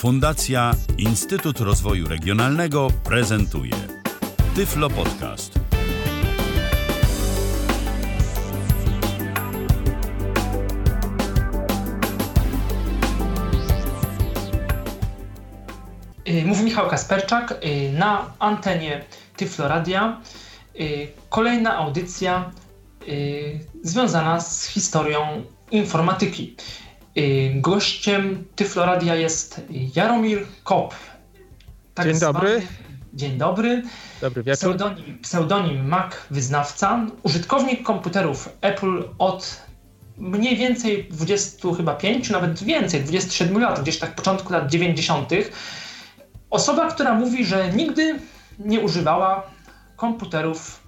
Fundacja Instytut Rozwoju Regionalnego prezentuje Tyflo Podcast. Y, Mówi Michał Kasperczak y, na antenie Tyflo Radia. Y, Kolejna audycja związana z historią informatyki. Gościem Tyflo Radia jest Jaromir Kop. Tak Dzień zwany. dobry. Dzień dobry. Dobry wieczór. Pseudonim, pseudonim Mac Wyznawca. Użytkownik komputerów Apple od mniej więcej 20 chyba 5, nawet więcej, 27 lat, gdzieś tak początku lat 90. Osoba, która mówi, że nigdy nie używała komputerów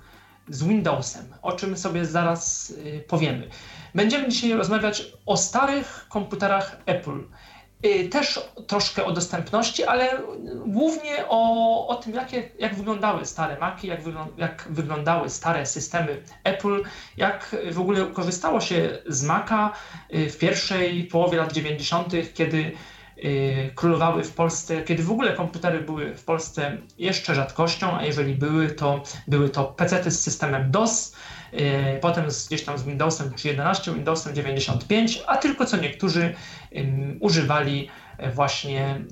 z Windowsem, o czym sobie zaraz y, powiemy. Będziemy dzisiaj rozmawiać o starych komputerach Apple. Y, też troszkę o dostępności, ale głównie o, o tym, jakie, jak wyglądały stare Maci, jak, jak wyglądały stare systemy Apple, jak w ogóle korzystało się z Maca y, w pierwszej połowie lat 90., kiedy Y, królowały w Polsce, kiedy w ogóle komputery były w Polsce jeszcze rzadkością, a jeżeli były, to były to PC z systemem DOS, potem z, gdzieś tam z Windowsem 3.11, Windowsem 95, a tylko co niektórzy używali właśnie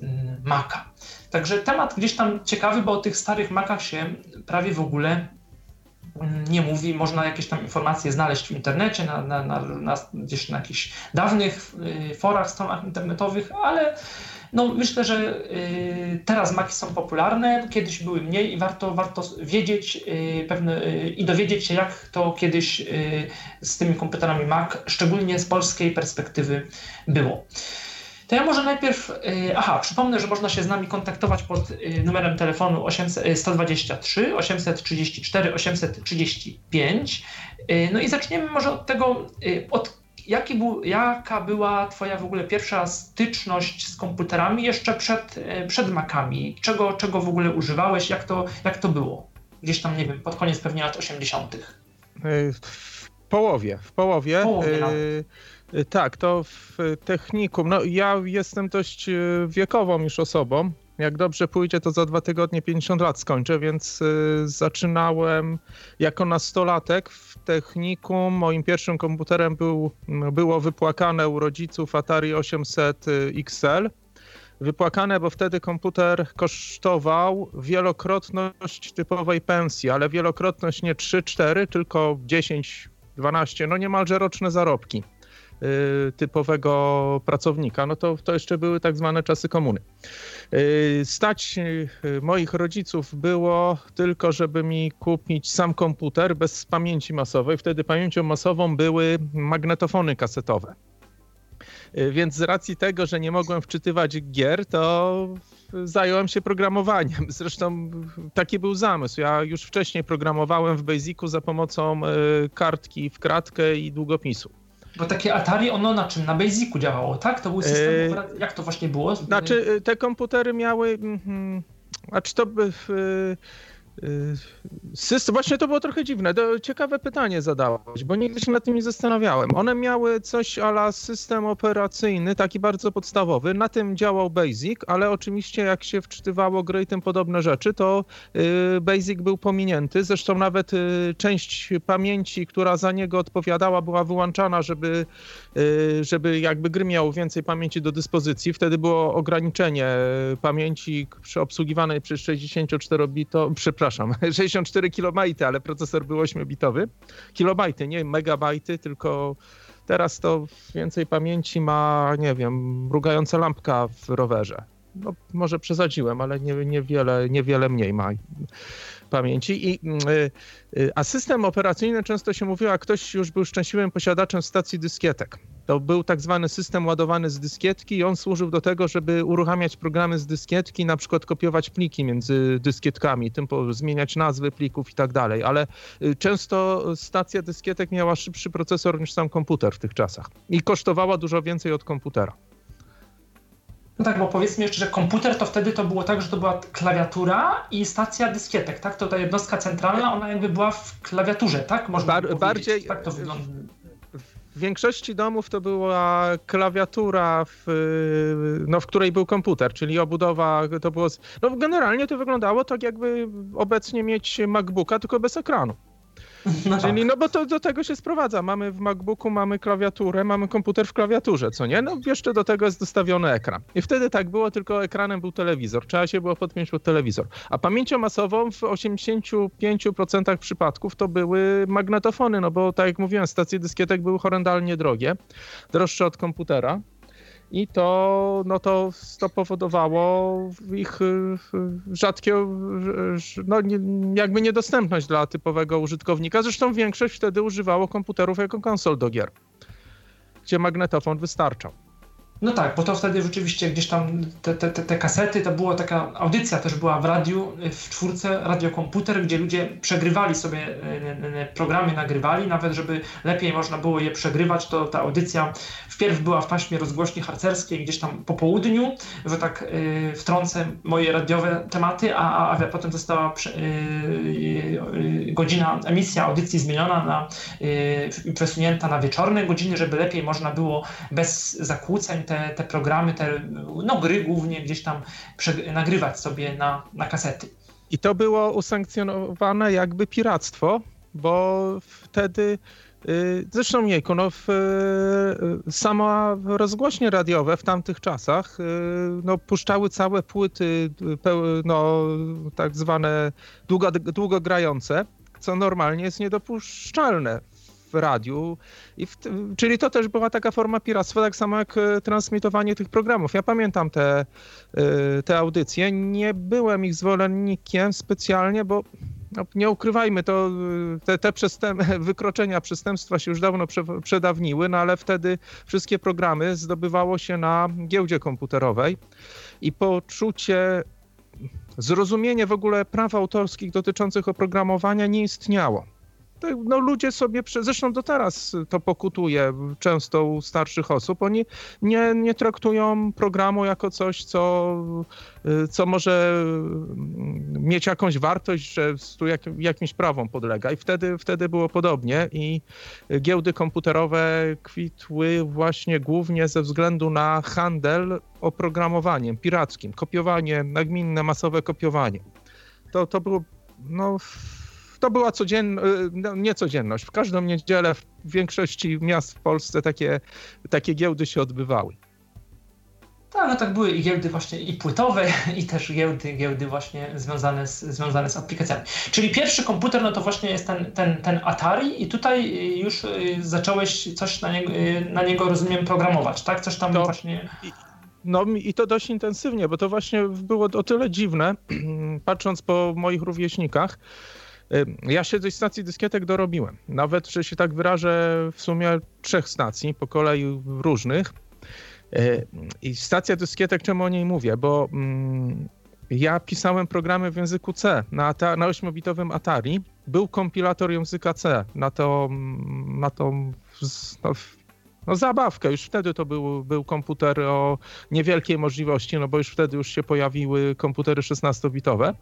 Maca. Także temat gdzieś tam ciekawy, bo o tych starych Macach się prawie w ogóle nie mówi, można jakieś tam informacje znaleźć w internecie, na, na, na, na gdzieś na jakichś dawnych y, forach, stronach internetowych, ale no, myślę, że y, teraz Maki są popularne, kiedyś były mniej i warto, warto wiedzieć y, pewne, i dowiedzieć się, jak to kiedyś z tymi komputerami Mac, szczególnie z polskiej perspektywy było. To ja może najpierw, y, aha, przypomnę, że można się z nami kontaktować pod y, numerem telefonu 800, 123 834 835. No i zaczniemy może od tego, y, od jaki był, jaka była Twoja w ogóle pierwsza styczność z komputerami jeszcze przed, przed Macami? Czego, czego w ogóle używałeś? Jak to, jak to było? Gdzieś tam, nie wiem, pod koniec pewnie lat 80. W połowie, w połowie. Połowie Y, tak, to w technikum. No, ja jestem dość wiekową już osobą. Jak dobrze pójdzie, to za dwa tygodnie 50 lat skończę, więc zaczynałem jako nastolatek w technikum. Moim pierwszym komputerem był, było wypłakane u rodziców Atari 800 XL. Wypłakane, bo wtedy komputer kosztował wielokrotność typowej pensji, ale wielokrotność nie 3-4, tylko 10-12, no niemalże roczne zarobki. Y, typowego pracownika, no to, to jeszcze były tak zwane czasy komuny. Y, stać y, moich rodziców było tylko, żeby mi kupić sam komputer bez pamięci masowej. Wtedy pamięcią masową były magnetofony kasetowe. Więc z racji tego, że nie mogłem wczytywać gier, to zająłem się programowaniem. Zresztą taki był zamysł. Ja już wcześniej programowałem w Basicu za pomocą kartki w kratkę i długopisu. Bo takie Atari, ono na czym? Na Basicu działało, tak? To był system, e... jak to właśnie było? Znaczy, te komputery miały... Mm, znaczy to... by. Y, system, właśnie to było trochę dziwne. To ciekawe pytanie zadałeś, bo nigdy się nad tym nie zastanawiałem. One miały coś ala system operacyjny, taki bardzo podstawowy. Na tym działał Basic, ale oczywiście jak się wczytywało gry i tym podobne rzeczy, to y, Basic był pominięty. Zresztą nawet y, część pamięci, która za niego odpowiadała, była wyłączana, żeby, żeby jakby gry miały więcej pamięci do dyspozycji. Wtedy było ograniczenie pamięci obsługiwanej przez 64-bito, przepraszam, przepraszam, 64 kilobajty, ale procesor był 8-bitowy. Kilobajty, nie megabajty, tylko teraz to więcej pamięci ma, nie wiem, mrugająca lampka w rowerze. No, może przesadziłem, ale nie, niewiele, niewiele mniej ma pamięci. I, y, y, a system operacyjny często się mówiło, a ktoś już był szczęśliwym posiadaczem stacji dyskietek. To był tak zwany system ładowany z dyskietki i on służył do tego, żeby uruchamiać programy z dyskietki, na przykład kopiować pliki między dyskietkami, tym zmieniać nazwy plików i tak dalej. Ale y, często stacja dyskietek miała szybszy procesor niż sam komputer w tych czasach i kosztowała dużo więcej od komputera. No tak, bo powiedzmy jeszcze, że komputer to wtedy to było tak, że to była klawiatura i stacja dyskietek, tak? To ta jednostka centralna, ona jakby była w klawiaturze, tak? Można Bar- bardziej, tak to wygląda. W większości domów to była klawiatura, w, no, w której był komputer, czyli obudowa to było. No, generalnie to wyglądało tak, jakby obecnie mieć MacBooka, tylko bez ekranu. No Czyli, tak. no bo to do tego się sprowadza. Mamy w MacBooku, mamy klawiaturę, mamy komputer w klawiaturze, co nie? No jeszcze do tego jest dostawiony ekran. I wtedy tak było, tylko ekranem był telewizor. Trzeba się było podpiąć pod telewizor. A pamięcią masową w 85% przypadków to były magnetofony, no bo tak jak mówiłem, stacje dyskietek były horrendalnie drogie, droższe od komputera i to, no to, to powodowało ich y, rzadkie, no jakby niedostępność dla typowego użytkownika. Zresztą większość wtedy używało komputerów jako konsol do gier, gdzie magnetofon wystarczał. No tak, bo to wtedy rzeczywiście gdzieś tam te, te, te, kasety, to była taka audycja też była w radiu, w czwórce, radiokomputer, gdzie ludzie przegrywali sobie e, programy, nagrywali, nawet żeby lepiej można było je przegrywać, to ta audycja wpierw była w paśmie rozgłośni harcerskiej, gdzieś tam po południu, że tak y, wtrącę moje radiowe tematy, a, a, potem została y, y, godzina, emisja audycji zmieniona na, przesunięta na wieczorne godziny, żeby lepiej można było bez zakłóceń te, te programy, te no, gry głównie gdzieś tam nagrywać sobie na, na kasety. I to było usankcjonowane jakby piractwo, bo wtedy y, Zresztą Miejku, no w, y, sama rozgłośnie radiowe w tamtych czasach y, no, puszczały całe płyty no, tak zwane długo, długogrające, co normalnie jest niedopuszczalne w radiu. I w, czyli to też była taka forma piractwa, tak samo jak e, transmitowanie tych programów. Ja pamiętam te, e, te audycje. Nie byłem ich zwolennikiem specjalnie, bo no, nie ukrywajmy, to e, te, te przestęp, wykroczenia, przestępstwa się już dawno prze, przedawniły, no ale wtedy wszystkie programy zdobywało się na giełdzie komputerowej i poczucie, zrozumienie w ogóle praw autorskich dotyczących oprogramowania nie istniało no ludzie sobie, zresztą do teraz to pokutuje często u starszych osób, oni nie, nie traktują programu jako coś, co, co może mieć jakąś wartość, że tu jak, jakimś prawom podlega. I wtedy, wtedy było podobnie. I giełdy komputerowe kwitły właśnie głównie ze względu na handel oprogramowaniem pirackim, kopiowanie, nagminne, masowe kopiowanie. To, to było no, to była codzienność, y, no, nie codzienność. W każdą niedzielę w większości miast w Polsce takie, takie giełdy się odbywały. Tak, no tak były i giełdy właśnie i płytowe, i też giełdy, giełdy właśnie związane z, związane z aplikacjami. Czyli pierwszy komputer, no to właśnie jest ten, ten, ten Atari i tutaj już y, zacząłeś coś na niego, na niego rozumiem, programować, tak? Coś tam to, właśnie... No i to dość intensywnie, bo to właśnie było o tyle dziwne, patrząc po moich rówieśnikach, ja się tej stacji dyskietek dorobiłem. Nawet, że się tak wyrażę, w sumie trzech stacji po kolei różnych. I stacja dyskietek, czemu o niej mówię? Bo mm, ja pisałem programy w języku C na, na 8-bitowym Atari. Był kompilator języka C na to, na to no zabawkę. Już wtedy to był, był komputer o niewielkiej możliwości, no bo już wtedy już się pojawiły komputery 16-bitowe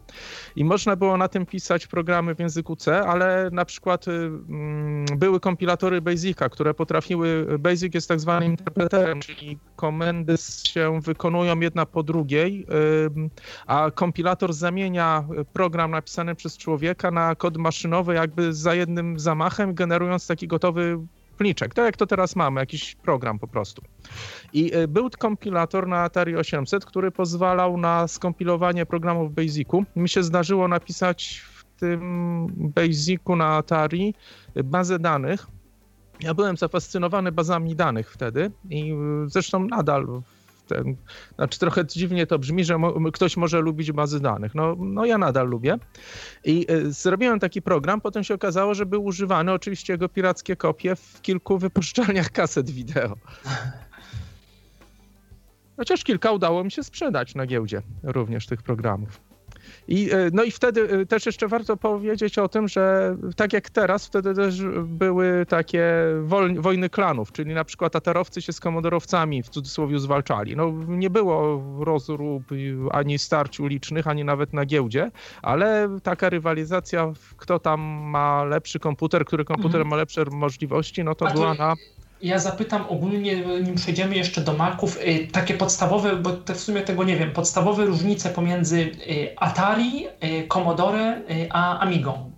i można było na tym pisać programy w języku C, ale na przykład y, mm, były kompilatory Basica, które potrafiły, Basic jest tak zwanym interpreterem, czyli komendy się wykonują jedna po drugiej, y, a kompilator zamienia program napisany przez człowieka na kod maszynowy jakby za jednym zamachem, generując taki gotowy pliczek, tak jak to teraz mamy, jakiś program po prostu. I y, był kompilator na Atari 800, który pozwalał na skompilowanie programów w Basicu. Mi się zdarzyło napisać w tym Basicu na Atari bazę danych. Ja byłem zafascynowany bazami danych wtedy i y, zresztą nadal ten, znaczy trochę dziwnie to brzmi, że mo, ktoś może lubić bazy danych. No, no ja nadal lubię. I y, zrobiłem taki program, potem się okazało, że był używany, oczywiście jego pirackie kopie, w kilku wypuszczalniach kaset wideo. Chociaż kilka udało mi się sprzedać na giełdzie również tych programów. I, e, no i wtedy e, też jeszcze warto powiedzieć o tym, że tak jak teraz, wtedy też były takie wojny klanów, czyli na przykład tatarowcy się z komodorowcami w cudzysłowie zwalczali. No nie było rozrób ani starć ulicznych, ani nawet na giełdzie, ale taka rywalizacja, kto tam ma lepszy komputer, który komputer mhm. ma lepsze możliwości, no to była na ja zapytam ogólnie, nim przejdziemy jeszcze do Maców, y, takie podstawowe, bo te w sumie tego nie wiem, podstawowe różnice pomiędzy y, Atari, y, Commodore a Amigą.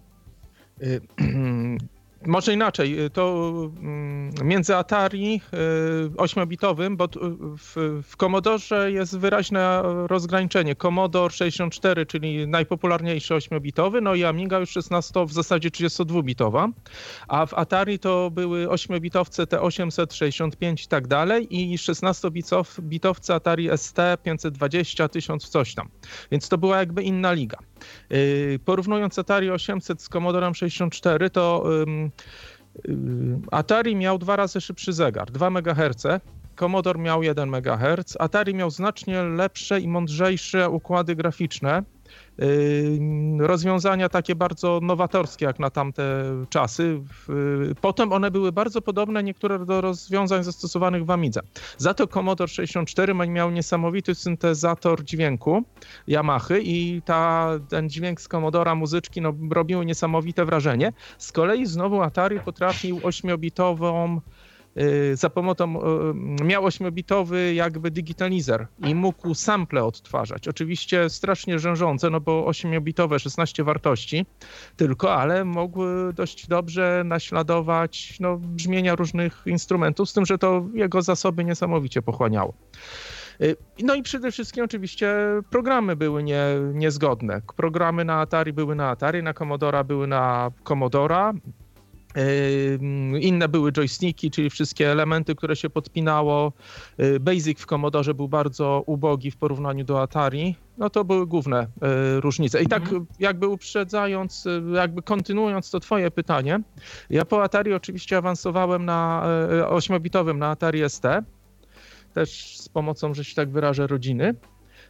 Może inaczej, y, to mm, między Atari 8-bitowym, y, bo w, w Commodore jest wyraźne rozgraniczenie. Commodore 64, czyli najpopularniejszy 8-bitowy, no i Amiga już 16, w zasadzie 32-bitowa, a w Atari to były 8-bitowce T865 i tak dalej i 16-bitowce Atari ST 520, 1000 coś tam. Więc to była jakby inna liga. Y, porównując Atari 800 z Commodore 64, to y, Atari miał dwa razy szybszy zegar, 2 MHz. Commodore miał 1 MHz. Atari miał znacznie lepsze i mądrzejsze układy graficzne. Rozwiązania takie bardzo nowatorskie jak na tamte czasy. Potem one były bardzo podobne niektóre do rozwiązań zastosowanych w Amidze. Za to Commodore 64 miał niesamowity syntezator dźwięku Yamaha i ta, ten dźwięk z Commodora muzyczki no, robił niesamowite wrażenie. Z kolei znowu Atari potrafił 8-bitową Y, za pomocą, y, miał 8-bitowy jakby digitalizer i mógł sample odtwarzać. Oczywiście strasznie rzężące, no bo 8-bitowe 16 wartości tylko, ale mogły dość dobrze naśladować no, brzmienia różnych instrumentów, z tym, że to jego zasoby niesamowicie pochłaniało. Y, no i przede wszystkim oczywiście programy były nie, niezgodne. Programy na Atari były na Atari, na Commodora były na Commodora, inne były joysticki, czyli wszystkie elementy, które się podpinało. Yy, Basic w Commodore był bardzo ubogi w porównaniu do Atari. No to były główne yy, różnice. I tak mhm. jakby uprzedzając, yy, jakby kontynuując to twoje pytanie, ja po Atari oczywiście awansowałem na 8-bitowym na Atari ST, też z pomocą, że się tak wyrażę, rodziny.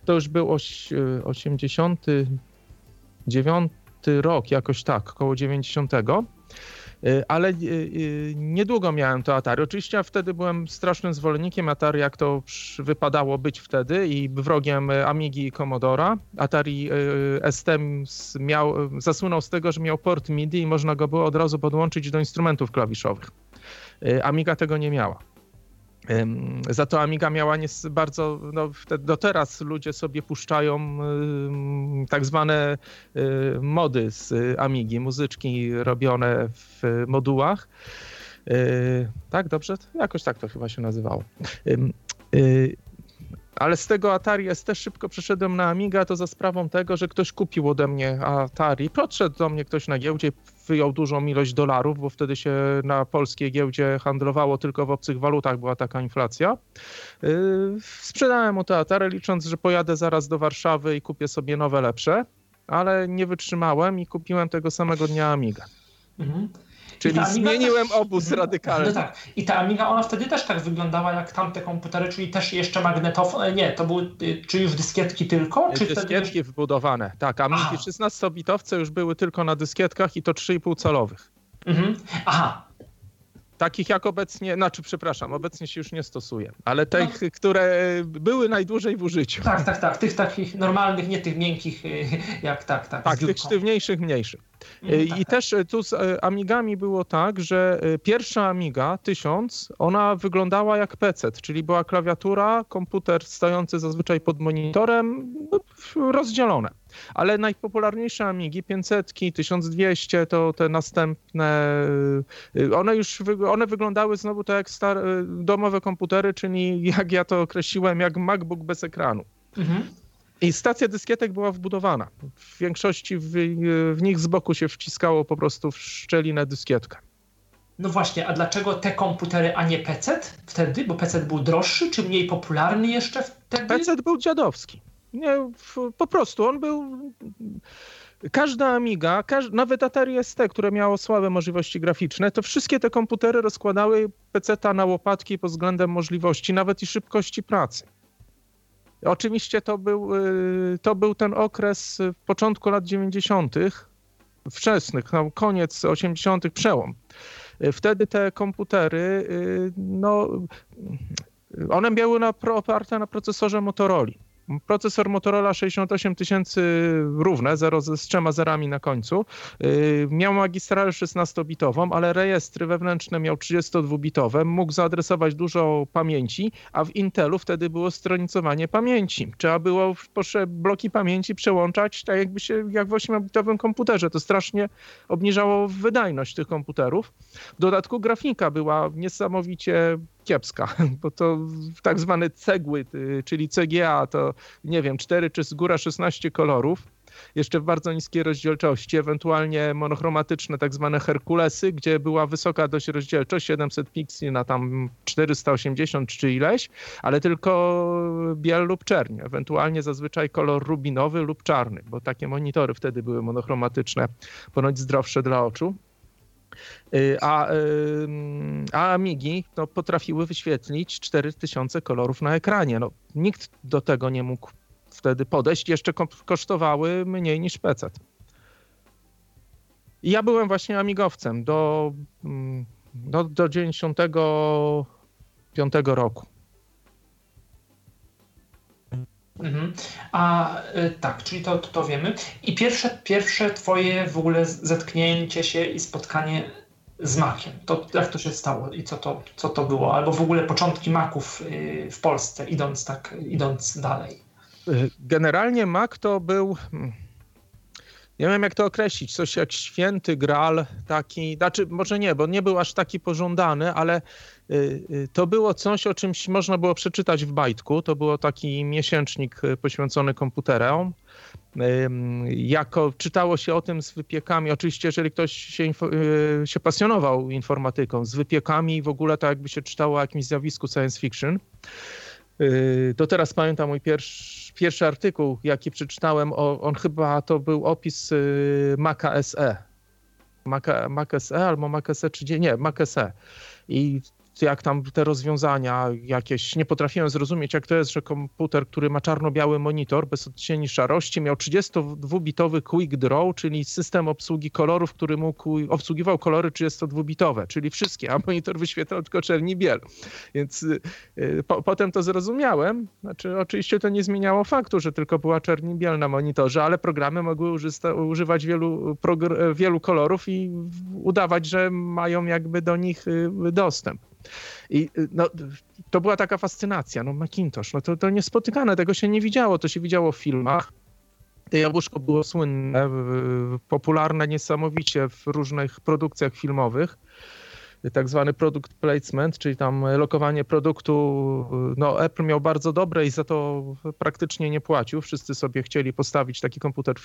To już był oś, 89 rok, jakoś tak, około 90. Y, ale y, y, niedługo miałem to Atari. Oczywiście wtedy byłem strasznym zwolennikiem Atari, jak to wypadało być wtedy i wrogiem Amigi i Commodora. Atari ST miał, zasłynął z tego, że miał port MIDI i można go było od razu podłączyć do instrumentów klawiszowych. Amiga tego nie miała. Za to Amiga miała bardzo, no, do teraz ludzie sobie puszczają tak zwane y, mody z Amigi, muzyczki robione w modułach. Y, tak, dobrze? Jakoś tak to chyba się nazywało. Ale z tego Atari ST szybko przeszedłem na Amiga, to za sprawą tego, że ktoś kupił ode mnie Atari. Podszedł do mnie ktoś na giełdzie, wyjął dużą ilość dolarów, bo wtedy się na polskiej giełdzie handlowało tylko w obcych walutach, była taka inflacja. Yy, sprzedałem mu te Atari, licząc, że pojadę zaraz do Warszawy i kupię sobie nowe, lepsze, ale nie wytrzymałem i kupiłem tego samego dnia Amiga. Mhm. Czyli zmieniłem też, obóz mhm. radykalnie. No tak. I ta Amiga, ona wtedy też tak wyglądała jak tamte komputery, czyli też jeszcze magnetofon. E, nie, to były, y, czy już dyskietki tylko? Czy dyskietki wtedy... wbudowane, tak. Amigi 16-bitowce już były tylko na dyskietkach i to 3,5 calowych. Mhm. Aha, Takich jak obecnie, znaczy przepraszam, obecnie się już nie stosuje, ale tych, no. które były najdłużej w użyciu. Tak, tak, tak. Tych takich normalnych, nie tych miękkich, y, jak tak, tak. Tak, tych sztywniejszych, mniejszych. Y, tak, I tak, też tak. tu z y, Amigami było tak, że pierwsza Amiga 1000, ona wyglądała jak PC, czyli była klawiatura, komputer stojący zazwyczaj pod monitorem, no, rozdzielone. Ale najpopularniejsze Amigi, 500, 1200, to te następne, one już one wyglądały znowu tak jak stare, domowe komputery, czyli jak ja to określiłem, jak MacBook bez ekranu. Mhm. I stacja dyskietek była wbudowana. W większości w, w, nich z boku się wciskało po prostu w szczelinę dyskietkę. No właśnie, a dlaczego te komputery, a nie PC wtedy? Bo PC był droższy, czy mniej popularny jeszcze wtedy? PC był dziadowski. Nie, po prostu on był. Każda Amiga, nawet Atari ST, które miało słabe możliwości graficzne, to wszystkie te komputery rozkładały PC na łopatki pod względem możliwości, nawet i szybkości pracy. Oczywiście to był, y, to był ten okres w początku lat 90., wczesnych, no, koniec 80., przełom. Wtedy te komputery, y, no, one były na, oparte na procesorze Motorola. Procesor Motorola 68 tysięcy równe, 0 z trzema zerami na końcu. Yy, miał magistralę 16-bitową, ale rejestry wewnętrzne miał 32-bitowe. Mógł zaadresować dużo pamięci, a w Intelu wtedy było stronicowanie pamięci. Trzeba było bloki pamięci przełączać tak jakby się jak w 8-bitowym komputerze. To strasznie obniżało wydajność tych komputerów. W dodatku grafika była niesamowicie kiepska, bo to tak zwane cegły, czyli CGA, to nie wiem, 4 czy z góra 16 kolorów, jeszcze w bardzo niskiej rozdzielczości, ewentualnie monochromatyczne tak zwane Herkulesy, gdzie była wysoka dość rozdzielczość, 700 pikseli na tam 480 czy ileś, ale tylko biel lub czerń, ewentualnie zazwyczaj kolor rubinowy lub czarny, bo takie monitory wtedy były monochromatyczne, ponoć zdrowsze dla oczu. Y, a, a Amigi no, potrafiły wyświetlić 4000 kolorów na ekranie. No, nikt do tego nie mógł wtedy podejść. Jeszcze kosztowały mniej niż PC. Ja byłem właśnie amigowcem do, mm, do, do 95 roku. Mhm. A y, tak, czyli to, to, to wiemy. I pierwsze, pierwsze twoje w ogóle zetknięcie się i spotkanie z Maciem. To jak to się stało i co to, co to było? Albo w ogóle początki Maków y, w Polsce, idąc tak, idąc dalej. Y, generalnie Mac to był hmm, nie wiem jak to określić, coś jak święty gral, taki, znaczy może nie, bo nie był aż taki pożądany, ale y, y, to było coś, o czymś można było przeczytać w bajtku. To było taki miesięcznik y, poświęcony komputerom. Jako czytało się o tym z wypiekami, oczywiście jeżeli ktoś się, się pasjonował informatyką, z wypiekami w ogóle to jakby się czytało o jakimś zjawisku science fiction. To teraz pamiętam mój pierwszy pierwszy artykuł, jaki przeczytałem, on chyba to był opis y, Maca SE. Maca, Mac SE albo Mac SE, czy nie, Mac SE. I jak tam te rozwiązania jakieś, nie potrafiłem zrozumieć, jak to jest, że komputer, który ma czarno-biały monitor bez odcieni szarości, miał 32-bitowy Quick Draw, czyli system obsługi kolorów, który mógł, obsługiwał kolory 32-bitowe, czyli wszystkie, a monitor wyświetlał tylko czerni biel. Więc y, po, potem to zrozumiałem. Znaczy, oczywiście to nie zmieniało faktu, że tylko była czerni biel na monitorze, ale programy mogły użysta, używać wielu, wielu kolorów i udawać, że mają jakby do nich y, dostęp. I y, no, to była taka fascynacja, no Macintosh, no to, to niespotykane, tego się nie widziało, to się widziało w filmach. To jabłuszko było słynne, popularne niesamowicie w różnych produkcjach filmowych tak zwany product placement, czyli tam lokowanie produktu. No, Apple miał bardzo dobre i za to praktycznie nie płacił. Wszyscy sobie chcieli postawić taki komputer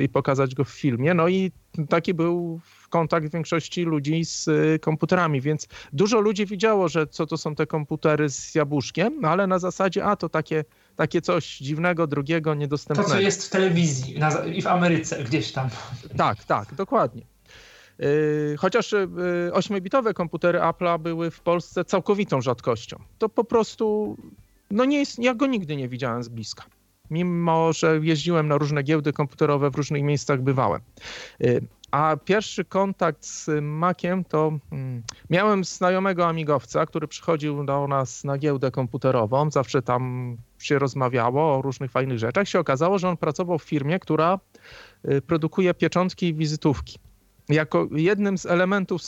i pokazać go w filmie. No i taki był kontakt większości ludzi z y, komputerami, więc dużo ludzi widziało, że co to są te komputery z jabłuszkiem, no ale na zasadzie, a to takie, takie coś dziwnego, drugiego, niedostępnego. To, co jest w telewizji i w Ameryce gdzieś tam. Tak, tak, dokładnie. Y, chociaż 8-bitowe y, komputery Apple'a były w Polsce całkowitą rzadkością. To po prostu, no nie jest, ja go nigdy nie widziałem z bliska. Mimo, że jeździłem na różne giełdy komputerowe, w różnych miejscach bywałem. A pierwszy kontakt z Maciem to hmm, miałem znajomego amigowca, który przychodził do nas na giełdę komputerową. Zawsze tam się rozmawiało o różnych fajnych rzeczach. Się okazało, że on pracował w firmie, która y, produkuje pieczątki i wizytówki jako jednym z elementów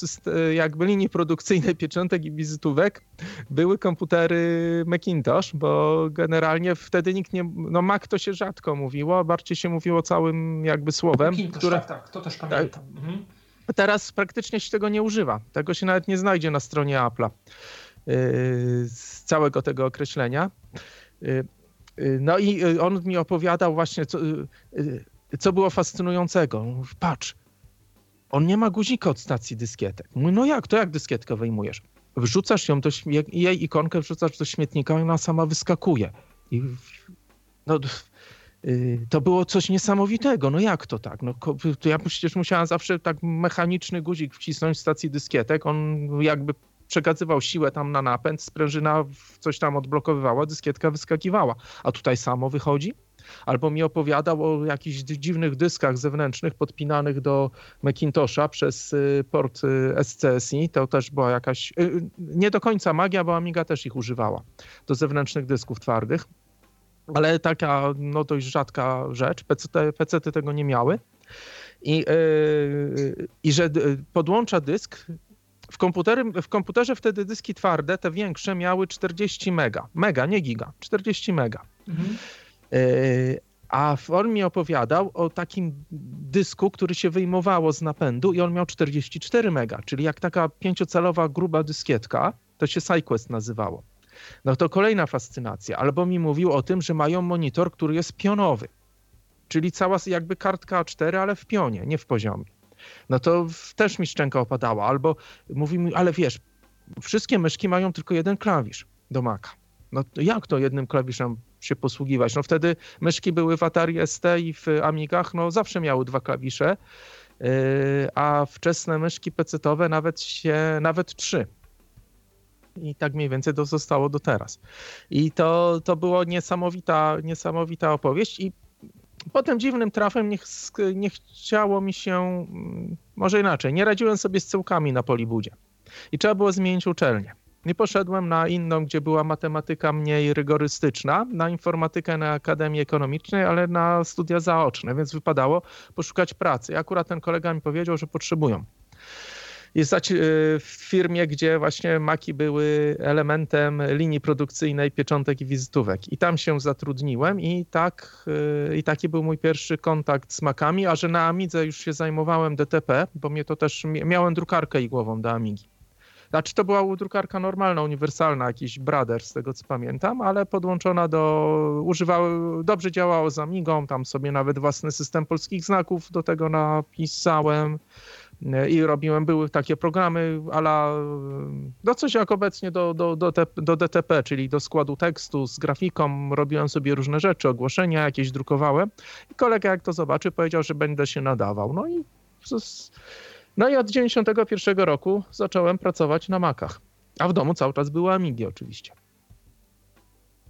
jakby linii produkcyjnej pieczątek i wizytówek były komputery Macintosh, bo generalnie wtedy nikt nie, no Mac to się rzadko mówiło, bardziej się mówiło całym jakby słowem. Macintosh, które, tak, tak, to też pamiętam. Mhm. Teraz praktycznie się tego nie używa. Tego się nawet nie znajdzie na stronie Apple'a yy, z całego tego określenia. Yy, yy, no i on mi opowiadał właśnie, co, co było fascynującego. Patrz, on nie ma guzika od stacji dyskietek. Mówi, no jak, to jak dyskietkę wyjmujesz? Wrzucasz ją do, jej ikonkę wrzucasz do śmietnika i ona sama wyskakuje. I no, y, to było coś niesamowitego. No jak to tak? No, to ja przecież musiałem zawsze tak mechaniczny guzik wcisnąć w stacji dyskietek. On jakby przekazywał siłę tam na napęd, sprężyna coś tam odblokowywała, dyskietka wyskakiwała. A tutaj samo wychodzi? Albo mi opowiadał o jakichś dziwnych dyskach zewnętrznych podpinanych do Macintosha przez y, port y, SCSI. To też była jakaś, y, nie do końca magia, bo Amiga też ich używała do zewnętrznych dysków twardych. ale taka no dość rzadka rzecz. PC, PC tego nie miały. I, yy, I że podłącza dysk. W, komputery, w komputerze wtedy dyski twarde, te większe, miały 40 mega. Mega, nie giga. 40 mega. Mhm. Yy, a on mi opowiadał o takim dysku, który się wyjmowało z napędu i on miał 44 mega, czyli jak taka pięciocalowa gruba dyskietka, to się SideQuest nazywało. No to kolejna fascynacja. Albo mi mówił o tym, że mają monitor, który jest pionowy, czyli cała jakby kartka A4, ale w pionie, nie w poziomie. No to też mi szczęka opadała. Albo mówi mi, ale wiesz, wszystkie myszki mają tylko jeden klawisz do Maca. No jak to jednym klawiszem się posługiwać? No wtedy myszki były w Atari ST i w Amigach, no zawsze miały dwa klawisze, yy, a wczesne myszki pecetowe nawet się, nawet trzy. I tak mniej więcej to zostało do teraz. I to, to było niesamowita, niesamowita opowieść i potem dziwnym trafem nie, nie chciało mi się, mm, może inaczej, nie radziłem sobie z cyłkami na Polibudzie. I trzeba było zmienić uczelnię. Nie poszedłem na inną, gdzie była matematyka mniej rygorystyczna, na informatykę na Akademii Ekonomicznej, ale na studia zaoczne, więc wypadało poszukać pracy. I akurat ten kolega mi powiedział, że potrzebują. Jest w firmie, gdzie właśnie maki były elementem linii produkcyjnej pieczątek i wizytówek. I tam się zatrudniłem i, tak, y, i taki był mój pierwszy kontakt z makami, a że na Amidze już się zajmowałem DTP, bo mnie to też, miałem drukarkę igłową do Amigi. Znaczy to była drukarka normalna, uniwersalna, jakiś Brother z tego co pamiętam, ale podłączona do, używały, dobrze działało z Amigą, tam sobie nawet własny system polskich znaków do tego napisałem i robiłem, były takie programy ala, no coś jak obecnie do, do, do, do DTP, czyli do składu tekstu z grafiką, robiłem sobie różne rzeczy, ogłoszenia jakieś drukowałem i kolega jak to zobaczy powiedział, że będę się nadawał. No i no i od 91 roku zacząłem pracować na Macach. A w domu cały czas były Amigi oczywiście.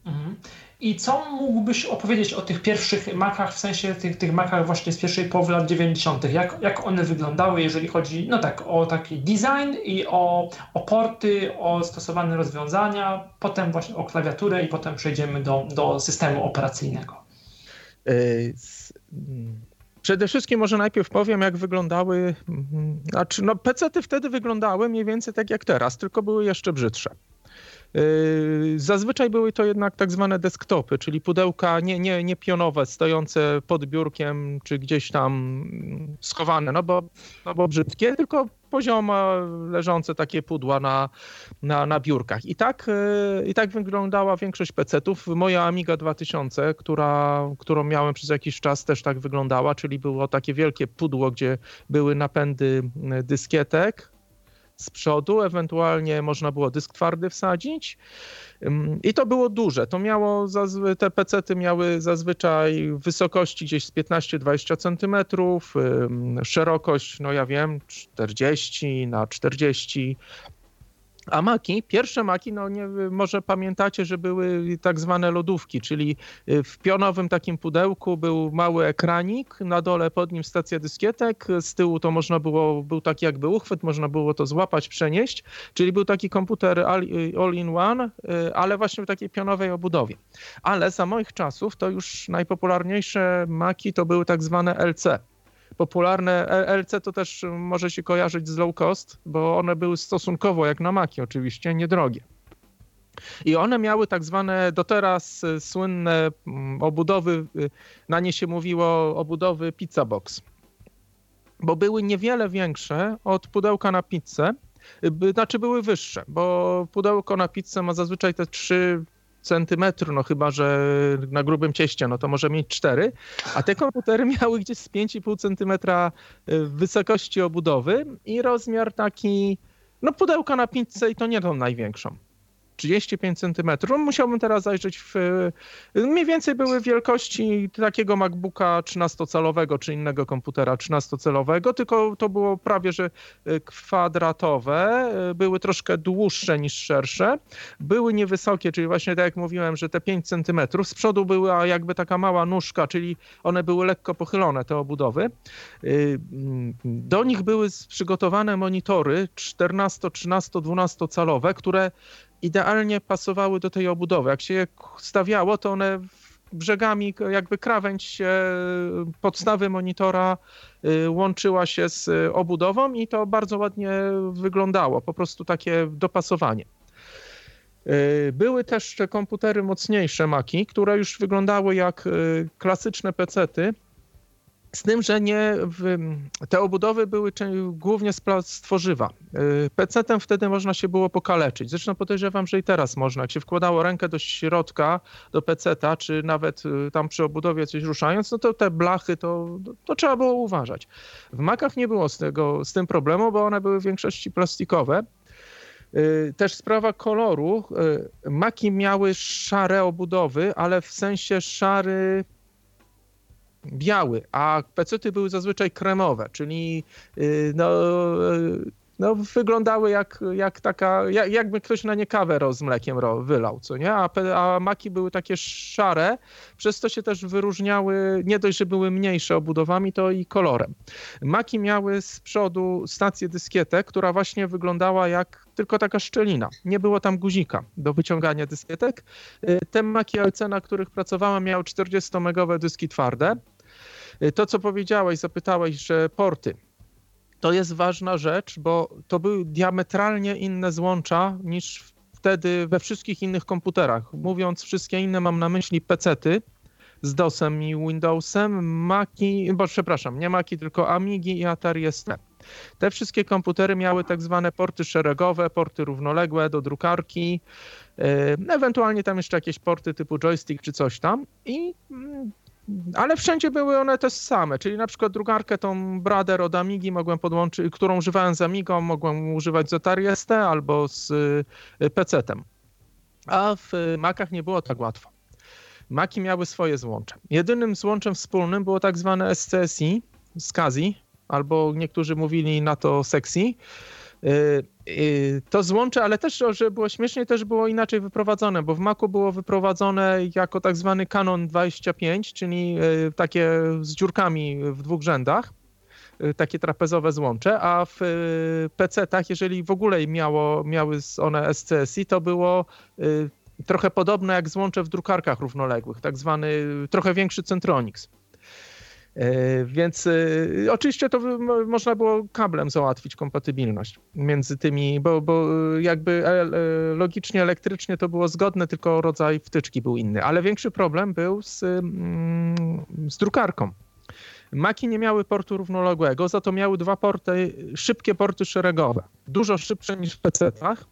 Mhm. I co mógłbyś opowiedzieć o tych pierwszych Macach, w sensie tych, tych Macach właśnie z pierwszej połowy lat 90., jak, jak one wyglądały, jeżeli chodzi no tak, o taki design i o, o porty, o stosowane rozwiązania, potem właśnie o klawiaturę i potem przejdziemy do, do systemu operacyjnego. Yy, Przede wszystkim może najpierw powiem, jak wyglądały, mm, znaczy no PC-ty wtedy wyglądały mniej więcej tak jak teraz, tylko były jeszcze brzydsze. Yy, zazwyczaj były to jednak tak zwane desktopy, czyli pudełka nie, nie, nie pionowe, stojące pod biurkiem czy gdzieś tam schowane, no bo, no bo brzydkie, tylko poziomo leżące takie pudła na, na, na biurkach. I tak, yy, I tak wyglądała większość PC-ów. Moja Amiga 2000, która, którą miałem przez jakiś czas, też tak wyglądała, czyli było takie wielkie pudło, gdzie były napędy dyskietek, z przodu, ewentualnie można było dysk twardy wsadzić. I to było duże. To miało, te pecety miały zazwyczaj wysokości gdzieś z 15-20 cm, szerokość, no ja wiem, 40 na 40 a maki, pierwsze maki, no nie, może pamiętacie, że były tak zwane lodówki, czyli y, w pionowym takim pudełku był mały ekranik, na dole pod nim stacja dyskietek, z tyłu to można było, był taki jakby uchwyt, można było to złapać, przenieść, czyli był taki komputer all-in-one, y, ale właśnie w takiej pionowej obudowie. Ale za moich czasów to już najpopularniejsze maki to były tak zwane LC, popularne. E, LC to też może się kojarzyć z low cost, bo one były stosunkowo, jak na Maki oczywiście, niedrogie. I one miały tak zwane do teraz e, słynne mm, obudowy, e, na nie się mówiło obudowy pizza box, bo były niewiele większe od pudełka na pizzę, znaczy były wyższe, bo pudełko na pizzę ma zazwyczaj te trzy centymetru, no chyba, że na grubym cieście, no to może mieć 4, a te komputery miały gdzieś z 5,5 centymetra y, wysokości obudowy i rozmiar taki, no pudełka na pizzę i to nie tą największą. 35 cm. No, musiałbym teraz zajrzeć w. Mniej więcej były wielkości takiego MacBooka 13-calowego czy innego komputera 13-calowego, tylko to było prawie że y, kwadratowe. Y, były troszkę dłuższe niż szersze. Były niewysokie, czyli właśnie tak jak mówiłem, że te 5 cm. Z przodu była jakby taka mała nóżka, czyli one były lekko pochylone, te obudowy. Y, do nich były przygotowane monitory 14, 13, 12 calowe, które idealnie pasowały do tej obudowy. Jak się je stawiało, to one brzegami jakby krawędź się podstawy monitora łączyła się z obudową i to bardzo ładnie wyglądało, po prostu takie dopasowanie. Były też komputery mocniejsze Maki, które już wyglądały jak klasyczne pecety, z tym, że nie, te obudowy były głównie z tworzywa. Y, PC-tem wtedy można się było pokaleczyć. Zresztą podejrzewam, że i teraz można. Jak się wkładało rękę do środka, do PC-ta, czy nawet y, tam przy obudowie coś ruszając, no to te blachy to, to trzeba było uważać. W Macach nie było z, tego, z tym problemu, bo one były w większości plastikowe. Y, też sprawa koloru. Maki miały szare obudowy, ale w sensie szary biały, a pecety były zazwyczaj kremowe, czyli y, no, y, no, wyglądały jak, jak taka, jak, jakby ktoś na nie kawę z mlekiem wylał, co nie? A, a maki były takie szare, przez to się też wyróżniały, nie dość, że były mniejsze obudowami, to i kolorem. Maki miały z przodu stację dyskietę, która właśnie wyglądała jak tylko taka szczelina. Nie było tam guzika do wyciągania dyskietek. Y, te Maki LC, na których pracowałem, miały 40-megowe dyski twarde. Y, to, co powiedziałeś, zapytałeś, że porty. To jest ważna rzecz, bo to były diametralnie inne złącza niż wtedy we wszystkich innych komputerach. Mówiąc wszystkie inne, mam na myśli pecety z DOSem i Windowsem, Maki, bo przepraszam, nie Maki, tylko Amigi i Atari ST. Te wszystkie komputery miały tak zwane porty szeregowe, porty równoległe do drukarki, y, ewentualnie tam jeszcze jakieś porty typu joystick czy coś tam i mm, ale wszędzie były one te same, czyli na przykład drukarkę tą Brother od Amigi mogłem podłączyć, którą używałem z Amigą, mogłem używać z Atari ST albo z y, PC-tem. A w Macach nie było tak łatwo. Maki miały swoje złącze. Jedynym złączem wspólnym było tak zwane SCSI, SCSI, albo niektórzy mówili na to SEXI. Y, y, to złącze, ale też, że było śmiesznie, też było inaczej wyprowadzone, bo w Macu było wyprowadzone jako tak zwany Canon 25, czyli y, takie z dziurkami w dwóch rzędach takie trapezowe złącze, a w PC-tach, jeżeli w ogóle miało, miały one SCSI, to było trochę podobne jak złącze w drukarkach równoległych, tak zwany trochę większy Centronix. E, więc e, oczywiście to można było kablem załatwić kompatybilność między tymi, bo, bo jakby e, logicznie, elektrycznie to było zgodne, tylko rodzaj wtyczki był inny. Ale większy problem był z, mm, z drukarką. Maki nie miały portu równoległego, za to miały dwa porty, szybkie porty szeregowe. Dużo szybsze niż w PC-tach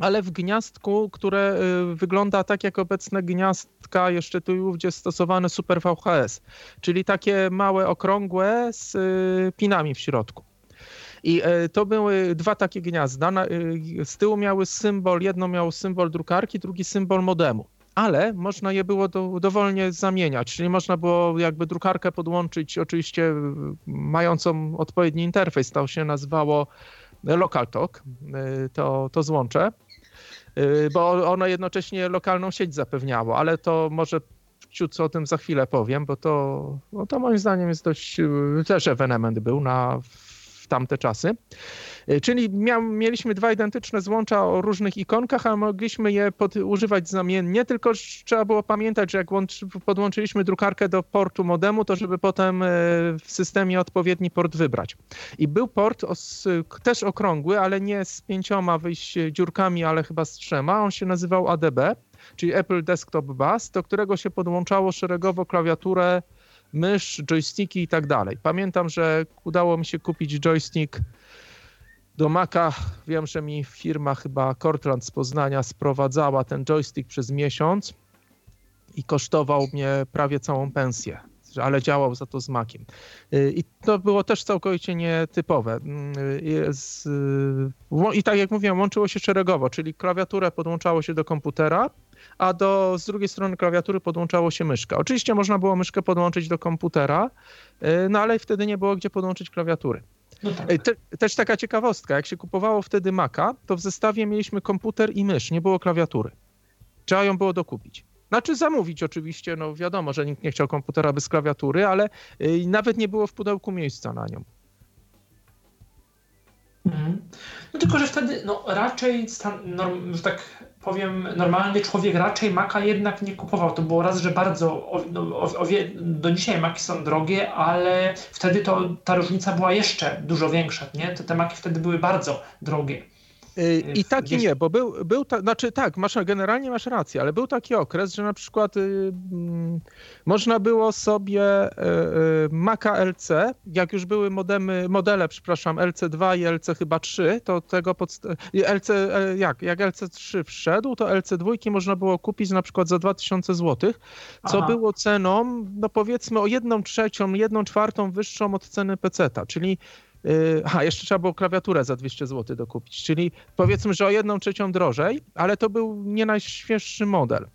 ale w gniazdku, które y, wygląda tak jak obecne gniazdka jeszcze tu gdzie stosowane Super VHS, czyli takie małe, okrągłe z y, pinami w środku. I y, to były dwa takie gniazda. Z tyłu miały symbol, jedno miało symbol drukarki, drugi symbol modemu. Ale można je było do, dowolnie zamieniać, czyli można było jakby drukarkę podłączyć, oczywiście mającą odpowiedni interfejs. To się nazywało LocalTalk, to, to złącze. Y, bo ono jednocześnie lokalną sieć zapewniało, ale to może ciut o tym za chwilę powiem, bo to, no to moim zdaniem jest dość, y, też ewenement był na w tamte czasy. Y, czyli miał, mieliśmy dwa identyczne złącza o różnych ikonkach, a mogliśmy je pod, używać znamiennie, tylko trzeba było pamiętać, że jak łącz, podłączyliśmy drukarkę do portu modemu, to żeby potem e, w systemie odpowiedni port wybrać. I był port os, też okrągły, ale nie z pięcioma wyjść dziurkami, ale chyba z trzema. On się nazywał ADB, czyli Apple Desktop Bus, do którego się podłączało szeregowo klawiaturę, mysz, joysticki i tak dalej. Pamiętam, że udało mi się kupić joystick do Maca wiem, że mi firma chyba Cortland z Poznania sprowadzała ten joystick przez miesiąc i kosztował mnie prawie całą pensję, ale działał za to z Maciem. Y, I to było też całkowicie nietypowe. Y, I tak jak mówiłem, łączyło się szeregowo, czyli klawiaturę podłączało się do komputera, a do, z drugiej strony klawiatury podłączało się myszka. Oczywiście można było myszkę podłączyć do komputera, y, no ale wtedy nie było gdzie podłączyć klawiatury. No tak. Te, też taka ciekawostka, jak się kupowało wtedy Maca, to w zestawie mieliśmy komputer i mysz, nie było klawiatury. Trzeba ją było dokupić. Znaczy zamówić oczywiście, no wiadomo, że nikt nie chciał komputera bez klawiatury, ale y, nawet nie było w pudełku miejsca na nią. Mhm. No tylko, że wtedy no, raczej, stan, norm, tak powiem, normalny człowiek raczej Maca jednak nie kupował. To było raz, że bardzo, o, no, o, o, do dzisiaj Maki są drogie, ale wtedy to ta różnica była jeszcze dużo większa, nie? To te Maki wtedy były bardzo drogie. Y, I tak i nie, bo był, był ta, znaczy tak, masz, generalnie masz rację, ale był taki okres, że na przykład y, mm, można było sobie y, y, Maca LC, jak już były modemy, modele, przepraszam, LC2 i LC chyba 3, to tego pod, LC, e, jak, jak LC3 wszedł, to LC2 można było kupić na przykład za 2000 zł, co Aha. było ceną, no powiedzmy o jedną trzecią, jedną czwartą wyższą od ceny PC-ta, czyli Y, aha, jeszcze trzeba było klawiaturę za 200 zł dokupić, czyli powiedzmy, że o jedną trzecią drożej, ale to był nie najświeższy model.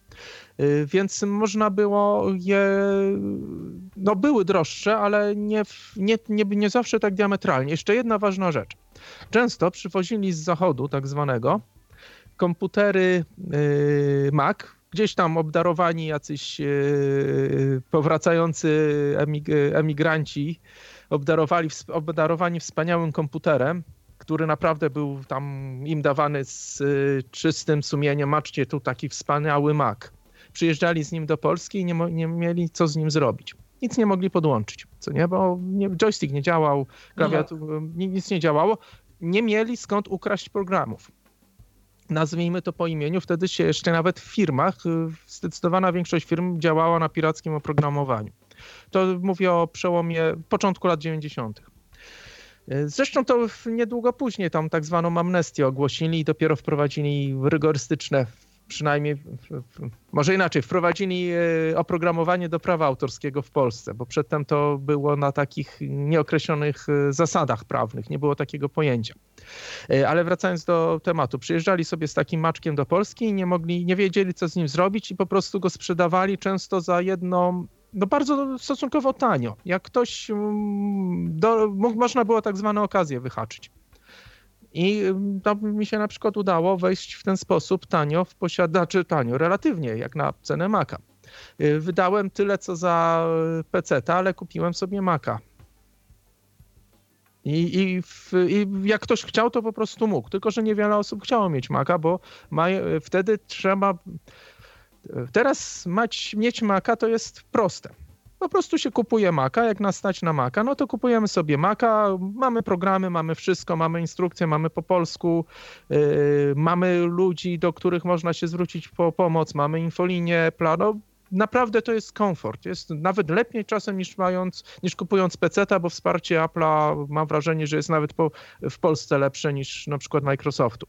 Y, więc można było je, no były droższe, ale nie, nie, nie, nie zawsze tak diametralnie. Jeszcze jedna ważna rzecz. Często przywozili z zachodu tak zwanego komputery y, Mac, gdzieś tam obdarowani jacyś powracający emigranci obdarowali, obdarowani wspaniałym komputerem, który naprawdę był tam im dawany z y, czystym sumieniem. Maczcie tu taki wspaniały Mac. Przyjeżdżali z nim do Polski i nie, nie mieli co z nim zrobić. Nic nie mogli podłączyć, co nie, bo nie, joystick nie działał, klawiatur, nic nie działało. Nie mieli skąd ukraść programów nazwijmy to po imieniu, wtedy się jeszcze nawet w firmach, y, zdecydowana większość firm działała na pirackim oprogramowaniu. To mówię o przełomie początku lat 90. Zresztą to niedługo później tam tak zwaną amnestię ogłosili i dopiero wprowadzili rygorystyczne, przynajmniej, może inaczej, wprowadzili e, oprogramowanie do prawa autorskiego w Polsce, bo przedtem to było na takich nieokreślonych e, zasadach prawnych, nie było takiego pojęcia. E, ale wracając do tematu, przyjeżdżali sobie z takim maczkiem do Polski i nie mogli, nie wiedzieli co z nim zrobić i po prostu go sprzedawali często za jedną no bardzo stosunkowo tanio. Jak ktoś, mm, do, można było tak zwane okazje wyhaczyć. I mm, to mi się na przykład udało wejść w ten sposób tanio w posiadaczy, tanio, relatywnie, jak na cenę Maca. Y, wydałem tyle, co za PC, ale kupiłem sobie Maca. I, i, w, I, jak ktoś chciał, to po prostu mógł. Tylko, że niewiele osób chciało mieć Maca, bo ma, wtedy trzeba Teraz mać, mieć Maca to jest proste. Po prostu się kupuje Maca, jak nas stać na Maca, no to kupujemy sobie Maca, mamy programy, mamy wszystko, mamy instrukcje, mamy po polsku, yy, mamy ludzi, do których można się zwrócić po pomoc, mamy infolinię, plan, no, naprawdę to jest komfort. Jest nawet lepiej czasem niż mając, niż kupując PC, bo wsparcie Apple'a mam wrażenie, że jest nawet po, w Polsce lepsze niż na przykład Microsoftu.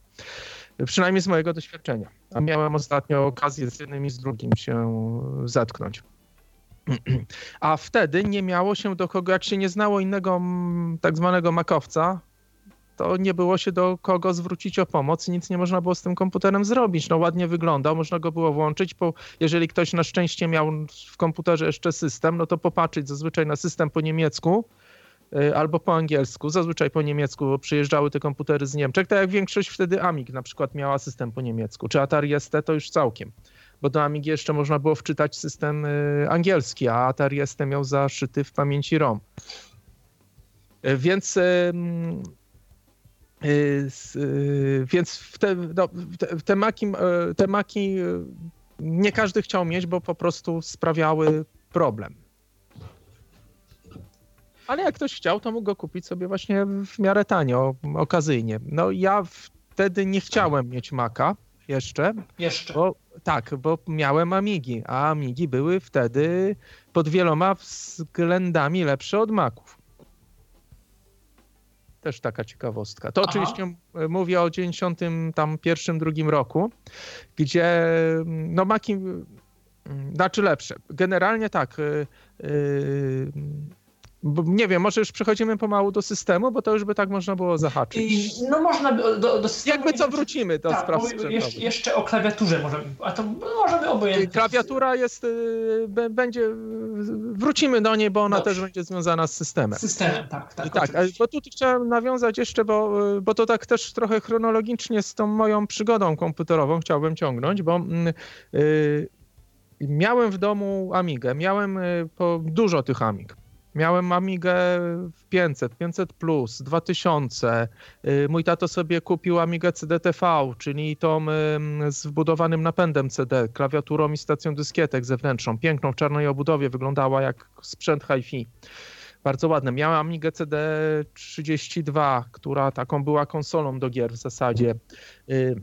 Przynajmniej z mojego doświadczenia. A miałem ostatnio okazję z jednym i z drugim się zetknąć. A wtedy nie miało się do kogo, jak się nie znało innego tak zwanego makowca, to nie było się do kogo zwrócić o pomoc, nic nie można było z tym komputerem zrobić. No ładnie wyglądał, można go było włączyć, bo jeżeli ktoś na szczęście miał w komputerze jeszcze system, no to popatrzeć zazwyczaj na system po niemiecku, albo po angielsku, zazwyczaj po niemiecku, bo przyjeżdżały te komputery z Niemczech, tak jak większość wtedy Amig na przykład miała system po niemiecku, czy Atari ST to już całkiem, bo do Amigi jeszcze można było wczytać system y, angielski, a Atari ST miał zaszyty w pamięci ROM. Y, więc więc te, no, te, te, maki, te maki nie każdy chciał mieć, bo po prostu sprawiały problem. Ale jak ktoś chciał, to mógł go kupić sobie właśnie w miarę tanio, okazyjnie. No ja wtedy nie chciałem mieć Maca jeszcze. Jeszcze. Bo, tak, bo miałem Amigi, a Amigi były wtedy pod wieloma względami lepsze od Maców. Też taka ciekawostka. To Aha. oczywiście mówię o 91, drugim roku, gdzie no Maki, znaczy lepsze. Generalnie tak, yy, bo nie wiem, może już przechodzimy pomału do systemu, bo to już by tak można było zahaczyć. No można by do, do systemu. Jakby co wrócimy do tak, spraw jeszcze, jeszcze o klawiaturze możemy, a to możemy obojętnie. Klawiatura jest, y, będzie, wrócimy do niej, bo ona Dobrze. też będzie związana z systemem. Systemem, tak. tak, tak bo tu chciałem nawiązać jeszcze, bo, bo to tak też trochę chronologicznie z tą moją przygodą komputerową chciałbym ciągnąć, bo yy, miałem w domu Amigę, miałem y, po, dużo tych Amig. Miałem Amigę 500, 500 plus, 2000. Mój tato sobie kupił Amigę CDTV, czyli tą z wbudowanym napędem CD, klawiaturą i stacją dyskietek zewnętrzną. Piękną w czarnej obudowie, wyglądała jak sprzęt hi-fi. Bardzo ładne. Miałem Amigę CD32, która taką była konsolą do gier w zasadzie. Yy,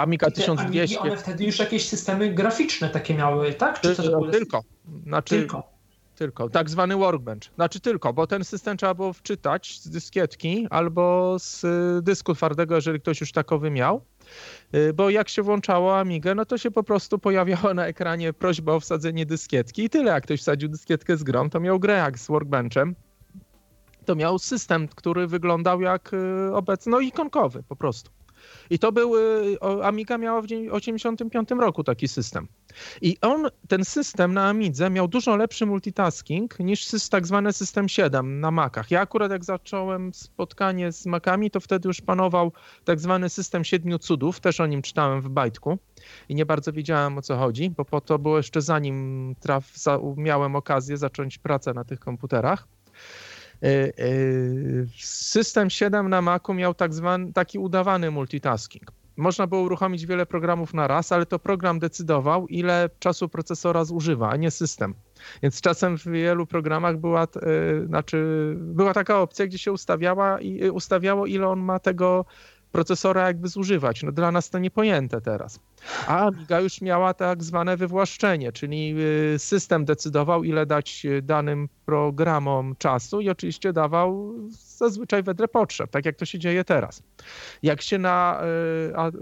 Amiga 1200. one wtedy już jakieś systemy graficzne takie miały, tak? Czy to. Tylko. Znaczy, tylko. Tylko, tak zwany workbench. Znaczy tylko, bo ten system trzeba było wczytać z dyskietki albo z y, dysku twardego, jeżeli ktoś już takowy miał. Y, bo jak się włączało Amigę, no to się po prostu pojawiała na ekranie prośba o wsadzenie dyskietki i tyle. Jak ktoś wsadził dyskietkę z grą, to miał grę jak z workbenchem. To miał system, który wyglądał jak y, obecny, no ikonkowy po prostu. I to był, Amiga miała w 1985 roku taki system. I on, ten system na Amidze miał dużo lepszy multitasking niż tak zwany system 7 na Macach. Ja akurat jak zacząłem spotkanie z Macami, to wtedy już panował tak zwany system siedmiu cudów, też o nim czytałem w bajtku i nie bardzo wiedziałem o co chodzi, bo po to było jeszcze zanim traf, miałem okazję zacząć pracę na tych komputerach. E, e, system 7 na Macu miał tak zwany, taki udawany multitasking. Można było uruchomić wiele programów na raz, ale to program decydował, ile czasu procesora zużywa, a nie system. Więc czasem w wielu programach była, yy, znaczy, była taka opcja, gdzie się ustawiała i ustawiało, ile on ma tego procesora jakby zużywać. No dla nas to niepojęte teraz. A Amiga już miała tak zwane wywłaszczenie, czyli y, system decydował, ile dać danym programom czasu i oczywiście dawał zazwyczaj wedle potrzeb, tak jak to się dzieje teraz. Jak się na, y,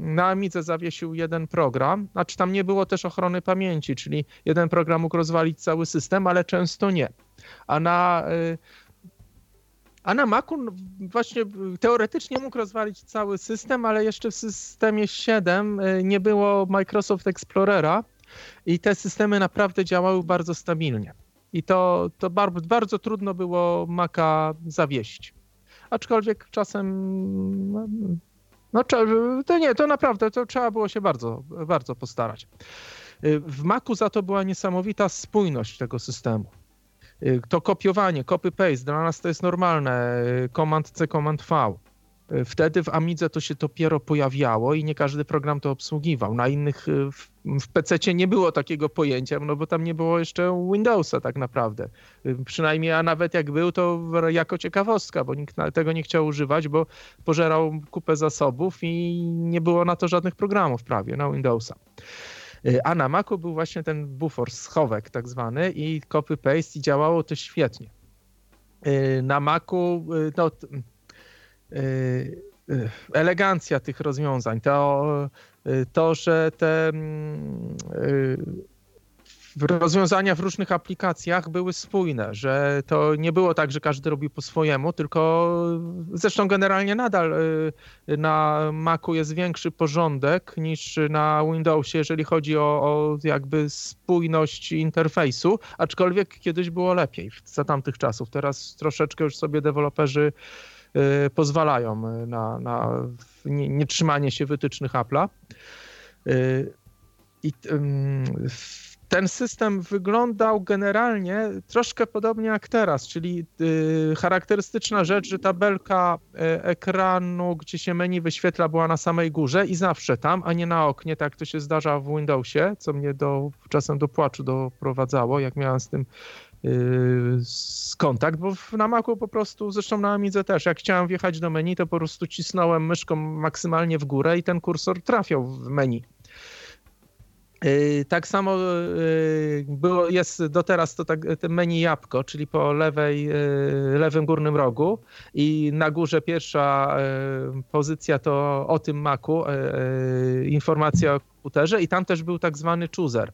na Amidze zawiesił jeden program, znaczy tam nie było też ochrony pamięci, czyli jeden program mógł rozwalić cały system, ale często nie. A na y, a na Macu właśnie teoretycznie mógł rozwalić cały system, ale jeszcze w systemie 7 y, nie było Microsoft Explorera i te systemy naprawdę działały bardzo stabilnie. I to, to bardzo, bardzo trudno było Maca zawieść. Aczkolwiek czasem no, no to nie, to naprawdę to trzeba było się bardzo, bardzo postarać. Y, w Macu za to była niesamowita spójność tego systemu. Y, to kopiowanie, copy-paste, dla nas to jest normalne, y, Command C, Command V. Y, wtedy w Amidze to się dopiero pojawiało i nie każdy program to obsługiwał. Na innych, w, w PC nie było takiego pojęcia, no bo tam nie było jeszcze Windowsa tak naprawdę. Przynajmniej, a nawet jak był, to jako ciekawostka, bo nikt tego nie chciał używać, bo pożerał kupę zasobów i nie było na to żadnych programów prawie na Windowsa. Y, a na Macu był właśnie ten bufor, schowek tak zwany i copy-paste i działało to świetnie. Y, na Macu no, elegancja tych rozwiązań, to, to że te mm, rozwiązania w różnych aplikacjach były spójne, że to nie było tak, że każdy robił po swojemu, tylko zresztą generalnie nadal y, na Macu jest większy porządek niż na Windowsie, jeżeli chodzi o, o jakby spójność interfejsu, aczkolwiek kiedyś było lepiej za tamtych czasów. Teraz troszeczkę już sobie deweloperzy y, pozwalają na, na nie, nie się wytycznych Apple'a. Y, I ten system wyglądał generalnie troszkę podobnie jak teraz, czyli y, charakterystyczna rzecz, że tabelka y, ekranu, gdzie się menu wyświetla, była na samej górze i zawsze tam, a nie na oknie, tak to się zdarza w Windowsie, co mnie do, czasem do płaczu doprowadzało, jak miałem z tym y, kontakt, bo na Macu po prostu, zresztą na Amidze też, jak chciałem wjechać do menu, to po prostu cisnąłem myszką maksymalnie w górę i ten kursor trafiał w menu. Yy, tak samo yy, było, jest do teraz to tak, menu jabłko, czyli po lewej, yy, lewym górnym rogu i na górze pierwsza pozycja to o tym maku, informacja o komputerze i tam też był tak zwany chooser,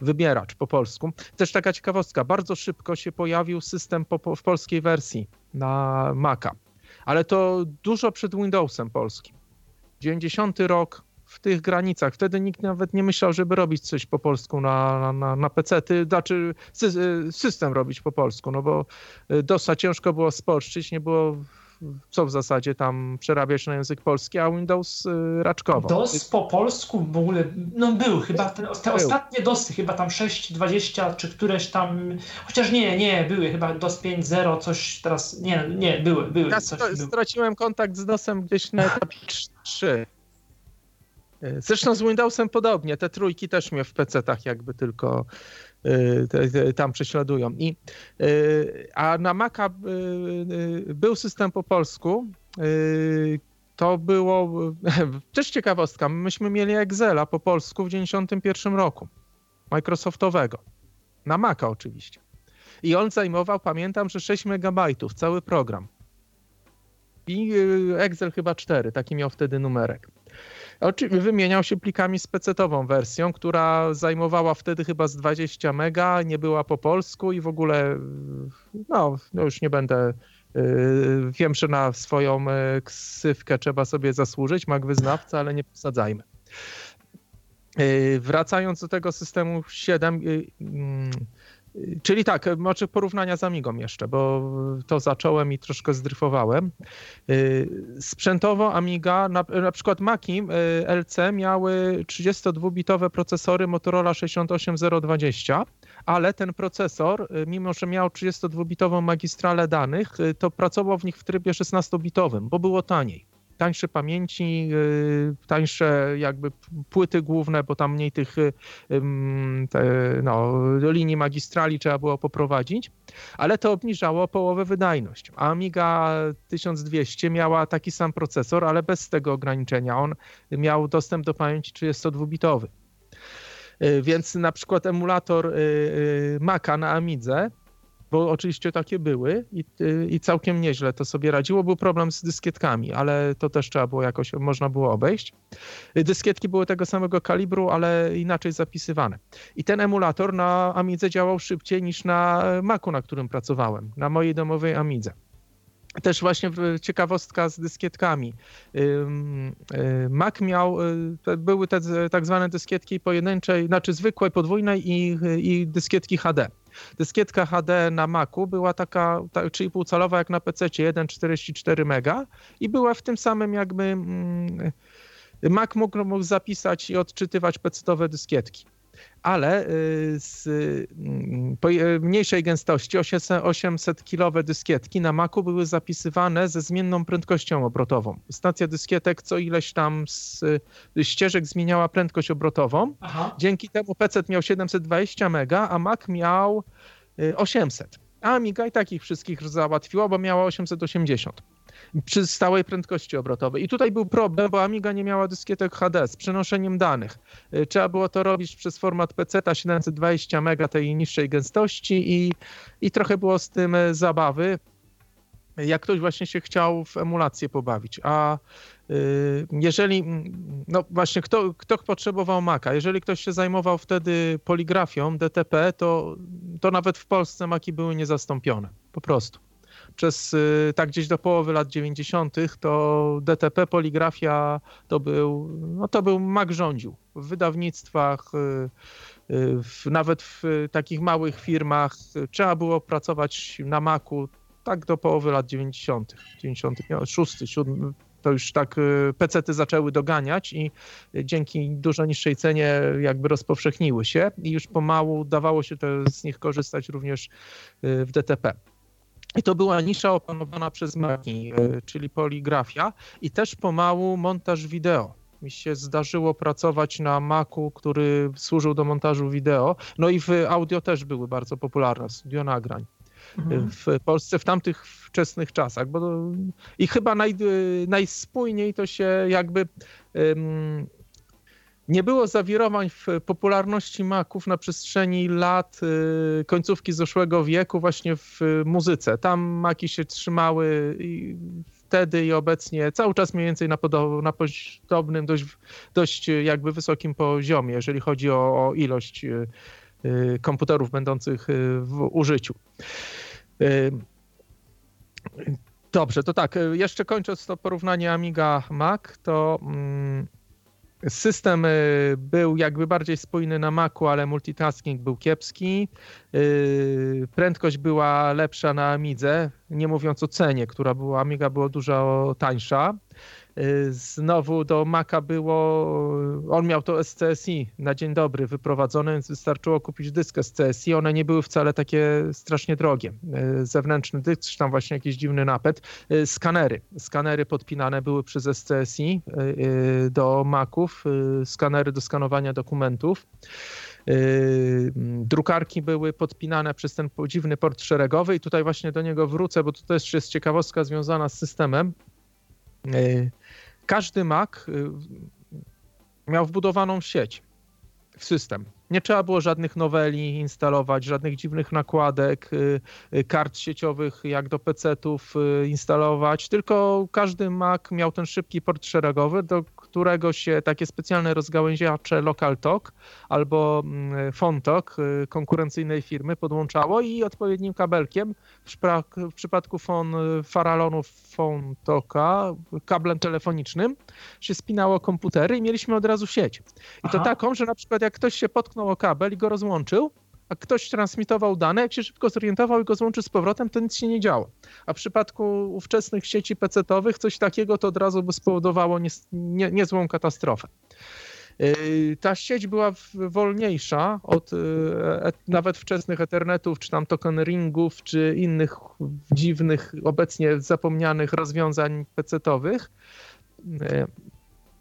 wybieracz po polsku. Też taka ciekawostka, bardzo szybko się pojawił system po, w polskiej wersji na Maca, ale to dużo przed Windowsem polskim. 90 rok, w tych granicach. Wtedy nikt nawet nie myślał, żeby robić coś po polsku na, na, na PC, ty, znaczy system robić po polsku, no bo y, dosyć ciężko było spolszczyć, nie było co w zasadzie tam przerabiać na język polski, a Windows raczkowo. DOS po polsku w ogóle, no był chyba, te, te był. ostatnie DOSy, chyba tam 6.20 czy któreś tam, chociaż nie, nie, były chyba DOS 5.0, coś teraz, nie, nie, były, były. Ja straciłem kontakt z DOSem gdzieś na etapie 3. Zresztą z Windowsem podobnie, te trójki też mnie w PC-tach jakby tylko y, tam prześladują. I, y, a na Maca y, był system po polsku, to było też ciekawostka. Myśmy mieli Excela po polsku w 91 roku, Microsoftowego. Na Maca oczywiście. I on zajmował, pamiętam, że 6 megabajtów, cały program. I Excel chyba 4, taki miał wtedy numerek. Wymieniał się plikami z PC-ową wersją, która zajmowała wtedy chyba z 20 mega, nie była po polsku i w ogóle, no, no już nie będę Yy, wiem, że na swoją e, ksywkę trzeba sobie zasłużyć, mag wyznawca, ale nie posadzajmy. Yy, wracając do tego systemu 7, Czyli tak, może porównania z Amigą jeszcze, bo to zacząłem i troszkę zdryfowałem. Y, sprzętowo Amiga, na, na przykład Maki y, LC miały 32-bitowe procesory Motorola 68020, ale ten procesor, y, mimo że miał 32-bitową magistralę danych, to pracował w nich w trybie 16-bitowym, bo było taniej tańsze pamięci, y, tańsze jakby płyty główne, bo tam mniej tych y, te, no, linii magistrali trzeba było poprowadzić, ale to obniżało połowę wydajność. Amiga 1200 miała taki sam procesor, ale bez tego ograniczenia. On miał dostęp do pamięci 32-bitowy. Y, więc na przykład emulator Maca na Amidze bo oczywiście takie były i, i całkiem nieźle to sobie radziło. Był problem z dyskietkami, ale to też trzeba było jakoś, można było obejść. Dyskietki były tego samego kalibru, ale inaczej zapisywane. I ten emulator na Amidze działał szybciej niż na Macu, na którym pracowałem, na mojej domowej Amidze. Też właśnie ciekawostka z dyskietkami. Y, Mac miał, y, były te tak zwane dyskietki pojedynczej, znaczy zwykłej, podwójnej i, i dyskietki HD. Dyskietka HD na Macu była taka 3,5 calowa jak na PC, 1,44 mega i była w tym samym jakby mm, Mac mógł, mógł zapisać i odczytywać PC-owe dyskietki ale y, z mm, y, mniejszej gęstości 800-kilowe dyskietki na Macu były zapisywane ze zmienną prędkością obrotową. Stacja dyskietek co ileś tam z y, ścieżek zmieniała prędkość obrotową. Aha. Dzięki temu PC miał 720 mega, a Mac miał 800. A Amiga i takich wszystkich załatwiła, bo miała 880 przy stałej prędkości obrotowej. I tutaj był problem, bo Amiga nie miała dyskietek HD z przenoszeniem danych. Y, trzeba było to robić przez format PC 720 MB tej niższej gęstości i, i trochę było z tym y, zabawy jak ktoś właśnie się chciał w emulację pobawić. A y, jeżeli, mm, no właśnie, kto, kto potrzebował Maca, jeżeli ktoś się zajmował wtedy poligrafią DTP, to, to nawet w Polsce Maki były niezastąpione. Po prostu przez y, tak gdzieś do połowy lat 90. to DTP poligrafia to był, no to był Mac rządził w wydawnictwach, y, y, w, nawet w takich małych firmach trzeba było pracować na Macu tak do połowy lat 90. 96, 7, to już tak pecety zaczęły doganiać i dzięki dużo niższej cenie jakby rozpowszechniły się i już pomału dawało się z nich korzystać również w DTP. I to była nisza opanowana przez Maki, e, czyli poligrafia i też pomału montaż wideo. Mi się zdarzyło pracować na Macu, który służył do montażu wideo. No i w audio też były bardzo popularne studio nagrań. Mhm. W Polsce w tamtych wczesnych czasach. Bo I chyba naj, najspójniej to się jakby um, nie było zawirowań w popularności maków na przestrzeni lat y, końcówki zeszłego wieku właśnie w muzyce. Tam maki się trzymały i wtedy i obecnie cały czas mniej więcej na, na podobnym, dość, dość jakby wysokim poziomie, jeżeli chodzi o, o ilość y, y, komputerów będących w użyciu. Dobrze, to tak, jeszcze kończąc to porównanie Amiga-Mac, to mm, System y, był jakby bardziej spójny na Macu, ale multitasking był kiepski. Y, prędkość była lepsza na Amidze. Nie mówiąc o cenie, która była, Amiga była dużo tańsza. Y, znowu do Maca było, on miał to SCSI na dzień dobry wyprowadzone, więc wystarczyło kupić dysk SCSI. One nie były wcale takie strasznie drogie. Y, zewnętrzny dysk, czy tam właśnie jakiś dziwny napęd. Y, skanery. Skanery podpinane były przez SCSI do Maców, skanery do skanowania dokumentów. Drukarki były podpinane przez ten dziwny port szeregowy i tutaj właśnie do niego wrócę, bo to też jest ciekawostka związana z systemem każdy Mac y, miał wbudowaną sieć w system. Nie trzeba było żadnych noweli instalować, żadnych dziwnych nakładek, y, y, kart sieciowych jak do PC-ów instalować, tylko każdy Mac miał ten szybki port szeregowy, do którego się takie specjalne rozgałęziacze LocalTalk albo mm, FonTalk y, konkurencyjnej firmy podłączało i odpowiednim kabelkiem, w, w przypadku fon, Faralonu FonTalka, kablem telefonicznym się spinało komputery i mieliśmy od razu sieć. I Aha. to taką, że na przykład jak ktoś się potknął o kabel i go rozłączył, a ktoś transmitował dane, jak się szybko zorientował i go złączył z powrotem, to nic się nie działo. A w przypadku ówczesnych sieci PC-owych coś takiego to od razu by spowodowało nie, niezłą katastrofę. Yy, ta sieć była wolniejsza od yy, nawet wczesnych Ethernetów, czy tam token ringów, czy innych dziwnych, obecnie zapomnianych rozwiązań PC-owych. Yy,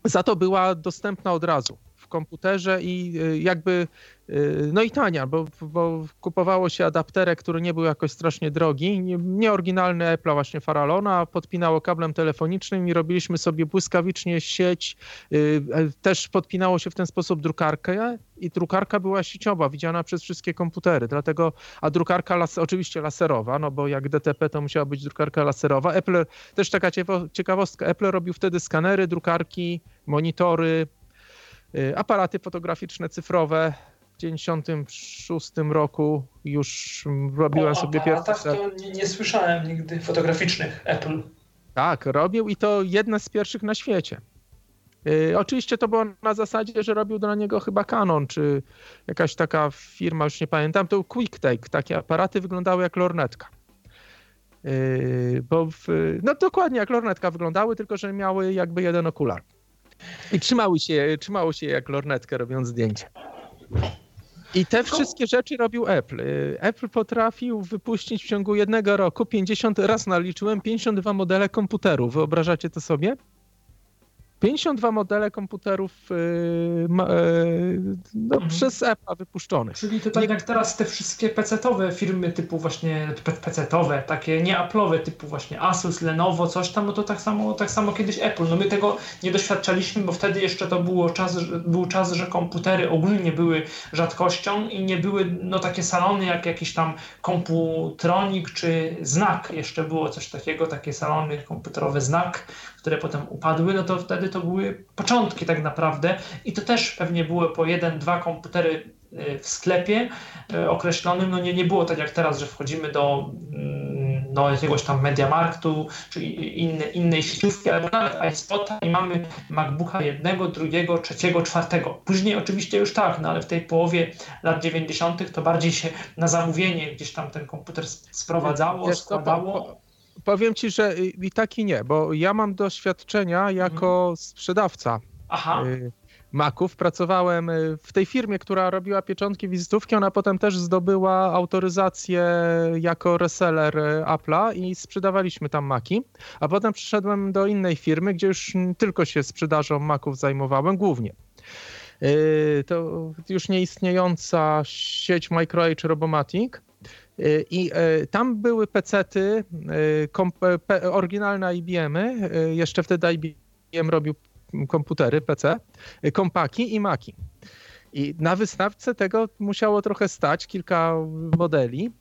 za to była dostępna od razu komputerze i jakby Y, no i tania, bo, bo, kupowało się adapterek, który nie był jakoś strasznie drogi, nie, oryginalny Apple właśnie Faralona, podpinało kablem telefonicznym i robiliśmy sobie błyskawicznie sieć. Y, e, też podpinało się w ten sposób drukarkę i drukarka była sieciowa, widziana przez wszystkie komputery, dlatego, a drukarka las, oczywiście laserowa, no bo jak DTP to musiała być drukarka laserowa. Apple, też taka ciekawostka, Apple robił wtedy skanery, drukarki, monitory, y, aparaty fotograficzne, cyfrowe, 1996 roku już robiłem o, sobie pierwsze. to nie, nie słyszałem nigdy fotograficznych Apple. Tak, robił i to jedne z pierwszych na świecie. Yy, oczywiście to było na zasadzie, że robił dla niego chyba Canon, czy jakaś taka firma, już nie pamiętam, to QuickTake. Takie aparaty wyglądały jak lornetka. Yy, bo w, no dokładnie jak lornetka wyglądały, tylko że miały jakby jeden okular. I trzymały się, trzymało się jak lornetkę robiąc zdjęcie. I te wszystkie rzeczy robił Apple. Y, Apple potrafił wypuścić w ciągu jednego roku 50, raz naliczyłem, 52 modele komputerów. Wyobrażacie to sobie? 52 modele komputerów ma, yy, no, mhm. przez Apple wypuszczonych. Czyli to tak jak teraz te wszystkie PC-owe firmy typu właśnie PC-owe, takie nie Apple'owe typu właśnie Asus, Lenovo, coś tam, no to tak samo, tak samo kiedyś Apple. No my tego nie doświadczaliśmy, bo wtedy jeszcze to było czas, był czas, że komputery ogólnie były rzadkością i nie były no takie salony jak jakiś tam komputronik czy Znak. Jeszcze było coś takiego, takie salony komputerowe Znak, które potem upadły, no to wtedy to były początki tak naprawdę i to też pewnie było po jeden, dwa komputery y, w sklepie y, określonym, no nie, nie było tak jak teraz, że wchodzimy do mm, do jakiegoś tam Mediamarktu czy inne, innej sieciówki, albo nawet iSpota i mamy MacBooka jednego, drugiego, trzeciego, czwartego. Później oczywiście już tak, no ale w tej połowie lat 90. to bardziej się na zamówienie gdzieś tam ten komputer sprowadzało, składało. Powiem ci, że i tak i nie, bo ja mam doświadczenia jako mhm. sprzedawca Aha. Y, Maków. Pracowałem y, w tej firmie, która robiła pieczątki wizytówki. Ona potem też zdobyła autoryzację jako reseller y, Apple'a i sprzedawaliśmy tam Maki. A potem przyszedłem do innej firmy, gdzie już tylko się sprzedażą Maków zajmowałem głównie. To już nieistniejąca sieć MicroH Robomatic i e, tam były pecety, e, oryginalne IBM-y, jeszcze wtedy IBM robił komputery, PC, kompaki i maki. I na wystawce tego musiało trochę stać, kilka modeli.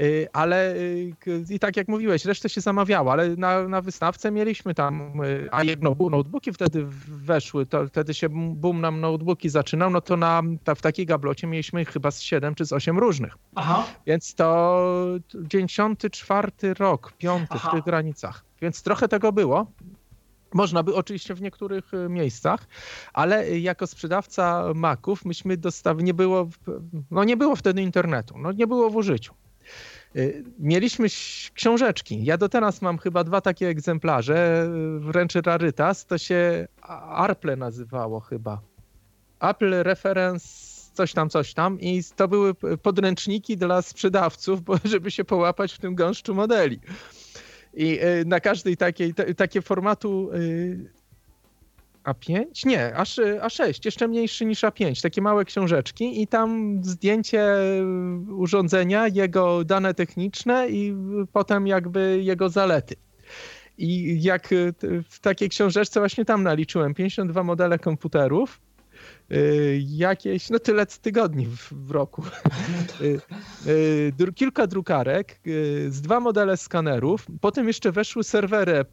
Y, ale y, i tak jak mówiłeś, resztę się zamawiało, ale na, na wystawce mieliśmy tam, y, a jedno notebooki wtedy weszły, to wtedy się boom nam notebooki zaczynał, no to na, ta, w takiej gablocie mieliśmy chyba z 7 czy z 8 różnych. Aha. Więc to 94 rok, piąty Aha. w tych granicach. Więc trochę tego było. Można by oczywiście w niektórych miejscach, ale jako sprzedawca Maców myśmy dostawili, nie było, no nie było wtedy internetu, no nie było w użyciu. Mieliśmy książeczki. Ja do teraz mam chyba dwa takie egzemplarze, wręcz rarytas. To się Arple nazywało chyba. Apple Reference coś tam, coś tam i to były podręczniki dla sprzedawców, bo żeby się połapać w tym gąszczu modeli. I na każdej takiej, takie formatu a5? Nie, A6, jeszcze mniejszy niż A5, takie małe książeczki i tam zdjęcie urządzenia, jego dane techniczne i potem jakby jego zalety. I jak w takiej książeczce właśnie tam naliczyłem 52 modele komputerów, jakieś, no tyle tygodni w, w roku. Y, y, kilka drukarek, z dwa modele skanerów, potem jeszcze weszły serwery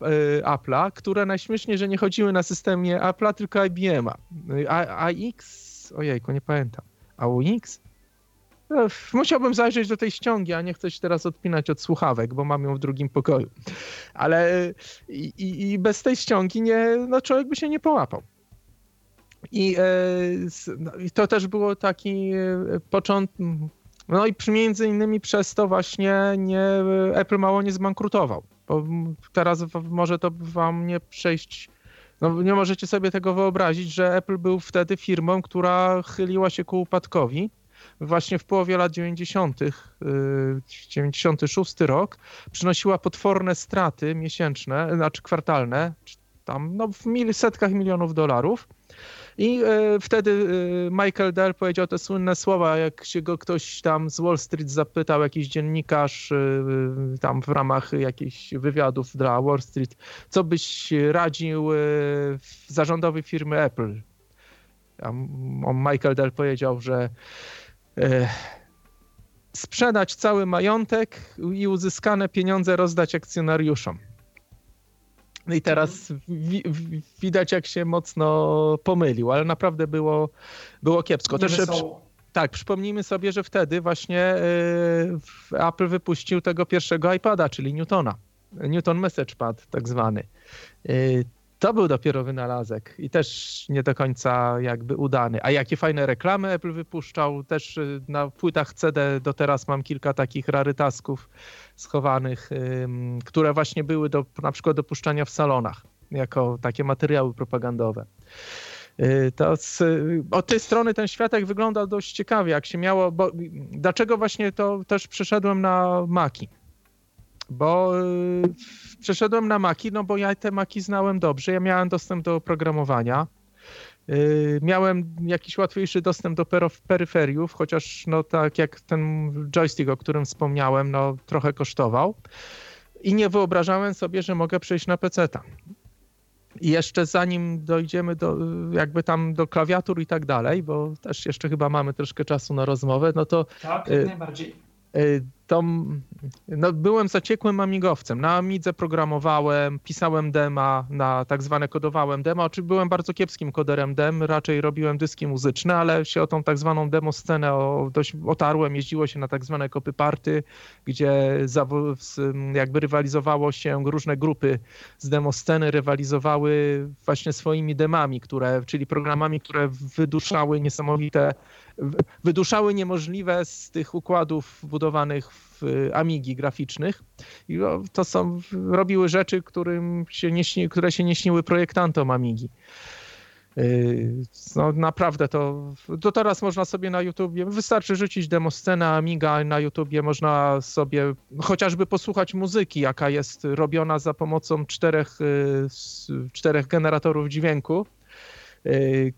Apple'a, które najśmieszniej, że nie chodziły na systemie Apple'a, tylko IBM'a. AX, ojejku, nie pamiętam. AUX? No, musiałbym zajrzeć do tej ściągi, a nie chcę się teraz odpinać od słuchawek, bo mam ją w drugim pokoju. Ale i, i bez tej ściągi nie, no człowiek by się nie połapał. I, e, no, I, to też było taki e, początek. No i między innymi przez to właśnie nie, Apple mało nie zbankrutował. Bo teraz może to wam nie przejść. No nie możecie sobie tego wyobrazić, że Apple był wtedy firmą, która chyliła się ku upadkowi. Właśnie w połowie lat 90., 96 rok, przynosiła potworne straty miesięczne, znaczy kwartalne, tam no, w setkach milionów dolarów. I e, wtedy e, Michael Dell powiedział te słynne słowa, jak się go ktoś tam z Wall Street zapytał, jakiś dziennikarz e, tam w ramach jakichś wywiadów dla Wall Street, co byś radził zarządowi firmy Apple? Michael Dell powiedział, że sprzedać cały majątek i uzyskane pieniądze rozdać akcjonariuszom. No i teraz wi widać, jak się mocno pomylił, ale naprawdę było, było kiepsko. Też, tak, przypomnijmy sobie, że wtedy właśnie y, Apple wypuścił tego pierwszego iPada, czyli Newtona. Newton Message Pad tak zwany. Y, to był dopiero wynalazek i też nie do końca jakby udany. A jakie fajne reklamy Apple wypuszczał, też y, na płytach CD do teraz mam kilka takich rarytasków schowanych, które właśnie były do na przykład do puszczania w salonach, jako takie materiały propagandowe. Y, to z, od tej strony ten światek wygląda dość ciekawie, jak się miało, bo dlaczego właśnie to też przeszedłem na Maki? Bo y, przeszedłem na Maki, no bo ja te Maki znałem dobrze, ja miałem dostęp do oprogramowania, y, miałem jakiś łatwiejszy dostęp do peryferiów, chociaż no tak jak ten joystick, o którym wspomniałem, no trochę kosztował. I nie wyobrażałem sobie, że mogę przejść na PC-ta. I jeszcze zanim dojdziemy do, jakby tam do klawiatur i tak dalej, bo też jeszcze chyba mamy troszkę czasu na rozmowę, no to... Tak, jak y, najbardziej to no, byłem zaciekłym amigowcem. Na Amidze programowałem, pisałem dema, na tak zwane kodowałem demo, czy byłem bardzo kiepskim koderem dem, raczej robiłem dyski muzyczne, ale się o tą tak zwaną demo scenę o, dość otarłem, jeździło się na tak zwane kopy party, gdzie jakby rywalizowało się różne grupy z demo sceny, rywalizowały właśnie swoimi demami, które, czyli programami, które wyduszały niesamowite wyduszały niemożliwe z tych układów budowanych w Amigi graficznych. I to są, robiły rzeczy, którym się nie śni, które się nie śniły projektantom Amigi. Yy, no naprawdę to, to teraz można sobie na YouTubie, wystarczy rzucić demo scenę Amiga na YouTubie, można sobie chociażby posłuchać muzyki, jaka jest robiona za pomocą czterech, yy, czterech generatorów dźwięku Y,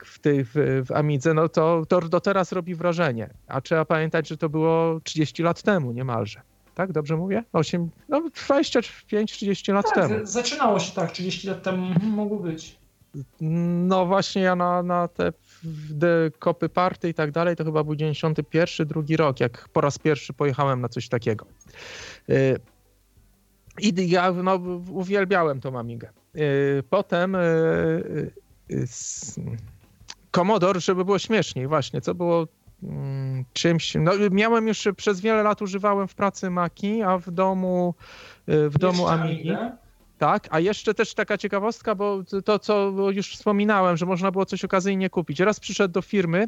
w, tej, w, w Amidze, no to, to do teraz robi wrażenie. A trzeba pamiętać, że to było 30 lat temu niemalże. Tak, dobrze mówię? 8, no 25-30 lat tak, temu. Zaczynało się tak, 30 lat temu mogło być. No właśnie ja na, na te kopy party i tak dalej, to chyba był 91, drugi rok, jak po raz pierwszy pojechałem na coś takiego. Y, I ja no, uwielbiałem tą Amigę. Y, potem Commodore, żeby było śmieszniej właśnie, co było mm, czymś, no miałem już przez wiele lat używałem w pracy Maki, a w domu w domu Amigi. Tak, a jeszcze też taka ciekawostka, bo to, co już wspominałem, że można było coś okazyjnie kupić. Raz przyszedł do firmy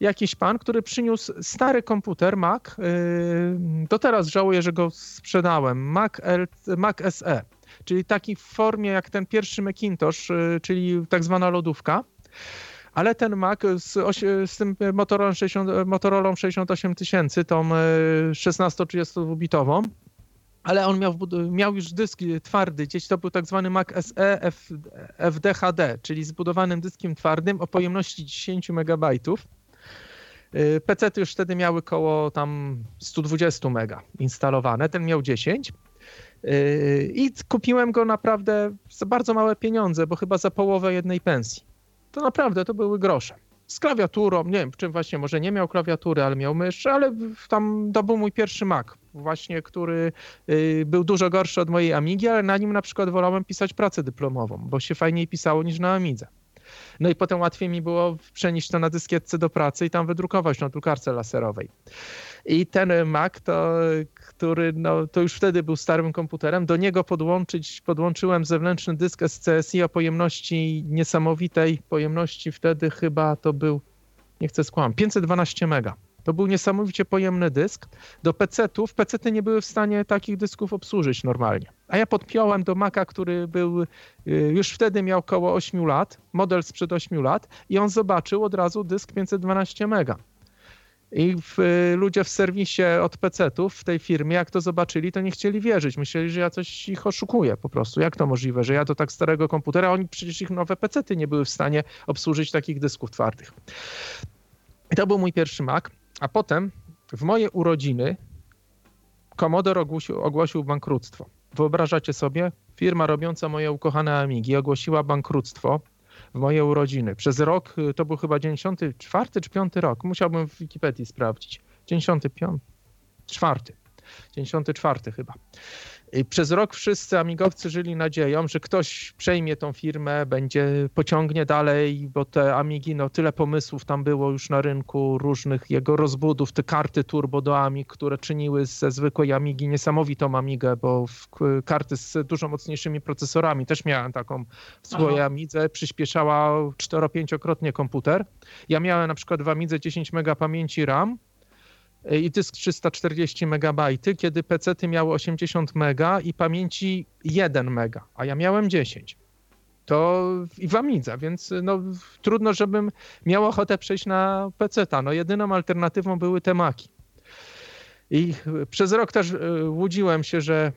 jakiś pan, który przyniósł stary komputer Mac. Do teraz żałuję, że go sprzedałem. Mac, L, Mac SE, czyli taki w formie jak ten pierwszy Macintosh, y, czyli tak zwana lodówka. Ale ten Mac z, z tym Motorola, 60, Motorola 68000, tą 16-32-bitową, ale on miał, miał już dysk twardy, gdzieś to był tak zwany Mac SE FDHD, czyli zbudowanym dyskiem twardym o pojemności 10 MB. Y, PC już wtedy miały koło tam 120 MB instalowane, ten miał 10. Y, I kupiłem go naprawdę za bardzo małe pieniądze, bo chyba za połowę jednej pensji. To naprawdę to były grosze z klawiaturą, nie wiem, czym właśnie, może nie miał klawiatury, ale miał mysz, ale tam to był mój pierwszy Mac, właśnie, który y, był dużo gorszy od mojej Amigi, ale na nim na przykład wolałem pisać pracę dyplomową, bo się fajniej pisało niż na Amidze. No i potem łatwiej mi było przenieść to na dyskietce do pracy i tam wydrukować na drukarce laserowej. I ten Mac, to, który no, to już wtedy był starym komputerem, do niego podłączyć, podłączyłem zewnętrzny dysk SCSI o pojemności niesamowitej, pojemności wtedy chyba to był, nie chcę skłamać, 512 mega. To był niesamowicie pojemny dysk. Do PC-ów, PC-ty nie były w stanie takich dysków obsłużyć normalnie. A ja podpiąłem do Maca, który był, y, już wtedy miał około 8 lat, model sprzed 8 lat i on zobaczył od razu dysk 512 mega. I w, y, ludzie w serwisie od PC-ów w tej firmie, jak to zobaczyli, to nie chcieli wierzyć. Myśleli, że ja coś ich oszukuję po prostu. Jak to możliwe, że ja do tak starego komputera, oni przecież ich nowe PC-ty nie były w stanie obsłużyć takich dysków twardych. I to był mój pierwszy Mac. A potem w moje urodziny Commodore ogłosił, ogłosił bankructwo. Wyobrażacie sobie? Firma robiąca moje ukochane Amigi ogłosiła bankructwo w moje urodziny. Przez rok, y, to był chyba 94 czy 5 rok, musiałbym w Wikipedii sprawdzić. 95, 4, 94 chyba. Przez rok wszyscy amigowcy żyli nadzieją, że ktoś przejmie tą firmę, będzie pociągnie dalej, bo te amigi, no tyle pomysłów tam było już na rynku, różnych jego rozbudów, te karty turbo do amig, które czyniły ze zwykłej amigi niesamowitą amigę, bo karty z dużo mocniejszymi procesorami, też miałem taką w swojej Aha. amidze, przyspieszała 4-5-krotnie komputer. Ja miałem na przykład w amidze 10 MB pamięci RAM, i dysk 340 MB, kiedy PC-ty miały 80 MB i pamięci 1 MB, a ja miałem 10. To i w Amidze, więc no, trudno, żebym miał ochotę przejść na PC-ta. No, jedyną alternatywą były te maki. I przez rok też e, łudziłem się, że,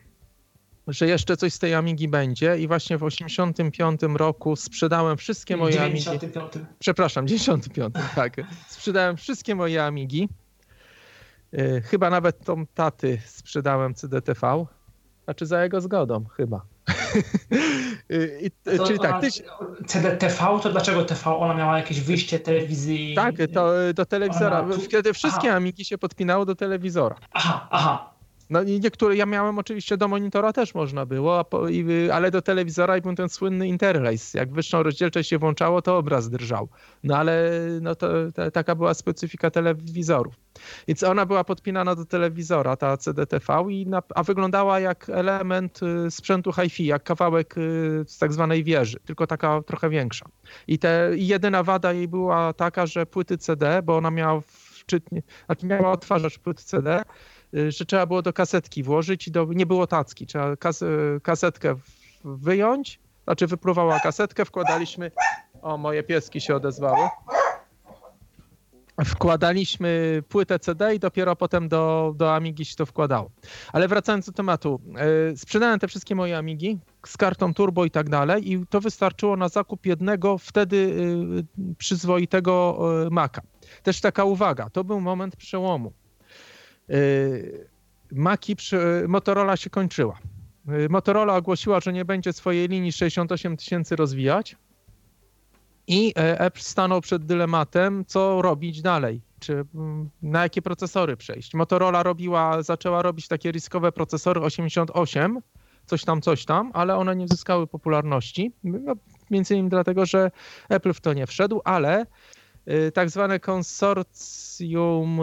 że jeszcze coś z tej Amigi będzie i właśnie w 85 roku sprzedałem wszystkie moje 95. Amigi. Przepraszam, 95, tak. Sprzedałem wszystkie moje Amigi E, chyba nawet tą taty sprzedałem CDTV. Znaczy za jego zgodą, chyba. E, I, to, czyli tak, ty... CDTV, to dlaczego TV? Ona miała jakieś wyjście telewizji? Tak, to do telewizora. Tu... Wtedy wszystkie aha. Amigi się podpinało do telewizora. Aha, aha. No i niektóre, ja miałem oczywiście do monitora też można było, ale do telewizora i był ten słynny interlace. Jak wyższą rozdzielczość się włączało, to obraz drżał. No ale no to, to, taka była specyfika telewizorów. Więc ona była podpinana do telewizora, ta CDTV, i na, a wyglądała jak element y, sprzętu hi-fi, jak kawałek y, z tak zwanej wieży, tylko taka trochę większa. I, te, i jedyna wada jej była taka, że płyty CD, bo ona miała wczytnie, znaczy miała odtwarzacz płyt CD, że trzeba było do kasetki włożyć i do, nie było tacki. Trzeba kas, y, kasetkę wyjąć, znaczy wypruwała kasetkę, wkładaliśmy, o moje pieski się odezwały, wkładaliśmy płytę CD i dopiero potem do, do Amigi się to wkładało. Ale wracając do tematu, yy, sprzedałem te wszystkie moje Amigi z kartą turbo i tak dalej i to wystarczyło na zakup jednego wtedy yy, przyzwoitego yy, Maca. Też taka uwaga, to był moment przełomu. Y, Maki przy, Motorola się kończyła. Y, Motorola ogłosiła, że nie będzie swojej linii 68 tysięcy rozwijać i e, Apple stanął przed dylematem, co robić dalej, czy mm, na jakie procesory przejść. Motorola robiła, zaczęła robić takie riskowe procesory 88, coś tam, coś tam, ale one nie zyskały popularności, no, między innymi dlatego, że Apple w to nie wszedł, ale y, tak zwane konsorcjum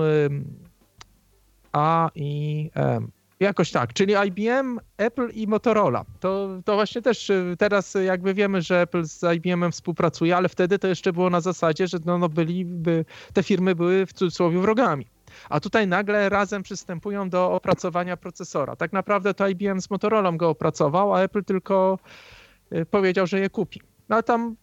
A i M. Jakoś tak, czyli IBM, Apple i Motorola. To, to właśnie też y, teraz jakby wiemy, że Apple z IBM współpracuje, ale wtedy to jeszcze było na zasadzie, że no, no byli, by, te firmy były w cudzysłowie wrogami. A tutaj nagle razem przystępują do opracowania procesora. Tak naprawdę to IBM z Motorola go opracował, a Apple tylko y, powiedział, że je kupi. No tam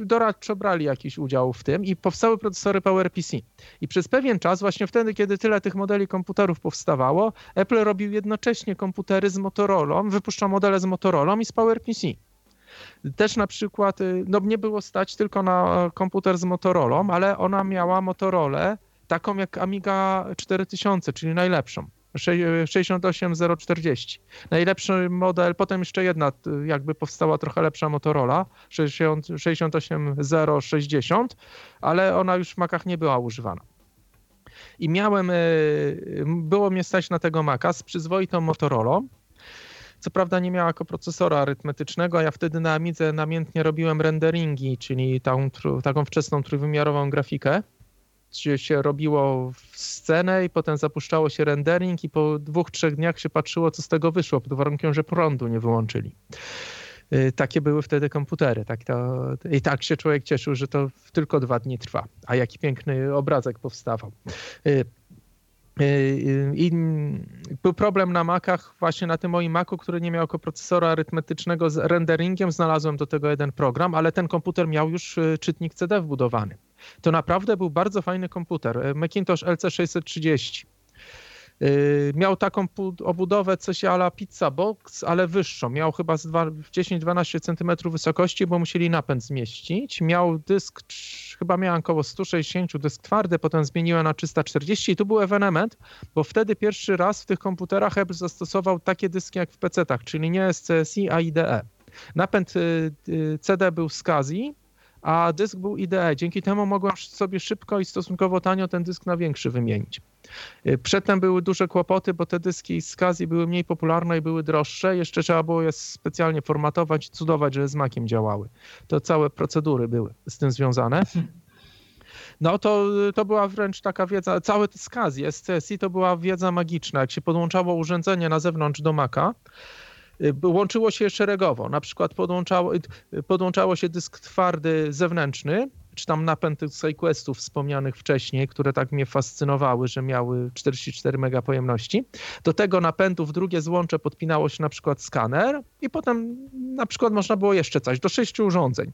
doradczo brali jakiś udział w tym i powstały procesory PowerPC. I przez pewien czas, właśnie wtedy, kiedy tyle tych modeli komputerów powstawało, Apple robił jednocześnie komputery z Motorola, wypuszcza modele z Motorola i z PowerPC. Też na przykład, y, no nie było stać tylko na komputer z Motorola, ale ona miała Motorola taką jak Amiga 4000, czyli najlepszą. 68040. Najlepszy model, potem jeszcze jedna jakby powstała trochę lepsza Motorola 68060, ale ona już w Macach nie była używana. I miałem, e, było mnie stać na tego Maca z przyzwoitą Motorola. Co prawda nie miała jako procesora arytmetycznego, a ja wtedy na Amidze namiętnie robiłem renderingi, czyli tą, taką wczesną trójwymiarową grafikę się robiło scenę i potem zapuszczało się rendering i po dwóch, trzech dniach się patrzyło, co z tego wyszło, pod warunkiem, że prądu nie wyłączyli. Y, takie były wtedy komputery. Tak to, I tak się człowiek cieszył, że to tylko dwa dni trwa. A jaki piękny obrazek powstawał. Y, y, I był problem na Macach, właśnie na tym moim Macu, który nie miał procesora arytmetycznego z renderingiem. Znalazłem do tego jeden program, ale ten komputer miał już czytnik CD wbudowany. To naprawdę był bardzo fajny komputer. E, Macintosh LC630. E, miał taką obudowę coś ala pizza box, ale wyższą. Miał chyba 10-12 cm wysokości, bo musieli napęd zmieścić. Miał dysk, chyba miałem około 160 dysk twardy, potem zmieniłem na 340 i tu był ewenement, bo wtedy pierwszy raz w tych komputerach Apple zastosował takie dyski jak w PC-tach, czyli nie SCSI, a IDE. Napęd y, y, CD był z SCSI, a dysk był IDE. Dzięki temu mogłem sobie szybko i stosunkowo tanio ten dysk na większy wymienić. Y, przedtem były duże kłopoty, bo te dyski z Kazi były mniej popularne i były droższe. Jeszcze trzeba było je specjalnie formatować cudować, że z Maciem działały. To całe procedury były z tym związane. No to, to była wręcz taka wiedza, całe te skazy SCSI to była wiedza magiczna. Jak się podłączało urządzenie na zewnątrz do Maca, łączyło się szeregowo. Na przykład podłączało, y, podłączało się dysk twardy zewnętrzny, czy tam napęd tych SideQuestów wspomnianych wcześniej, które tak mnie fascynowały, że miały 44 mega pojemności. Do tego napędu w drugie złącze podpinało się na przykład skaner i potem na przykład można było jeszcze coś, do sześciu urządzeń.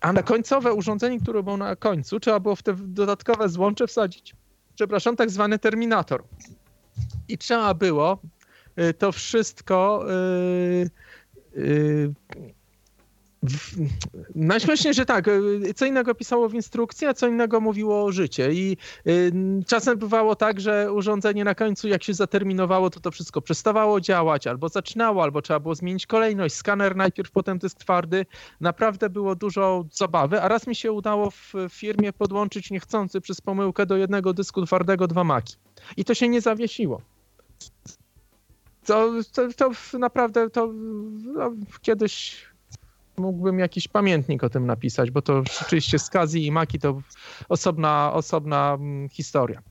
A na końcowe urządzenie, które było na końcu, trzeba było w te dodatkowe złącze wsadzić, przepraszam, tak zwany terminator. I trzeba było Y, to wszystko y, y, Najśmieszniej, że tak, co innego pisało w instrukcji, a co innego mówiło życie. I czasem bywało tak, że urządzenie na końcu, jak się zaterminowało, to to wszystko przestawało działać, albo zaczynało, albo trzeba było zmienić kolejność. Skaner najpierw, potem dysk twardy. Naprawdę było dużo zabawy, a raz mi się udało w firmie podłączyć niechcący przez pomyłkę do jednego dysku twardego dwa maki. I to się nie zawiesiło. To, to, to naprawdę to no, kiedyś mógłbym jakiś pamiętnik o tym napisać, bo to rzeczywiście Skazi i Maki to osobna, osobna mm, historia.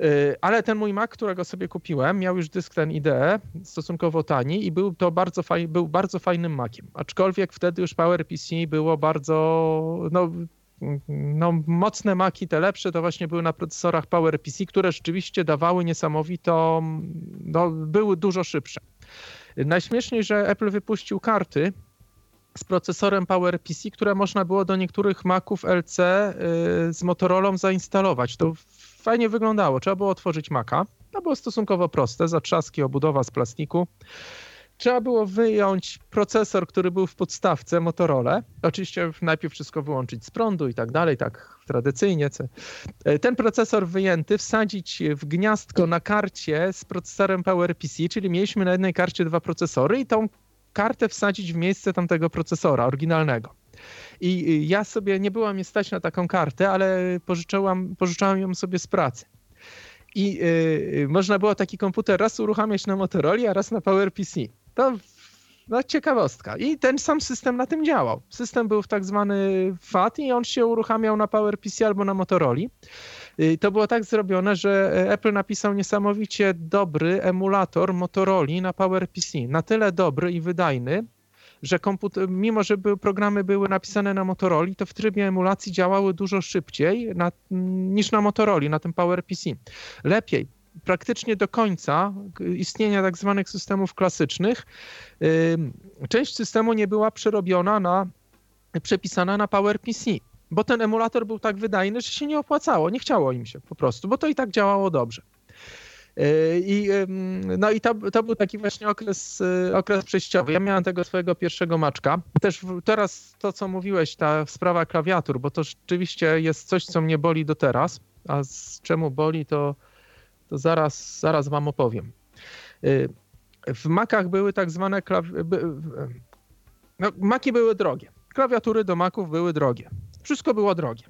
Y, ale ten mój Mac, którego sobie kupiłem, miał już dysk ten IDE, stosunkowo tani i był to bardzo, faj, był bardzo fajnym Maciem. Aczkolwiek wtedy już PowerPC było bardzo, no no, mocne maki, te lepsze, to właśnie były na procesorach PowerPC, które rzeczywiście dawały niesamowito, no, były dużo szybsze. Najśmieszniej, że Apple wypuścił karty z procesorem PowerPC, które można było do niektórych Maców LC y, z Motorola zainstalować. To fajnie wyglądało. Trzeba było otworzyć Maca. To było stosunkowo proste, zatrzaski, obudowa z plastiku trzeba było wyjąć procesor, który był w podstawce Motorola. Oczywiście najpierw wszystko wyłączyć z prądu i tak dalej, tak tradycyjnie. E, ten procesor wyjęty wsadzić w gniazdko na karcie z procesorem PowerPC, czyli mieliśmy na jednej karcie dwa procesory i tą kartę wsadzić w miejsce tamtego procesora oryginalnego. I ja sobie nie byłam mnie stać na taką kartę, ale pożyczałam, pożyczałam ją sobie z pracy. I yy, można było taki komputer raz uruchamiać na Motorola, a raz na PowerPC. To no, ciekawostka. I ten sam system na tym działał. System był w tak zwany FAT i on się uruchamiał na PowerPC albo na Motorola. To było tak zrobione, że Apple napisał niesamowicie dobry emulator Motorola na PowerPC. Na tyle dobry i wydajny, że komputer, mimo że były, programy były napisane na Motorola, to w trybie emulacji działały dużo szybciej na, niż na Motorola, na tym PowerPC. Lepiej, praktycznie do końca istnienia tak zwanych systemów klasycznych, część systemu nie była przerobiona na, przepisana na PowerPC, bo ten emulator był tak wydajny, że się nie opłacało, nie chciało im się po prostu, bo to i tak działało dobrze. I, no i to, to był taki właśnie okres, y, okres przejściowy. Ja miałem tego swojego pierwszego maczka. Też teraz to, co mówiłeś, ta sprawa klawiatur, bo to rzeczywiście jest coś, co mnie boli do teraz. A z czemu boli, to, to zaraz, zaraz wam opowiem. Y, w Macach były tak zwane klawi... No, Maki były drogie. Klawiatury do Maków były drogie. Wszystko było drogie.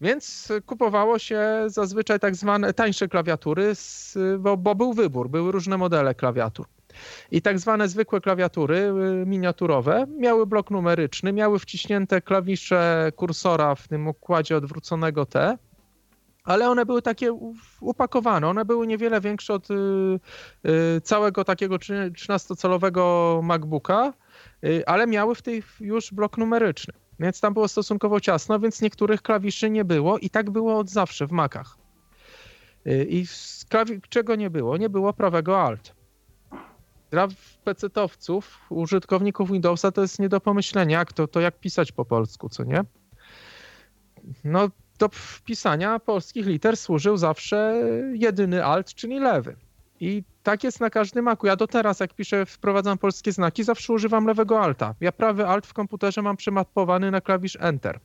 Więc kupowało się zazwyczaj tak zwane tańsze klawiatury, bo, bo był wybór, były różne modele klawiatur. I tak zwane zwykłe klawiatury y, miniaturowe miały blok numeryczny, miały wciśnięte klawisze kursora w tym układzie odwróconego T, ale one były takie upakowane. One były niewiele większe od y, y, całego takiego 13-calowego MacBooka, ale miały w tej już blok numeryczny. Więc tam było stosunkowo ciasno, więc niektórych klawiszy nie było i tak było od zawsze w Macach. Y, I czego nie było? Nie było prawego Alt. Dla PC-towców, użytkowników Windowsa to jest nie do pomyślenia, jak to, to jak pisać po polsku, co nie? No, do wpisania polskich liter służył zawsze jedyny Alt, czyli lewy. I tak jest na każdym maku. Ja do teraz, jak piszę, wprowadzam polskie znaki, zawsze używam lewego alta. Ja prawy alt w komputerze mam przemapowany na klawisz Enter.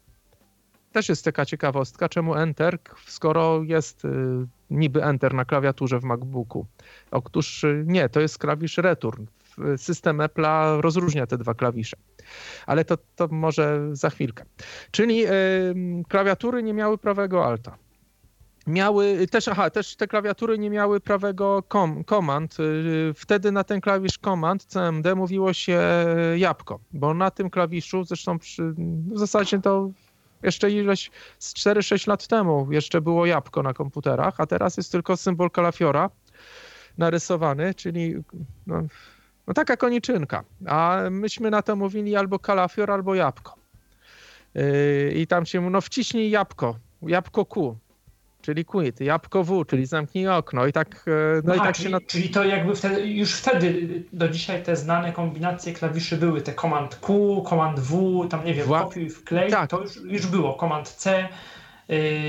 Też jest taka ciekawostka, czemu Enter, skoro jest y, niby Enter na klawiaturze w MacBooku. Otóż y, nie, to jest klawisz Return. System Apple'a rozróżnia te dwa klawisze. Ale to, to może za chwilkę. Czyli y, klawiatury nie miały prawego alta miały też, aha, też te klawiatury nie miały prawego kom, komand. Y, wtedy na ten klawisz komand CMD mówiło się jabłko, bo na tym klawiszu, zresztą przy, w zasadzie to jeszcze ileś z 4-6 lat temu jeszcze było jabłko na komputerach, a teraz jest tylko symbol kalafiora narysowany, czyli no, no taka koniczynka. A myśmy na to mówili albo kalafior, albo jabłko. Yy, I tam się, no wciśnij jabłko, jabłko Q czyli quit, jabłko W, czyli zamknij okno i tak, no Aha, i tak czyli, się... Czyli to jakby wtedy, już wtedy do dzisiaj te znane kombinacje klawiszy były, te Command Q, Command W, tam nie wiem, Wła... kopiuj, wklej, tak. to już, już było, Command C,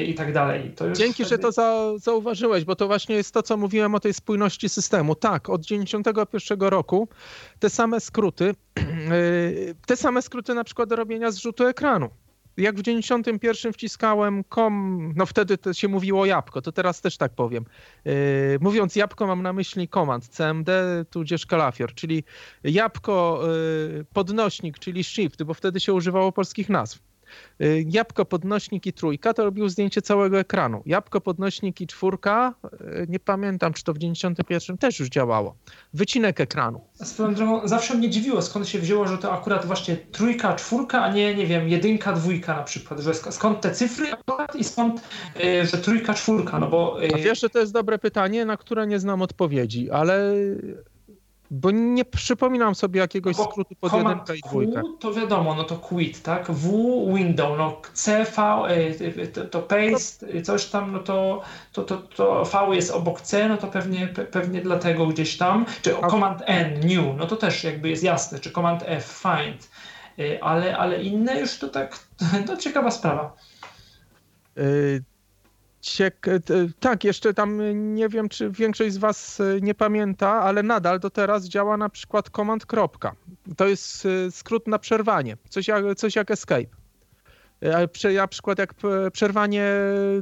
i tak dalej. Dzięki, wtedy... że to za, zauważyłeś, bo to właśnie jest to, co mówiłem o tej spójności systemu. Tak, od 91 roku te same skróty, yy, te same skróty na przykład do robienia zrzutu ekranu jak w 91 wciskałem kom, no wtedy to się mówiło jabłko, to teraz też tak powiem. Yy, mówiąc jabłko mam na myśli komand CMD tudzież kalafior, czyli jabłko podnośnik, czyli shift, bo wtedy się używało polskich nazw. Y, jabłko, podnośnik i trójka to robił zdjęcie całego ekranu. Jabłko, podnośnik i czwórka, y, nie pamiętam, czy to w 91 też już działało. Wycinek ekranu. Swoją drogą, zawsze mnie dziwiło, skąd się wzięło, że to akurat właśnie trójka, czwórka, a nie, nie wiem, jedynka, dwójka na przykład, że skąd te cyfry i skąd, y, że trójka, czwórka, no bo... A wiesz, że to jest dobre pytanie, na które nie znam odpowiedzi, ale bo nie przypominam sobie jakiegoś Bo skrótu pod jedynkę i dwójkę. to wiadomo, no to quit, tak? W window, no CV, e, to, to paste, coś tam, no to, to, to, to V jest obok C, no to pewnie, pewnie dlatego gdzieś tam. Czy A... Command N, new, no to też jakby jest jasne, czy Command F, find. Ale, ale inne już to tak, to ciekawa sprawa. Y Ciek tak, jeszcze tam nie wiem, czy większość z Was e, nie pamięta, ale nadal do teraz działa na przykład command. To jest e, skrót na przerwanie, coś jak, coś jak escape. Na przykład jak przerwanie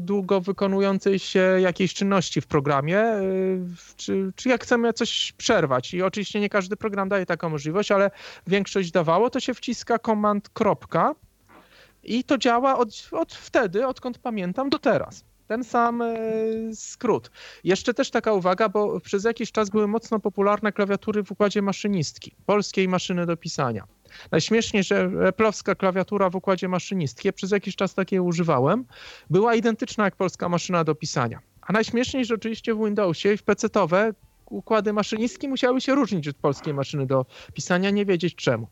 długo wykonującej się jakiejś czynności w programie, czy, czy jak chcemy coś przerwać. I oczywiście nie każdy program daje taką możliwość, ale większość dawało, to się wciska command. I to działa od, od wtedy, odkąd pamiętam, do teraz ten sam e, skrót. Jeszcze też taka uwaga, bo przez jakiś czas były mocno popularne klawiatury w układzie maszynistki, polskiej maszyny do pisania. Najśmieszniej, że eplowska klawiatura w układzie maszynistki, przez jakiś czas takiej używałem, była identyczna jak polska maszyna do pisania. A najśmieszniej, że oczywiście w Windowsie i w PC-towe układy maszynistki musiały się różnić od polskiej maszyny do pisania, nie wiedzieć czemu.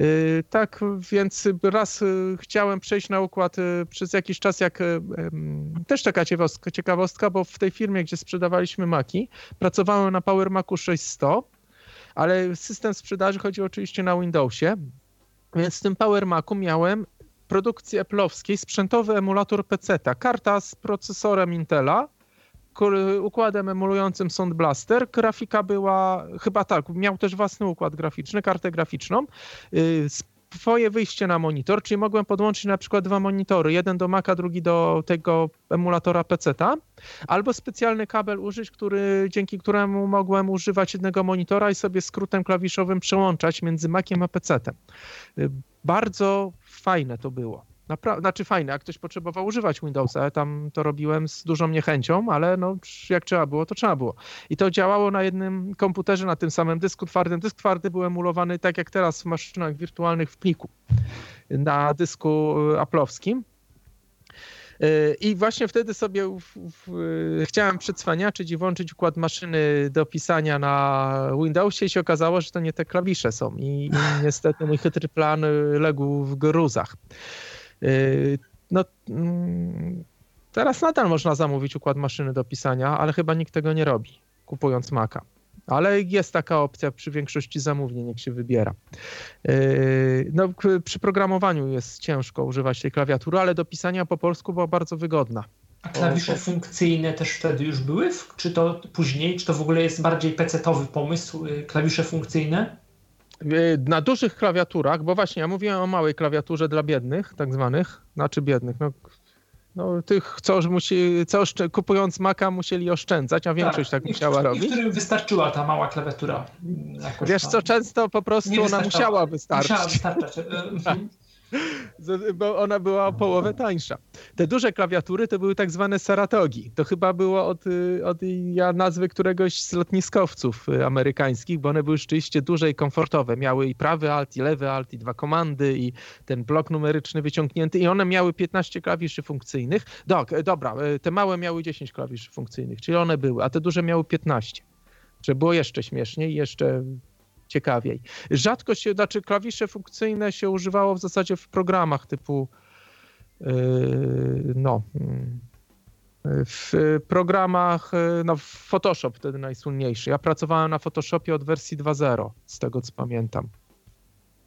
Y, tak więc raz y, chciałem przejść na układ y, przez jakiś czas, jak też taka ciekawostka, bo w tej firmie, gdzie sprzedawaliśmy Maki, pracowałem na Power Macu 600, ale system sprzedaży chodzi oczywiście na Windowsie, więc w tym Power Macu miałem produkcji Apple'owskiej sprzętowy emulator PC, karta z procesorem Intela, układem emulującym Sound Blaster. Grafika była, chyba tak, miał też własny układ graficzny, kartę graficzną. Y, swoje wyjście na monitor, czyli mogłem podłączyć na przykład dwa monitory, jeden do Maca, drugi do tego emulatora PC-ta, albo specjalny kabel użyć, który, dzięki któremu mogłem używać jednego monitora i sobie skrótem klawiszowym przełączać między Maciem a PC-tem. Y, bardzo fajne to było. Napra- znaczy fajne, jak ktoś potrzebował używać Windowsa, tam to robiłem z dużą niechęcią, ale no, jak trzeba było, to trzeba było. I to działało na jednym komputerze, na tym samym dysku twardym. Dysk twardy był emulowany tak jak teraz w maszynach wirtualnych w pliku na dysku e, aplowskim. E, I właśnie wtedy sobie w, w, chciałem przedswaniaczyć i włączyć układ maszyny do pisania na Windowsie i się okazało, że to nie te klawisze są. I, i niestety mój chytry plan legł w gruzach. Yy, no, mm, teraz nadal można zamówić układ maszyny do pisania, ale chyba nikt tego nie robi, kupując Maca. Ale jest taka opcja przy większości zamówień, jak się wybiera. Yy, no, przy programowaniu jest ciężko używać tej klawiatury, ale do pisania po polsku była bardzo wygodna. A klawisze o, funkcyjne też wtedy już były? Czy to później? Czy to w ogóle jest bardziej pecetowy pomysł, y, klawisze funkcyjne? Y, na dużych klawiaturach, bo właśnie ja mówiłem o małej klawiaturze dla biednych, tak zwanych, znaczy biednych, no, no tych, co, musi, co kupując Maca musieli oszczędzać, a większość tak, tak musiała robić. którym wystarczyła ta mała klawiatura. Wiesz co, często po prostu ona musiała wystarczyć. Musiała wystarczać. Bo ona była o połowę tańsza. Te duże klawiatury to były tak zwane Saratogi. To chyba było od, od ja nazwy któregoś z lotniskowców y, amerykańskich, bo one były rzeczywiście duże i komfortowe. Miały i prawy alt, i lewy alt, i dwa komandy, i ten blok numeryczny wyciągnięty, i one miały 15 klawiszy funkcyjnych. Dok, e, dobra, e, te małe miały 10 klawiszy funkcyjnych, czyli one były, a te duże miały 15. Że było jeszcze śmieszniej, jeszcze ciekawiej. Rzadko się, znaczy klawisze funkcyjne się używało w zasadzie w programach typu yy, no yy, w programach, no Photoshop wtedy najsłynniejszy. Ja pracowałem na Photoshopie od wersji 2.0, z tego co pamiętam.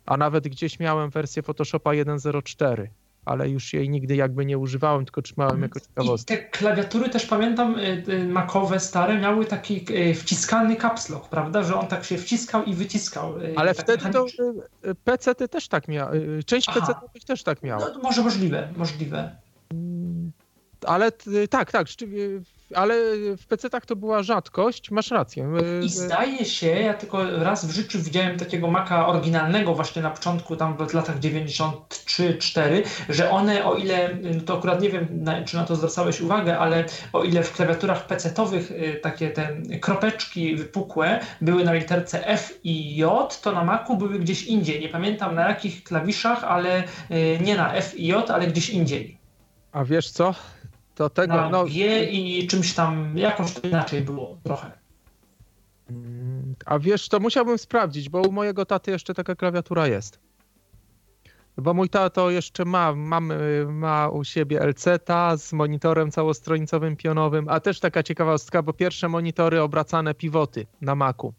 A nawet gdzieś miałem wersję Photoshopa 1.04 ale już jej nigdy jakby nie używałem, tylko trzymałem jako ciekawostkę. I te klawiatury też pamiętam, y, y, makowe stare miały taki y, wciskany caps lock, prawda, że on tak się wciskał i wyciskał. Ale tak wtedy to PC ty też tak miały, część PC też tak miała. No, może możliwe, możliwe. Mm, ale tak, tak, ale w PC-tach to była rzadkość, masz rację. I zdaje się, ja tylko raz w życiu widziałem takiego Maca oryginalnego właśnie na początku, tam w latach 93-4, że one o ile, no to akurat nie wiem, czy na to zwracałeś uwagę, ale o ile w klawiaturach PC-towych y, takie te kropeczki wypukłe były na literce F i J, to na Macu były gdzieś indziej. Nie pamiętam na jakich klawiszach, ale y, nie na F i J, ale gdzieś indziej. A wiesz co? To tego, na no, G i czymś tam, jakoś to inaczej było trochę. A wiesz, to musiałbym sprawdzić, bo u mojego taty jeszcze taka klawiatura jest. Bo mój tato jeszcze ma, ma, ma u siebie LCTA z monitorem całostronicowym pionowym, a też taka ciekawostka, bo pierwsze monitory obracane pivoty na Macu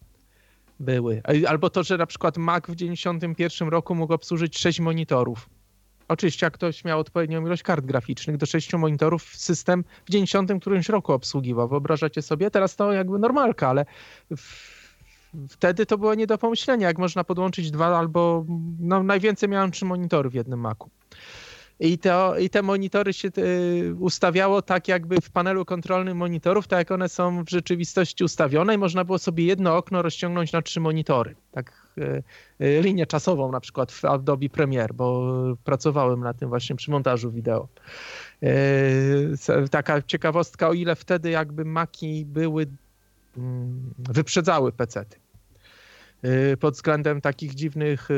były. Albo to, że na przykład Mac w 91 roku mógł obsłużyć 6 monitorów. Oczywiście, jak ktoś miał odpowiednią ilość kart graficznych do sześciu monitorów, system w 90 którymś roku obsługiwał. Wyobrażacie sobie? Teraz to jakby normalka, ale wtedy to było nie do pomyślenia, jak można podłączyć dwa albo no, najwięcej miałem trzy monitory w jednym Macu. I, to, I te monitory się y, ustawiało tak, jakby w panelu kontrolnym monitorów, tak jak one są w rzeczywistości ustawione, i można było sobie jedno okno rozciągnąć na trzy monitory. Tak linię czasową na przykład w Adobe Premiere, bo pracowałem na tym właśnie przy montażu wideo. Taka ciekawostka, o ile wtedy jakby maki były, mm, wyprzedzały pecety pod względem takich dziwnych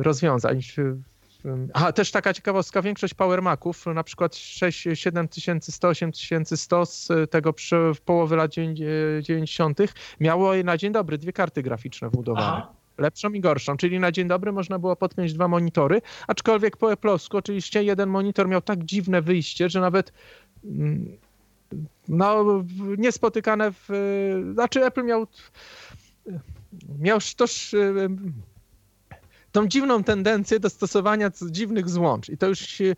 rozwiązań. Aha, też taka ciekawostka, większość Power Maców, na przykład 6, 7100, 8100 z tego przy, w połowie lat 90. miało na dzień dobry dwie karty graficzne wbudowane. Aha lepszą i gorszą, czyli na dzień dobry można było podpiąć dwa monitory, aczkolwiek po Apple'owsku oczywiście jeden monitor miał tak dziwne wyjście, że nawet mm, no, niespotykane w... Znaczy Apple miał miał też tą dziwną tendencję do stosowania dziwnych złącz. I to już się,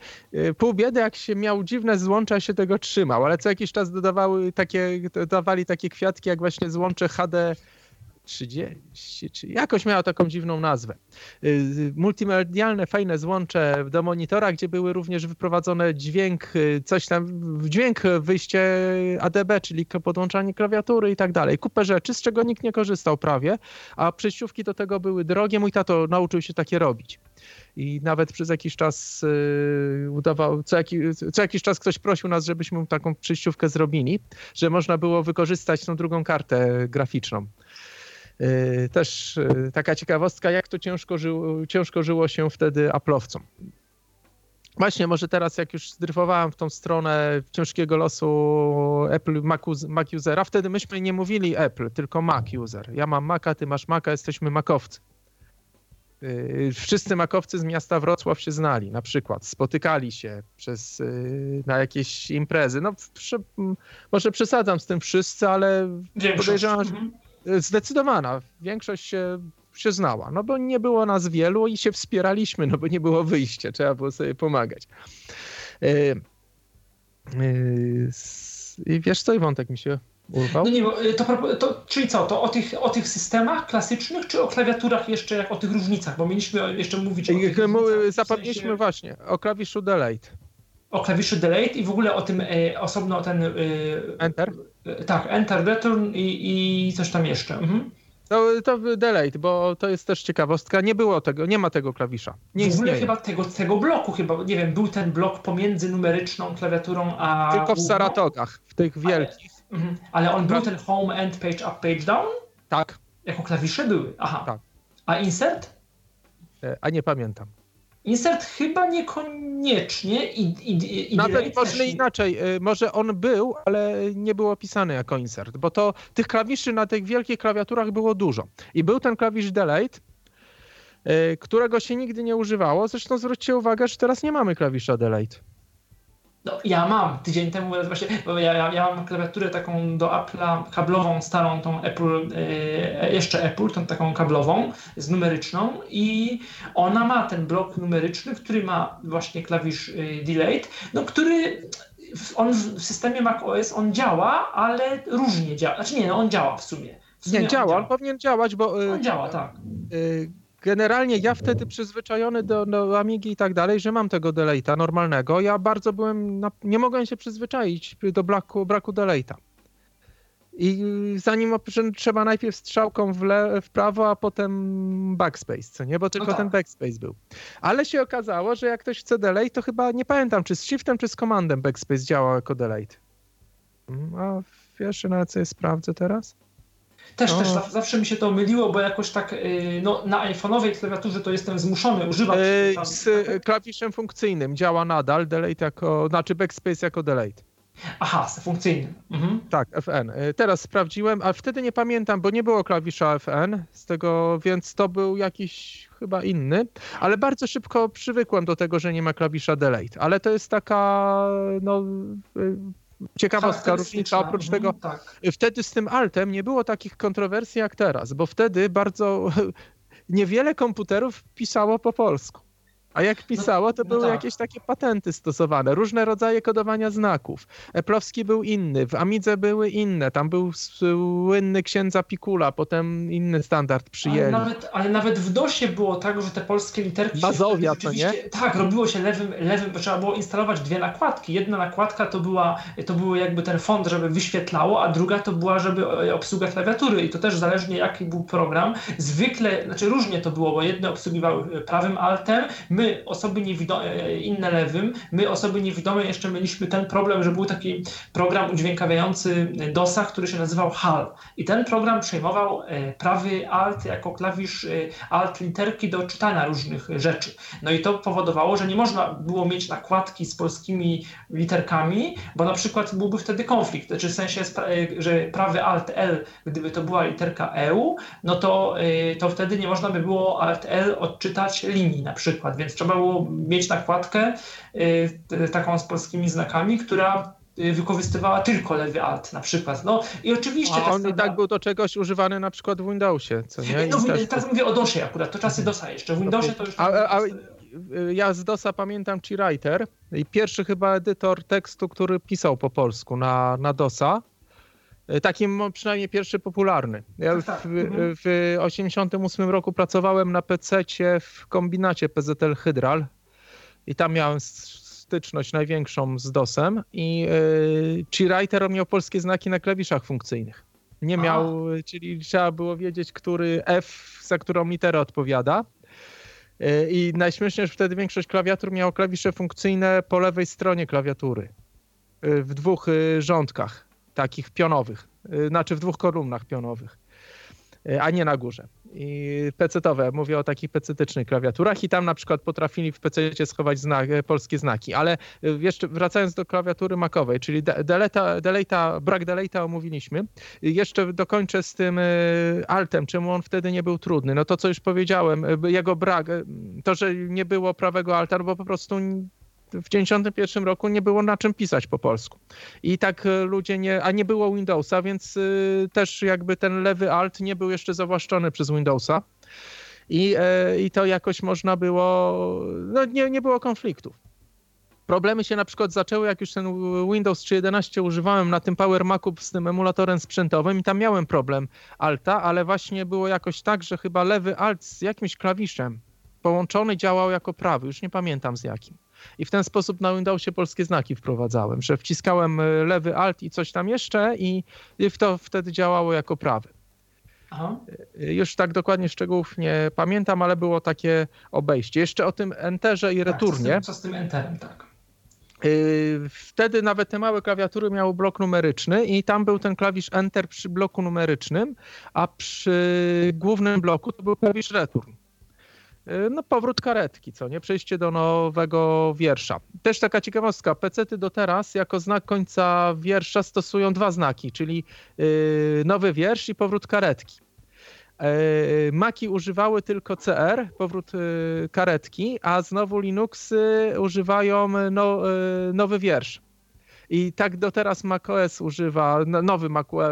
pół biedy, jak się miał dziwne złącza, się tego trzymał, ale co jakiś czas dodawały takie, dodawali takie kwiatki, jak właśnie złącze HD 30, czy jakoś miało taką dziwną nazwę. Y, multimedialne, fajne złącze do monitora, gdzie były również wyprowadzone dźwięk, y, coś tam, dźwięk, wyjście ADB, czyli podłączanie klawiatury i tak dalej. Kupę rzeczy, z czego nikt nie korzystał prawie, a przejściówki do tego były drogie. Mój tato nauczył się takie robić. I nawet przez jakiś czas udawał, co, jaki, co jakiś czas ktoś prosił nas, żebyśmy taką przejściówkę zrobili, że można było wykorzystać tą drugą kartę graficzną. Y, też y, taka ciekawostka, jak to ciężko żyło, ciężko żyło się wtedy Aplowcom. Właśnie, może teraz jak już zdryfowałem w tą stronę ciężkiego losu Apple Mac, Mac usera, wtedy myśmy nie mówili Apple, tylko Mac user. Ja mam Maca, ty masz Maca, jesteśmy Macowcy. Y, wszyscy makowcy z miasta Wrocław się znali, na przykład spotykali się przez, na jakieś imprezy. No, przy, może przesadzam z tym wszyscy, ale Większość. podejrzewam, że, mhm zdecydowana. Większość się, się znała, no bo nie było nas wielu i się wspieraliśmy, no bo nie było wyjścia, trzeba było sobie pomagać. E, e, I wiesz co, i wątek mi się urwał? No nie, y, to, to, czyli co, to o tych, o tych systemach klasycznych, czy o klawiaturach jeszcze, jak o tych różnicach, bo mieliśmy jeszcze mówić o tych Zapomnieliśmy w sensie... właśnie o klawiszu delete. O klawiszu delete i w ogóle o tym e, osobno ten... E, Enter? Tak, Enter, Return i, i coś tam jeszcze. Mhm. To, to delete, bo to jest też ciekawostka. Nie było tego, nie ma tego klawisza. Nie w ogóle istnieje. chyba tego, tego bloku, chyba, nie wiem, był ten blok pomiędzy numeryczną klawiaturą a. Tylko w Saratogach, w tych wielkich. Ale, mhm. ale on był ten home, end, page up, page down? Tak. Jako klawisze były. Aha. Tak. A insert? E, a nie pamiętam. Insert chyba niekoniecznie i, i, i Nawet może inaczej, y, może on był, ale nie był opisany jako insert, bo to tych klawiszy na tych wielkich klawiaturach było dużo. I był ten klawisz delete, y, którego się nigdy nie używało. Zresztą zwróćcie uwagę, że teraz nie mamy klawisza delete. No, ja mam tydzień temu właśnie, bo ja, ja, ja mam klawiaturę taką do Apple'a kablową, starą, tą Apple, e, jeszcze Apple, tą taką kablową z numeryczną i ona ma ten blok numeryczny, który ma właśnie klawisz e, delayed, no który on w systemie macOS on działa, ale różnie działa. Znaczy nie, no on działa w sumie. W sumie nie, działa, on, działa. powinien działać, bo... On działa, tak. Generalnie ja wtedy przyzwyczajony do, do Amigi i tak dalej, że mam tego deleita normalnego. Ja bardzo byłem, na, nie mogłem się przyzwyczaić do braku, braku deleita. I zanim trzeba najpierw strzałką w, le, w prawo, a potem backspace, co nie? Bo tylko no tak. ten backspace był. Ale się okazało, że jak ktoś chce delay, to chyba nie pamiętam, czy z shiftem, czy z komandem backspace działał jako delete. Mm, a wiesz, na co je sprawdzę teraz? Też, też zawsze mi się to myliło, bo jakoś tak y, no, na iPhone'owej klawiaturze to jestem zmuszony używać. Z klawiszem funkcyjnym działa nadal delete jako, znaczy backspace jako delete. Aha, z funkcyjnym. Mhm. Tak, FN. Y, teraz sprawdziłem, ale wtedy nie pamiętam, bo nie było klawisza FN, z tego, więc to był jakiś chyba inny, ale bardzo szybko przywykłem do tego, że nie ma klawisza delete, ale to jest taka no ciekawostka różnica. Oprócz tego, mhm, tak. wtedy z tym altem nie było takich kontrowersji jak teraz, bo wtedy bardzo niewiele komputerów pisało po polsku. A jak no, pisało, to no, były tak. jakieś takie patenty stosowane, różne rodzaje kodowania znaków. Eplowski był inny, w Amidze były inne, tam był słynny księdza Pikula, potem inny standard przyjęli. Ale nawet, ale nawet w DOSie było tak, że te polskie literki Bazowia, to nie? Tak, robiło się lewym, lewym, trzeba było instalować dwie nakładki. Jedna nakładka to była, to był jakby ten font, żeby wyświetlało, a druga to była, żeby obsługa klawiatury i to też zależnie jaki był program. Zwykle, znaczy różnie to było, bo jedne obsługiwały prawym altem, my my, osoby niewidome, inne lewym, my, osoby niewidome, jeszcze mieliśmy ten problem, że był taki program udźwiękawiający DOSa, który się nazywał HAL. I ten program przejmował prawy Alt jako klawisz Alt literki do czytania różnych rzeczy. No i to powodowało, że nie można było mieć nakładki z polskimi literkami, bo na przykład byłby wtedy konflikt, znaczy w sensie, że prawy Alt L, gdyby to była literka EU, no to, to wtedy nie można by było Alt L odczytać linii na przykład, więc trzeba było mieć nakładkę y, taką z polskimi znakami, która y, wykorzystywała tylko lewy alt na przykład. No i oczywiście... A on i tak był do czegoś używany na przykład w Windowsie, co nie? No, też... teraz mówię o DOSie akurat, to czasy DOSa jeszcze. W Windowsie to już... A, a, ja z DOSa pamiętam Writer i pierwszy chyba edytor tekstu, który pisał po polsku na, na DOSa. E, takim przynajmniej pierwszy popularny. Ja tak, tak. w, mhm. w 88 roku pracowałem na PC w kombinacie PZL Hydral i tam miałem styczność największą z DOSem i yy, Writer miał polskie znaki na klawiszach funkcyjnych. Nie miał, A. czyli trzeba było wiedzieć, który F za którą literę odpowiada. E, I najśmieszniejsze, że wtedy większość klawiatur miało klawisze funkcyjne po lewej stronie klawiatury. E, w dwóch e, rządkach, takich pionowych. Znaczy w dwóch kolumnach pionowych, a nie na górze i pecetowe, mówię o takich pecetycznych klawiaturach i tam na przykład potrafili w pececie schować znak, polskie znaki, ale jeszcze wracając do klawiatury makowej, czyli deleta, deleta, brak deleta omówiliśmy, jeszcze dokończę z tym altem, czemu on wtedy nie był trudny. No to co już powiedziałem, jego brak, to, że nie było prawego alta, bo po prostu w 1991 roku nie było na czym pisać po polsku. I tak e, ludzie nie, a nie było Windowsa, więc y, też jakby ten lewy alt nie był jeszcze zawłaszczony przez Windowsa. I, y, i to jakoś można było, no nie, nie było konfliktów. Problemy się na przykład zaczęły, jak już ten Windows 3.11 używałem na tym Power Macu z tym emulatorem sprzętowym i tam miałem problem alta, ale właśnie było jakoś tak, że chyba lewy alt z jakimś klawiszem połączony działał jako prawy, już nie pamiętam z jakim. I w ten sposób na Windowsie polskie znaki wprowadzałem, że wciskałem e, lewy alt i coś tam jeszcze i to wtedy działało jako prawy. Aha. E, już tak dokładnie szczegółów nie pamiętam, ale było takie obejście. Jeszcze o tym enterze i tak, returnie. Co z, tym, co z tym enterem, tak. E, wtedy nawet te małe klawiatury miały blok numeryczny i tam był ten klawisz Enter przy bloku numerycznym, a przy głównym bloku to był klawisz Return. Y, no powrót karetki, co nie? Przejście do nowego wiersza. Też taka ciekawostka, pecety do teraz jako znak końca wiersza stosują dwa znaki, czyli y, nowy wiersz i powrót karetki. Y, Maki używały tylko CR, powrót karetki, a znowu Linuxy używają no, nowy wiersz. I tak do teraz macOS używa, no, nowy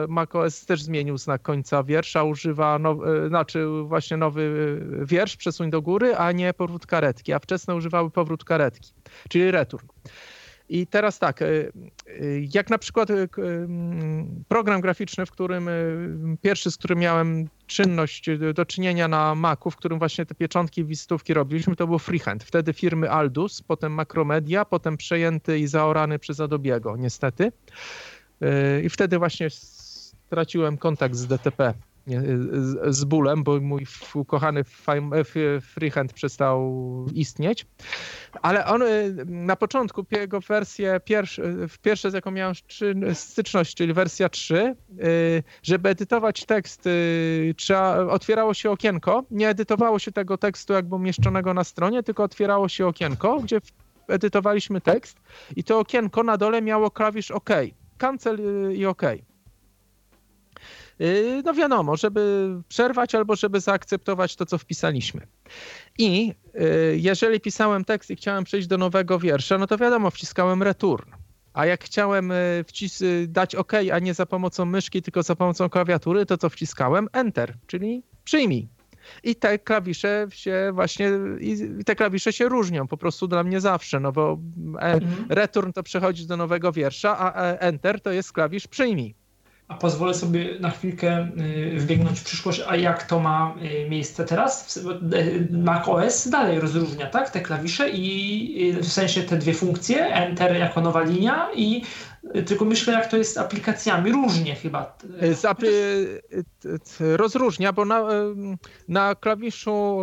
macOS też zmienił znak końca wiersza, używa, e, znaczy właśnie nowy wiersz, przesuń do góry, a nie powrót karetki, a wczesne używały powrót karetki, czyli return. I teraz tak, e, e, jak na przykład program graficzny, w którym pierwszy, z którym miałem czynność do czynienia na Macu, w którym właśnie te pieczątki wizytówki robiliśmy, to był Freehand. Wtedy firmy Aldus, potem Macromedia, potem przejęty i zaorany przez Adobiego, niestety. I wtedy właśnie straciłem kontakt z DTP z, z bólem, bo mój ukochany freehand przestał istnieć. Ale on y, na początku, jego wersję, pierwsze, pierwsze z jaką miałem styczność, czyli wersja 3, y, żeby edytować tekst, y, trzeba, otwierało się okienko, nie edytowało się tego tekstu jakby umieszczonego na stronie, tylko otwierało się okienko, gdzie edytowaliśmy tekst i to okienko na dole miało klawisz OK, cancel i OK. Y, no wiadomo, żeby przerwać albo żeby zaakceptować to, co wpisaliśmy. I y, jeżeli pisałem tekst i chciałem przejść do nowego wiersza, no to wiadomo, wciskałem return. A jak chciałem y, wcis- dać OK, a nie za pomocą myszki, tylko za pomocą klawiatury, to co wciskałem? Enter, czyli przyjmij. I te klawisze się właśnie, i te klawisze się różnią po prostu dla mnie zawsze, no bo e, mhm. return to przechodzi do nowego wiersza, a e, enter to jest klawisz przyjmij a pozwolę sobie na chwilkę y, wbiegnąć w przyszłość, a jak to ma y, miejsce teraz? Y, Mac OS dalej rozróżnia tak, te klawisze i w sensie te dwie funkcje, Enter jako nowa linia i tylko myślę, jak to jest z aplikacjami. Różnie chyba. Z apl rozróżnia, bo na, na klawiszu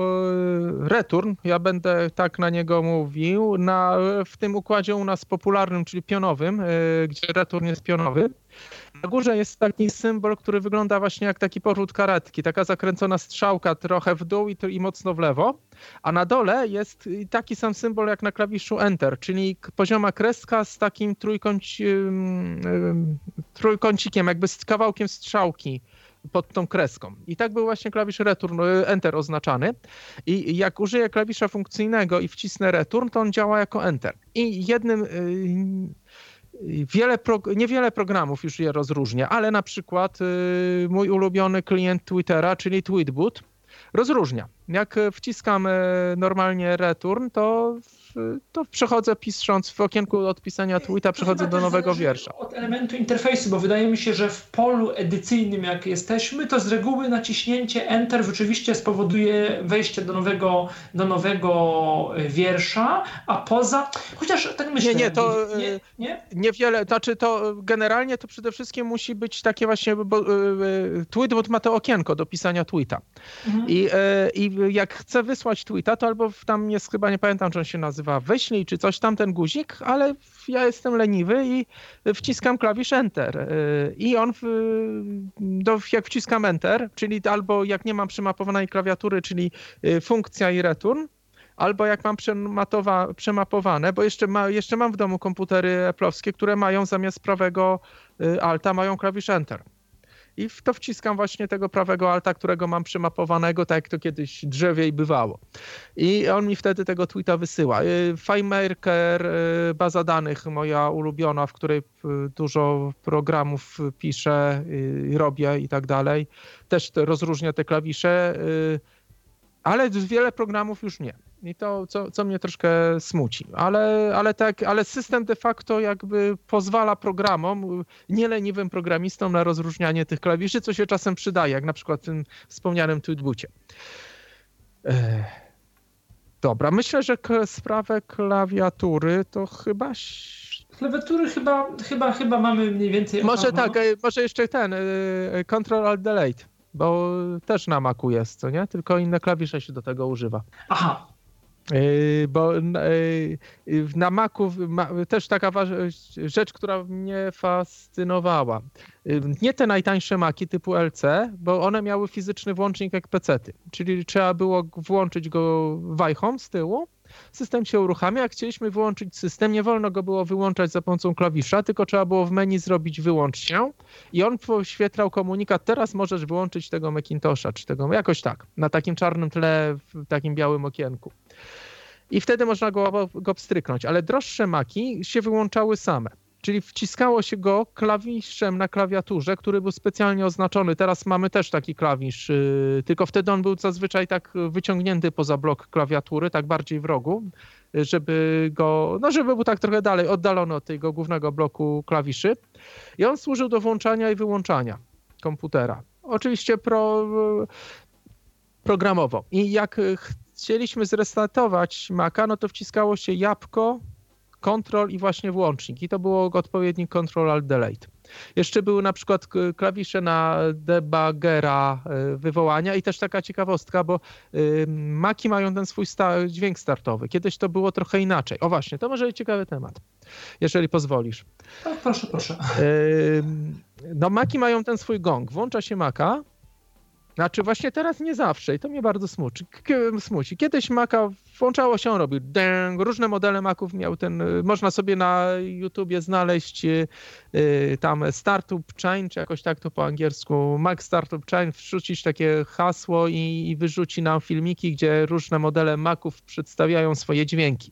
return, ja będę tak na niego mówił, na, w tym układzie u nas popularnym, czyli pionowym, gdzie return jest pionowy, na górze jest taki symbol, który wygląda właśnie jak taki porzut karetki, taka zakręcona strzałka trochę w dół i, i mocno w lewo, a na dole jest taki sam symbol jak na klawiszu Enter, czyli pozioma kreska z takim trójkąci, trójkącikiem, jakby z kawałkiem strzałki pod tą kreską. I tak był właśnie klawisz return, y, enter oznaczany. I jak użyję klawisza funkcyjnego i wcisnę return, to on działa jako enter. I jednym y, Wiele pro, niewiele programów już je rozróżnia, ale na przykład y, mój ulubiony klient Twittera, czyli Tweetbot, rozróżnia. Jak wciskam normalnie return, to to przechodzę pisząc w okienku odpisania tweeta, przechodzę do nowego wiersza. Od elementu interfejsu, bo wydaje mi się, że w polu edycyjnym, jak jesteśmy, to z reguły naciśnięcie Enter rzeczywiście spowoduje wejście do nowego, do nowego e, wiersza, a poza, chociaż tak myślę. Nie, nie, to nie, e, nie? niewiele, znaczy to generalnie to przede wszystkim musi być takie właśnie, bo e, tweetbot ma to okienko do pisania tweeta. Mhm. I, I jak chcę wysłać tweeta, to albo tam jest, chyba nie pamiętam, czy on się nazywa, nazywa wyślij czy coś tam ten guzik, ale ja jestem leniwy i wciskam klawisz Enter. Y, I on, w, do, jak wciskam Enter, czyli albo jak nie mam przemapowanej klawiatury, czyli y, funkcja i return, albo jak mam przemapowane, bo jeszcze, ma, jeszcze mam w domu komputery Apple'owskie, które mają zamiast prawego y, alta mają klawisz Enter i w to wciskam właśnie tego prawego alta, którego mam przymapowanego, tak jak to kiedyś drzewiej bywało. I on mi wtedy tego tweeta wysyła. Y, FileMaker, y, baza danych moja ulubiona, w której y, dużo programów piszę, robię i tak dalej. Też rozróżnia te klawisze, ale wiele programów już nie. I to, co, co mnie troszkę smuci. Ale, ale, tak, ale system de facto jakby pozwala programom, nieleniwym programistom na rozróżnianie tych klawiszy, co się czasem przydaje, jak na przykład w tym wspomnianym tweetbucie. Dobra, myślę, że sprawę klawiatury to chyba Klawiatury chyba, chyba, chyba mamy mniej więcej. Może tak, e, może jeszcze ten, e, Control Alt Delete, bo też na Macu jest, co nie? Tylko inne klawisze się do tego używa. Aha, bo yy, na Macu też taka rzecz, która mnie fascynowała. Yy, nie te najtańsze Maki typu LC, bo one miały fizyczny włącznik jak pecety, czyli trzeba było włączyć go wajchą z tyłu system się uruchamia. Jak chcieliśmy wyłączyć system, nie wolno go było wyłączać za pomocą klawisza, tylko trzeba było w menu zrobić wyłącz się i on poświetlał komunikat, teraz możesz wyłączyć tego Macintosha, czy tego, jakoś tak, na takim czarnym tle, w takim białym okienku. I wtedy można go, go pstryknąć, ale droższe maki się wyłączały same. Czyli wciskało się go klawiszem na klawiaturze, który był specjalnie oznaczony. Teraz mamy też taki klawisz, yy, tylko wtedy on był zazwyczaj tak wyciągnięty poza blok klawiatury, tak bardziej w rogu, żeby go, no żeby był tak trochę dalej, oddalony od tego głównego bloku klawiszy. I on służył do włączania i wyłączania komputera. Oczywiście pro, programowo. I jak chcieliśmy zrestartować Maca, no to wciskało się jabłko Control i właśnie włącznik. I to było odpowiedni Control Alt Delete. Jeszcze były na przykład klawisze na debugera e, wywołania i też taka ciekawostka, bo Maki mają ten swój sta dźwięk startowy. Kiedyś to było trochę inaczej. O właśnie, to może być ciekawy temat, jeżeli pozwolisz. Tak, proszę, proszę. No Maki mają ten swój gong. Włącza się Maka, znaczy właśnie teraz nie zawsze i to mnie bardzo smuci. smuci. Kiedyś Maca włączało się, on robił dęg, różne modele Maców miał ten, y, można sobie na YouTubie znaleźć yy, tam Startup Chain, czy jakoś tak to po angielsku, Mac Startup Chain, wrzucić takie hasło i, i wyrzuci nam filmiki, gdzie różne modele Maców przedstawiają swoje dźwięki.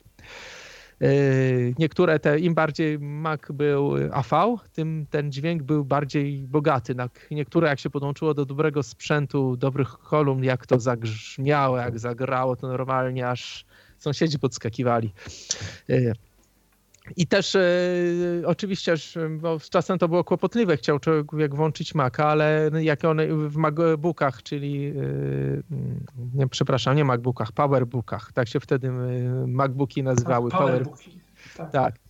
Yy, niektóre te, im bardziej Mac był AV, tym ten dźwięk był bardziej bogaty. Niektóre jak się podłączyło do dobrego sprzętu, dobrych kolumn, jak to zagrzmiało, jak zagrało, to normalnie aż sąsiedzi podskakiwali. I też e, oczywiście, bo czasem to było kłopotliwe, chciał człowiek włączyć Maca, ale jak one w MacBookach, czyli e, nie, przepraszam, nie MacBookach, PowerBookach, tak się wtedy e, MacBooki nazywały. Tak, PowerBooki. Power, tak. tak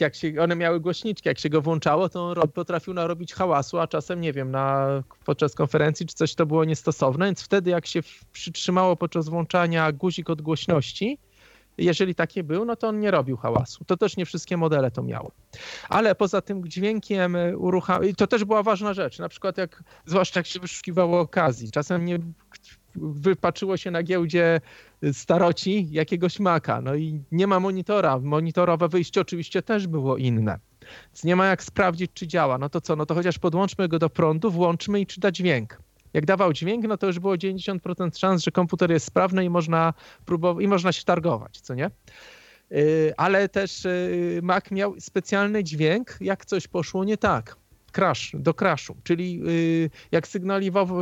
jak się, one miały głośniczki, jak się go włączało, to on potrafił narobić hałasu, a czasem, nie wiem, na, podczas konferencji czy coś to było niestosowne, więc wtedy jak się przytrzymało podczas włączania guzik od głośności, jeżeli taki był, no to on nie robił hałasu. To też nie wszystkie modele to miały. Ale poza tym dźwiękiem uruchamiał, to też była ważna rzecz, na przykład jak, zwłaszcza jak się wyszukiwało okazji, czasem nie wypaczyło się na giełdzie staroci jakiegoś maka, no i nie ma monitora, monitorowe wyjście oczywiście też było inne. Więc nie ma jak sprawdzić, czy działa. No to co, no to chociaż podłączmy go do prądu, włączmy i czy da dźwięk. Jak dawał dźwięk, no to już było 90% szans, że komputer jest sprawny i można próbować, i można się targować, co nie? Y, ale też y, Mac miał specjalny dźwięk, jak coś poszło nie tak crash, do crashu, czyli y, jak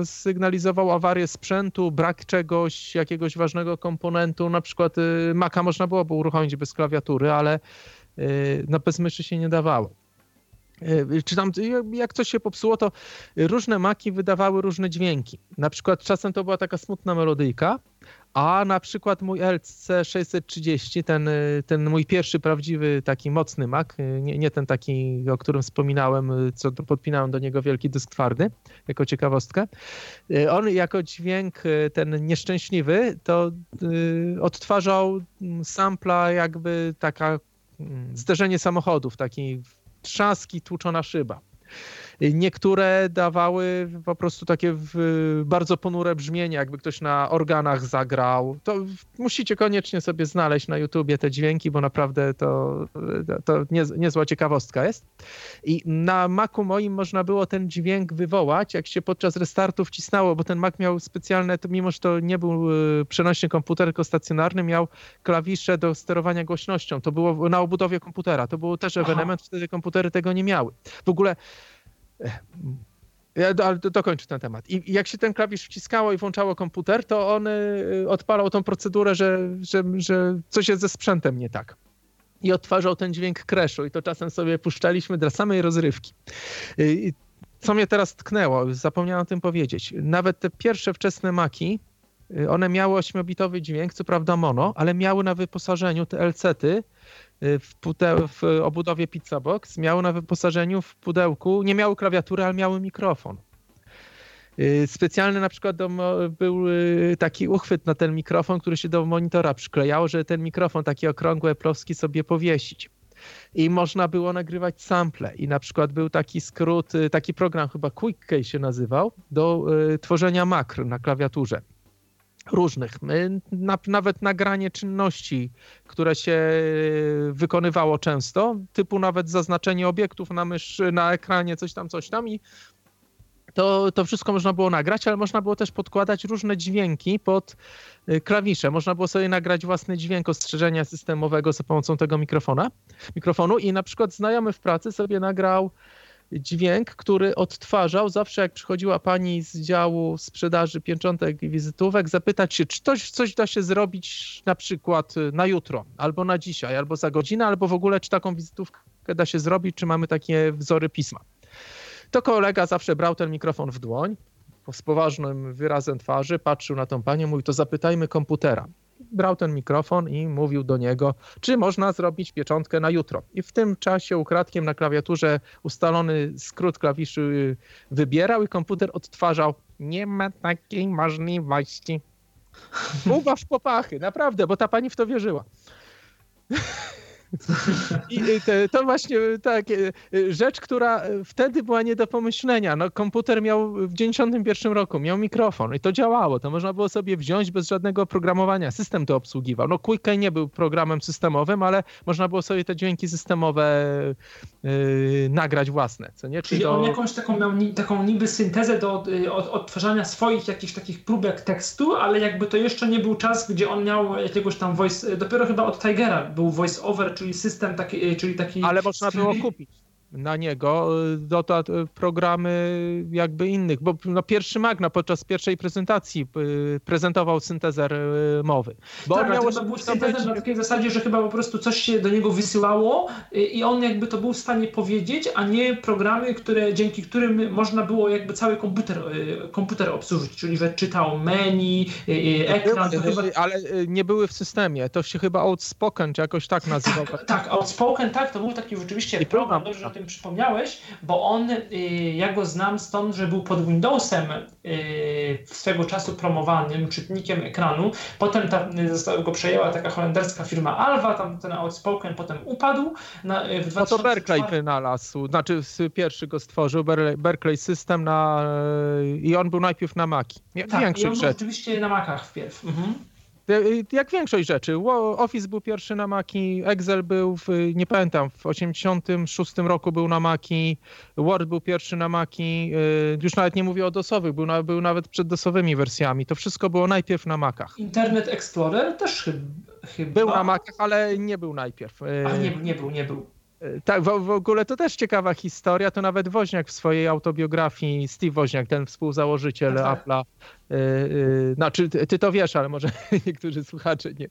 sygnalizował, awarię sprzętu, brak czegoś, jakiegoś ważnego komponentu, na przykład Maca można było uruchomić bez klawiatury, ale no bez myszy się nie dawało. E, czy tam jak coś się popsuło, to różne maki wydawały różne dźwięki. Na przykład czasem to była taka smutna melodyjka, a na przykład mój LC630, ten, ten mój pierwszy prawdziwy taki mocny mak, nie, nie ten taki, o którym wspominałem, co podpinałem do niego wielki dysk twardy, jako ciekawostkę, e, on jako dźwięk e, ten nieszczęśliwy, to odtwarzał sampla jakby taka mm, zderzenie samochodów, taki trzaski, tłuczona szyba. Niektóre dawały po prostu takie bardzo ponure brzmienie, jakby ktoś na organach zagrał. To musicie koniecznie sobie znaleźć na YouTubie te dźwięki, bo naprawdę to, to niezła ciekawostka jest. I na Macu moim można było ten dźwięk wywołać, jak się podczas restartu wcisnęło, bo ten Mac miał specjalne, to mimo że to nie był e, przenośny komputer, tylko stacjonarny, miał klawisze do sterowania głośnością. To było na obudowie komputera. To był też ewenement, wtedy komputery tego nie miały. W ogóle ja do, dokończę ten temat. I jak się ten klawisz wciskało i włączało komputer, to on y, odpalał tą procedurę, że, że, że coś jest ze sprzętem nie tak. I odtwarzał ten dźwięk crashu i to czasem sobie puszczaliśmy dla samej rozrywki. Y, co mnie teraz tknęło, zapomniałem o tym powiedzieć. Nawet te pierwsze wczesne maki, one miały 8-bitowy dźwięk, co prawda mono, ale miały na wyposażeniu te LC-ty Y, w, pudeł, w obudowie Pizza Box miały na wyposażeniu w pudełku, nie miały klawiatury, ale miały mikrofon. Y, specjalny na przykład do, był y, taki uchwyt na ten mikrofon, który się do monitora przyklejało, że ten mikrofon taki okrągły, eplowski sobie powiesić. I można było nagrywać sample. I na przykład był taki skrót, taki program chyba Quick Key się nazywał, do tworzenia makr na klawiaturze różnych. Nawet nagranie czynności, które się wykonywało często, typu nawet zaznaczenie obiektów na myszy, na ekranie, coś tam, coś tam i to, to wszystko można było nagrać, ale można było też podkładać różne dźwięki pod y, klawisze. Można było sobie nagrać własny dźwięk ostrzeżenia systemowego za pomocą tego mikrofona, mikrofonu i na przykład znajomy w pracy sobie nagrał dźwięk, który odtwarzał zawsze jak przychodziła pani z działu sprzedaży pięczątek i wizytówek, zapytać się, czy coś, coś da się zrobić na przykład na jutro, albo na dzisiaj, albo za godzinę, albo w ogóle czy taką wizytówkę da się zrobić, czy mamy takie wzory pisma. To kolega zawsze brał ten mikrofon w dłoń, z poważnym wyrazem twarzy, patrzył na tą panią, mówił, to zapytajmy komputera brał ten mikrofon i mówił do niego, czy można zrobić pieczątkę na jutro. I w tym czasie ukradkiem na klawiaturze ustalony skrót klawiszy wybierał i komputer odtwarzał. Nie ma takiej możliwości. Uważ popachy, naprawdę, bo ta pani w to wierzyła. I to właśnie tak, rzecz, która wtedy była nie do pomyślenia. No, komputer miał w 91 roku, miał mikrofon i to działało. To można było sobie wziąć bez żadnego oprogramowania. System to obsługiwał. No QuickKey nie był programem systemowym, ale można było sobie te dźwięki systemowe yy, nagrać własne. Co nie? Czyli, Czyli on jakąś taką miał taką niby syntezę do y, od, odtwarzania swoich jakichś takich próbek tekstu, ale jakby to jeszcze nie był czas, gdzie on miał jakiegoś tam voice, dopiero chyba od Tigera był voice over, czyli system taki, y, czyli taki... Ale można było kupić. Na niego do, do, programy jakby innych, bo no, pierwszy Magna podczas pierwszej prezentacji prezentował syntezer mowy. Bo tak, miał to był syntezer na takiej zasadzie, że chyba po prostu coś się do niego wysyłało i on jakby to był w stanie powiedzieć, a nie programy, które, dzięki którym można było jakby cały komputer, komputer obsłużyć, czyli że czytał menu, ekran. Chyba... Ale nie były w systemie, to się chyba Outspoken, czy jakoś tak nazywał. Tak, tak Outspoken, tak, to był taki rzeczywiście I program, dobrze, że tym przypomniałeś, bo on, y, ja go znam stąd, że był pod Windowsem y, swego czasu promowanym czytnikiem ekranu. Potem ta, go przejęła taka holenderska firma Alva, tam ten Outspoken potem upadł. Na, y, w 2004... No to Berkeley wynalazł, znaczy pierwszy go stworzył, Berkeley System na, i on był najpierw na Maki. Jak tak, i on był rzeczywiście na Macach wpierw. Mhm. Jak większość rzeczy. Office był pierwszy na Maki, Excel był, w, nie pamiętam, w 86 roku był na Maki, Word był pierwszy na Maki, y, już nawet nie mówię o dosowych, był, był nawet przed dosowymi wersjami. To wszystko było najpierw na Macach. Internet Explorer też chyba... Był na Macach, ale nie był najpierw. Y, A nie, nie był, nie był. Tak, w, w, ogóle to też ciekawa historia. To nawet Woźniak w swojej autobiografii, Steve Woźniak, ten współzałożyciel no tak. Apple'a, yy, yy, znaczy ty, ty, to wiesz, ale może niektórzy słuchacze nie,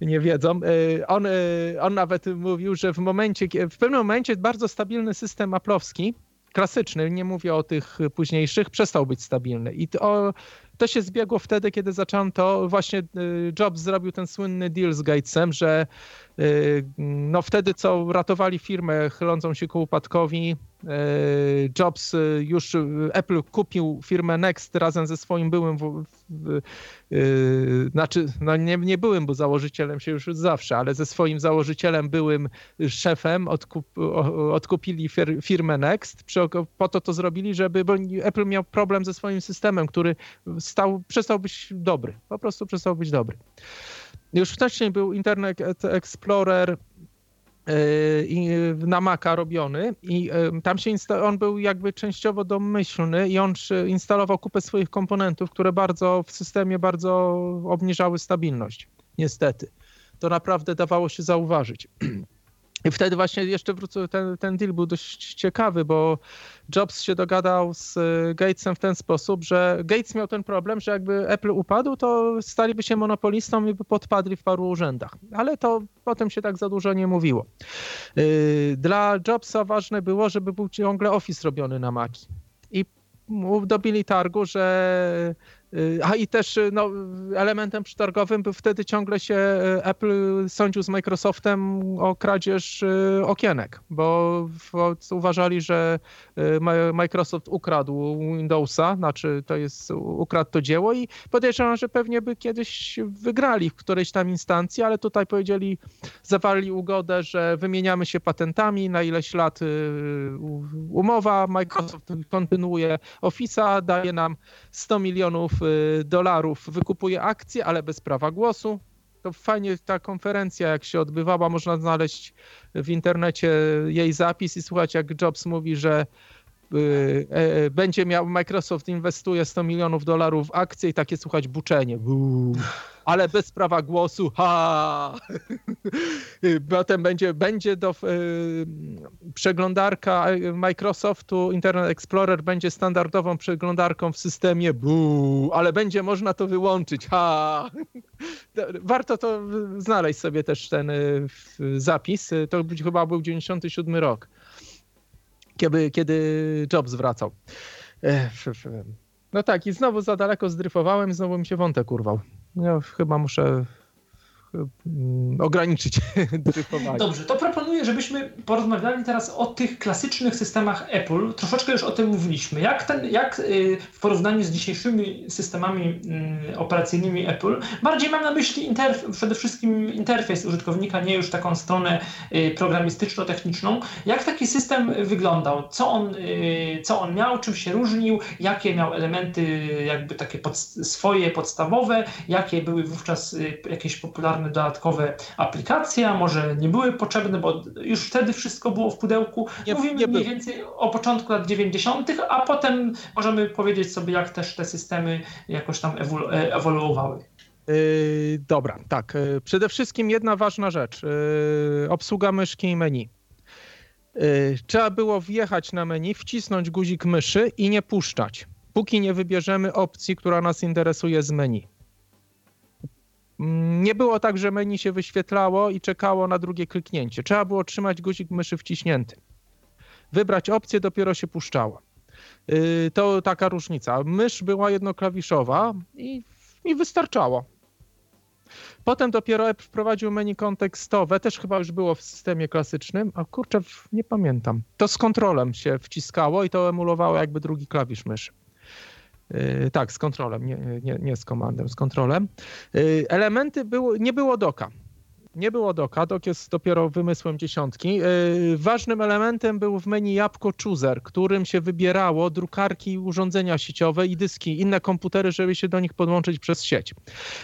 nie wiedzą. Yy, on, y, on nawet mówił, że w momencie, w pewnym momencie bardzo stabilny system aplowski, klasyczny, nie mówię o tych późniejszych, przestał być stabilny. I to, to się zbiegło wtedy, kiedy zaczęto, właśnie y, Jobs zrobił ten słynny deal z Gatesem, że y, no wtedy co ratowali firmę chylącą się ku upadkowi, Jobs już, Apple kupił firmę Next razem ze swoim byłym, w, w, znaczy no nie, nie byłym, bo założycielem się już zawsze, ale ze swoim założycielem, byłym szefem odkup, odkupili firmę Next. Po to to zrobili, żeby, bo Apple miał problem ze swoim systemem, który stał, przestał być dobry. Po prostu przestał być dobry. Już wcześniej był Internet Explorer na Maca robiony i yy, tam się on był jakby częściowo domyślny i on instalował kupę swoich komponentów, które bardzo w systemie bardzo obniżały stabilność. Niestety. To naprawdę dawało się zauważyć. I wtedy właśnie jeszcze wrócę, ten, ten deal był dość ciekawy, bo Jobs się dogadał z e, Gatesem w ten sposób, że Gates miał ten problem, że jakby Apple upadł, to staliby się monopolistą i by podpadli w paru urzędach. Ale to potem się tak za dużo nie mówiło. E, dla Jobsa ważne było, żeby był ciągle Office robiony na Maci. I dobili targu, że Y, a i też y, no, elementem przetargowym był wtedy ciągle się y, Apple sądził z Microsoftem o kradzież okienek, bo uważali, że Microsoft ukradł Windowsa, znaczy to jest, ukradł to dzieło i podejrzewam, że pewnie by kiedyś wygrali w którejś tam instancji, ale tutaj powiedzieli, zawarli ugodę, że wymieniamy się patentami na ileś lat umowa, Microsoft kontynuuje Office'a, daje nam 100 milionów Y, dolarów wykupuje akcje, ale bez prawa głosu. To fajnie ta konferencja, jak się odbywała, można znaleźć w internecie jej zapis i słuchać, jak Jobs mówi, że y, będzie miał, Microsoft inwestuje 100 milionów dolarów w akcje i takie słuchać buczenie. Buu ale bez prawa głosu. Ha! Potem będzie, będzie do y, przeglądarka Microsoftu Internet Explorer będzie standardową przeglądarką w systemie bu, ale będzie można to wyłączyć. Ha! Warto to znaleźć sobie też ten y, zapis. To chyba był 97 rok, kiedy, kiedy Jobs wracał. No tak, i znowu za daleko zdryfowałem, znowu mi się wątek urwał. Ja chyba muszę ograniczyć dryfowanie. Dobrze, to proponuję, żebyśmy porozmawiali teraz o tych klasycznych systemach Apple. Troszeczkę już o tym mówiliśmy. Jak, ten, jak y, w porównaniu z dzisiejszymi systemami mm, operacyjnymi Apple, bardziej mam na myśli przede wszystkim interfejs użytkownika, nie już taką stronę y, programistyczno-techniczną. Jak taki system wyglądał? Co on, y, co on miał? Czym się różnił? Jakie miał elementy jakby takie pod, swoje, podstawowe? Jakie były wówczas jakieś popularne dodatkowe aplikacje, a może nie były potrzebne, bo już wtedy wszystko było w pudełku. Nie, Mówimy nie mniej więcej o początku lat 90., a potem możemy powiedzieć sobie, jak też te systemy jakoś tam ewolu e, ewoluowały. Yy, dobra, tak. Yy, przede wszystkim jedna ważna rzecz. Yy, obsługa myszki i menu. Trzeba było wjechać na menu, wcisnąć guzik myszy i nie puszczać, póki nie wybierzemy opcji, która nas interesuje z menu. Nie było tak, że menu się wyświetlało i czekało na drugie kliknięcie. Trzeba było trzymać guzik myszy wciśnięty. Wybrać opcję, dopiero się puszczało. Y, to taka różnica. Mysz była jednoklawiszowa i, i wystarczało. Potem dopiero wprowadził menu kontekstowe, też chyba już było w systemie klasycznym, a kurczę, nie pamiętam. To z kontrolem się wciskało i to emulowało jakby drugi klawisz myszy. Yy, tak, z kontrolem, nie, nie, nie z komandem, z kontrolem. Yy, elementy było, nie było doka. Nie było doka, dok jest dopiero wymysłem dziesiątki. Yy, ważnym elementem był w menu Jabłko Chooser, którym się wybierało drukarki, urządzenia sieciowe i dyski, inne komputery, żeby się do nich podłączyć przez sieć.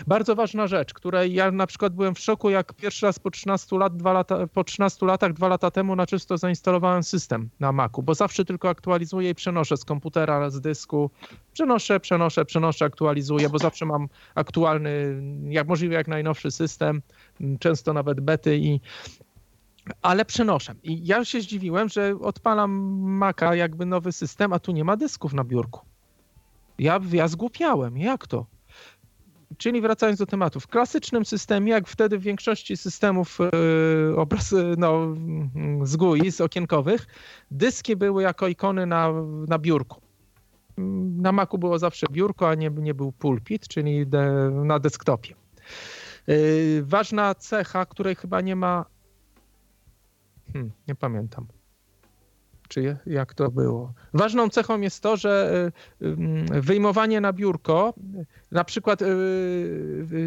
Bardzo ważna rzecz, której ja na przykład byłem w szoku, jak pierwszy raz po 13, lat, dwa lata, po 13 latach, dwa lata temu na czysto zainstalowałem system na Macu, bo zawsze tylko aktualizuję i przenoszę z komputera, z dysku. Przenoszę, przenoszę, przenoszę, aktualizuję, bo zawsze mam aktualny, jak możliwe jak najnowszy system często nawet bety i ale przenoszę. I ja się zdziwiłem, że odpalam Maca jakby nowy system, a tu nie ma dysków na biurku. Ja, ja zgłupiałem. Jak to? Czyli wracając do tematu, w klasycznym systemie, jak wtedy w większości systemów yy, obraz, no, z GUI, z okienkowych, dyski były jako ikony na, na biurku. Na Macu było zawsze biurko, a nie, nie był pulpit, czyli de, na desktopie. Yy, ważna cecha, której chyba nie ma. Hmm, nie pamiętam. Czy jak to było? Ważną cechą jest to, że yy, yy, wyjmowanie na biurko, na przykład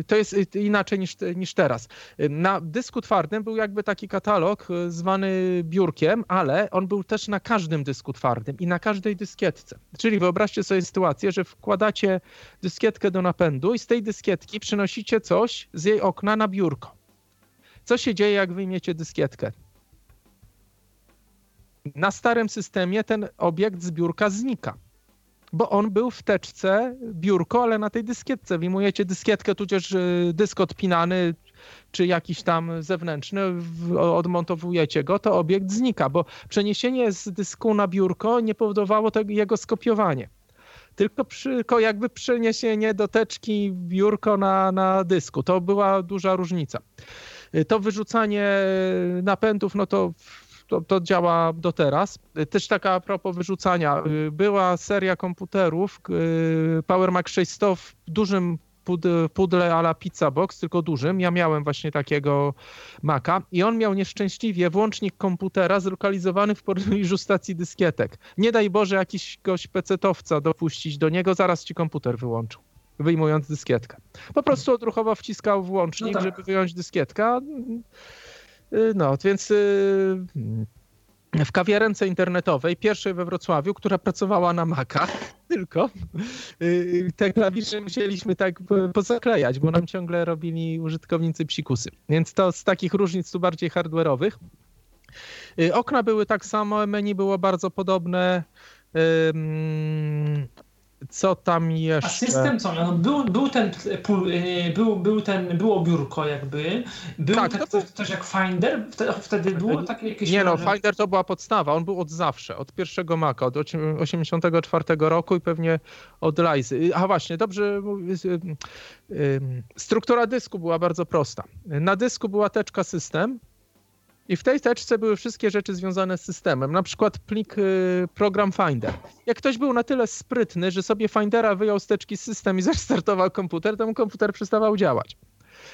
to jest inaczej niż, niż teraz. Na dysku twardym był jakby taki katalog zwany biurkiem, ale on był też na każdym dysku twardym i na każdej dyskietce. Czyli wyobraźcie sobie sytuację, że wkładacie dyskietkę do napędu i z tej dyskietki przynosicie coś z jej okna na biurko. Co się dzieje, jak wyjmiecie dyskietkę? Na starym systemie ten obiekt z biurka znika bo on był w teczce biurko, ale na tej dyskietce. Wyjmujecie dyskietkę, tudzież y, dysk odpinany, czy jakiś tam zewnętrzny, odmontowujecie go, to obiekt znika, bo przeniesienie z dysku na biurko nie powodowało tego, jego skopiowanie. Tylko przy, jakby przeniesienie do teczki biurko na, na dysku. To była duża różnica. Y, to wyrzucanie napędów, no to to, to działa do teraz. Też taka a propos wyrzucania. Była seria komputerów y, Power Mac 600 w dużym pudle ala Pizza Box, tylko dużym. Ja miałem właśnie takiego Maca i on miał nieszczęśliwie włącznik komputera zlokalizowany w pobliżu stacji dyskietek. Nie daj Boże jakiegoś pecetowca dopuścić do niego, zaraz ci komputer wyłączył wyjmując dyskietkę. Po prostu odruchowo wciskał włącznik, no tak. żeby wyjąć dyskietkę. Y, no, więc y, w kawiarence internetowej, pierwszej we Wrocławiu, która pracowała na Maca, tylko y, te klawisze musieliśmy tak pozaklejać, bo nam ciągle robili użytkownicy psikusy. Więc to z takich różnic tu bardziej hardware'owych. Okna były tak samo, menu było bardzo podobne co tam jeszcze? A system co miał? No był, był ten, y, był, był ten, było biurko jakby, był tak, tak, coś, coś, jak Finder, wtedy, wtedy było takie jakieś... Nie no, Finder to była podstawa, on był od zawsze, od pierwszego Maca, od 84 roku i pewnie od Lizy. A właśnie, dobrze struktura dysku była bardzo prosta. Na dysku była teczka system, i w tej teczce były wszystkie rzeczy związane z systemem, na przykład plik y, program Finder. Jak ktoś był na tyle sprytny, że sobie Findera wyjął z teczki system i zrestartował komputer, to mu komputer przestawał działać.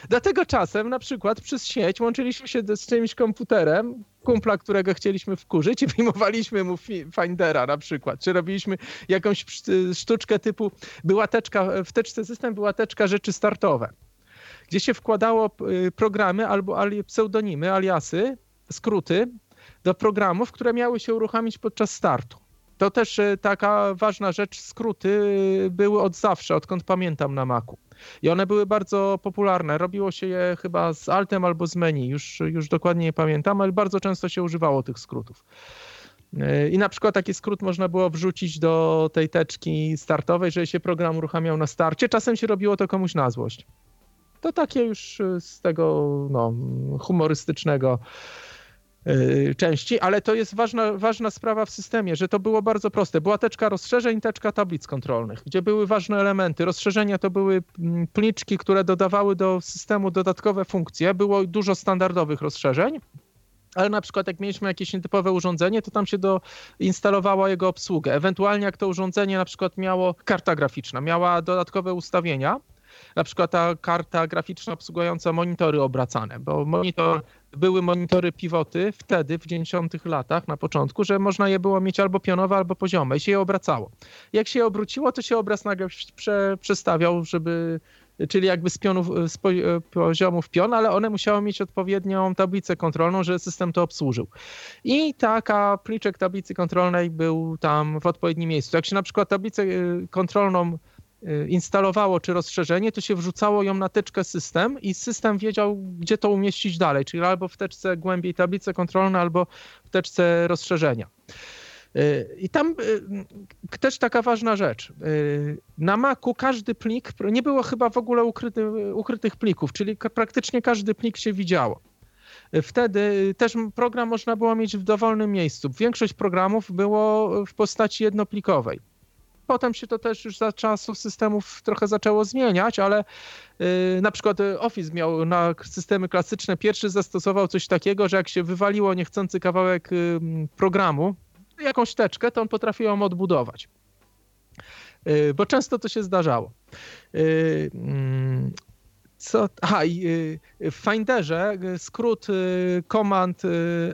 Dlatego czasem na przykład przez sieć łączyliśmy się z czymś komputerem, kumpla, którego chcieliśmy wkurzyć i wyjmowaliśmy mu Findera na przykład, czy robiliśmy jakąś sztuczkę typu była teczka, w teczce system była teczka rzeczy startowe gdzie się wkładało y, programy albo pseudonimy, aliasy, skróty do programów, które miały się uruchomić podczas startu. To też y, taka ważna rzecz, skróty y, były od zawsze, odkąd pamiętam na Macu. I one były bardzo popularne. Robiło się je chyba z altem albo z menu, już, już dokładnie nie pamiętam, ale bardzo często się używało tych skrótów. I na przykład taki skrót można było wrzucić do tej teczki startowej, że się program uruchamiał na starcie. Czasem się robiło to komuś na złość. To takie już y, z tego no, humorystycznego Y, części, ale to jest ważna, ważna sprawa w systemie, że to było bardzo proste. Była teczka rozszerzeń, teczka tablic kontrolnych, gdzie były ważne elementy. Rozszerzenia to były mm, pliczki, które dodawały do systemu dodatkowe funkcje. Było dużo standardowych rozszerzeń. Ale na przykład jak mieliśmy jakieś nietypowe urządzenie, to tam się doinstalowała jego obsługę. Ewentualnie jak to urządzenie na przykład miało karta graficzna, miała dodatkowe ustawienia, na przykład ta karta graficzna obsługująca monitory obracane, bo monitor, były monitory pivoty wtedy, w 90 latach, na początku, że można je było mieć albo pionowe, albo poziome i się je obracało. Jak się je obróciło, to się obraz nagle prze, przestawiał, żeby czyli jakby z, pionów, z poziomu w pion, ale one musiały mieć odpowiednią tablicę kontrolną, żeby system to obsłużył. I taka pliczek tablicy kontrolnej był tam w odpowiednim miejscu. Jak się na przykład tablicę y, kontrolną instalowało czy rozszerzenie, to się wrzucało ją na teczkę system i system wiedział, gdzie to umieścić dalej, czyli albo w teczce głębiej tablice kontrolne, albo w teczce rozszerzenia. Y, I tam y, też taka ważna rzecz. Na Macu każdy plik, nie było chyba w ogóle ukryty, ukrytych plików, czyli praktycznie każdy plik się widziało. Wtedy też program można było mieć w dowolnym miejscu. Większość programów było w postaci jednoplikowej. Potem się to też już za czasów systemów trochę zaczęło zmieniać, ale yy, na przykład Office miał na systemy klasyczne pierwszy zastosował coś takiego, że jak się wywaliło niechcący kawałek yy, programu, jakąś teczkę, to on potrafił ją odbudować. Bo często to się zdarzało. Y, co? Aha, y, w Finderze skrót y, Command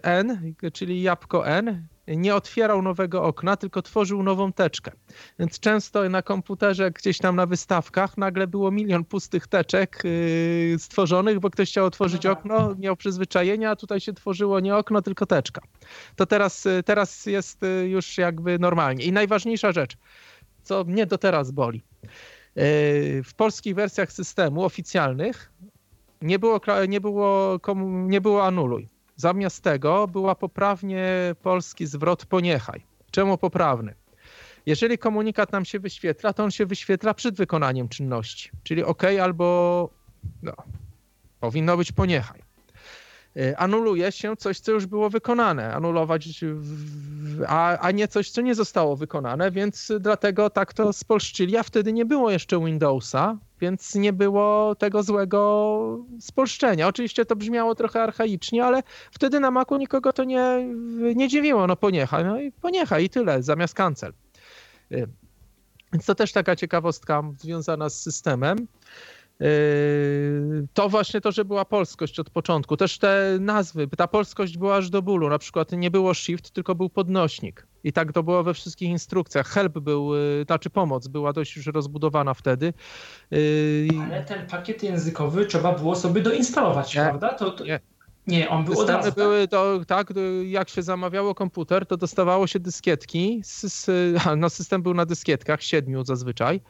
N, czyli jabłko N, nie otwierał nowego okna, tylko tworzył nową teczkę. Więc często na komputerze, gdzieś tam na wystawkach, nagle było milion pustych teczek yy, stworzonych, bo ktoś chciał otworzyć okno, miał przyzwyczajenia, a tutaj się tworzyło nie okno, tylko teczka. To teraz, yy, teraz jest yy, już jakby normalnie. I najważniejsza rzecz, co mnie do teraz boli. Yy, w polskich wersjach systemu oficjalnych nie było, nie było, nie było anuluj Zamiast tego była poprawnie polski zwrot poniechaj. Czemu poprawny? Jeżeli komunikat nam się wyświetla, to on się wyświetla przed wykonaniem czynności, czyli OK albo no, powinno być poniechaj. Y, anuluje się coś, co już było wykonane, anulować, a, a nie coś, co nie zostało wykonane, więc dlatego tak to spolszczyli, a wtedy nie było jeszcze Windowsa, więc nie było tego złego spolszczenia. Oczywiście to brzmiało trochę archaicznie, ale wtedy na Macu nikogo to nie, nie dziwiło. No poniechaj, no i poniechaj i tyle, zamiast cancel. Y, więc to też taka ciekawostka związana z systemem. Yy, to właśnie to, że była polskość od początku. Też te nazwy, ta polskość była aż do bólu. Na przykład nie było shift, tylko był podnośnik. I tak to było we wszystkich instrukcjach. Help był, yy, znaczy pomoc była dość już rozbudowana wtedy. Yy, Ale ten pakiet językowy trzeba było sobie doinstalować, nie, prawda? To, to... Nie. Nie, on był Systemy od razu, tak? były to, tak, jak się zamawiało komputer, to dostawało się dyskietki. No, system był na dyskietkach, siedmiu zazwyczaj.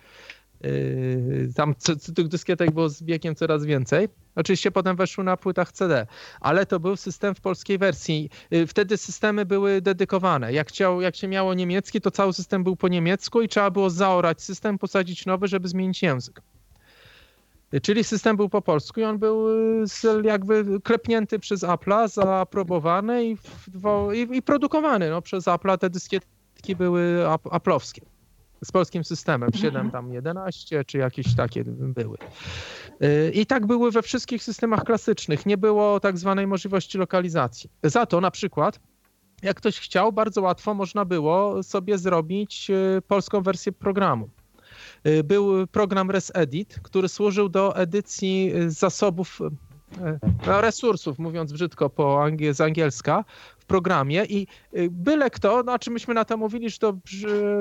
Yy, tam tych dyskietek było z wiekiem coraz więcej. Oczywiście potem weszły na płytach CD, ale to był system w polskiej wersji. Yy, wtedy systemy były dedykowane. Jak, chciał, jak się miało niemiecki, to cały system był po niemiecku i trzeba było zaorać system, posadzić nowy, żeby zmienić język. Yy, czyli system był po polsku i on był jakby klepnięty przez Apple'a, zaaprobowany i, i, i produkowany no, przez Apple'a. Te dyskietki były aplowskie z polskim systemem, 7 mhm. tam 11 czy jakieś takie były. Y, I tak były we wszystkich systemach klasycznych. Nie było tak zwanej możliwości lokalizacji. Za to na przykład jak ktoś chciał, bardzo łatwo można było sobie zrobić y, polską wersję programu. Y, był program ResEdit, który służył do edycji zasobów no, resursów, mówiąc brzydko po angiel z angielska, programie i y, byle kto, znaczy myśmy na to mówili, że to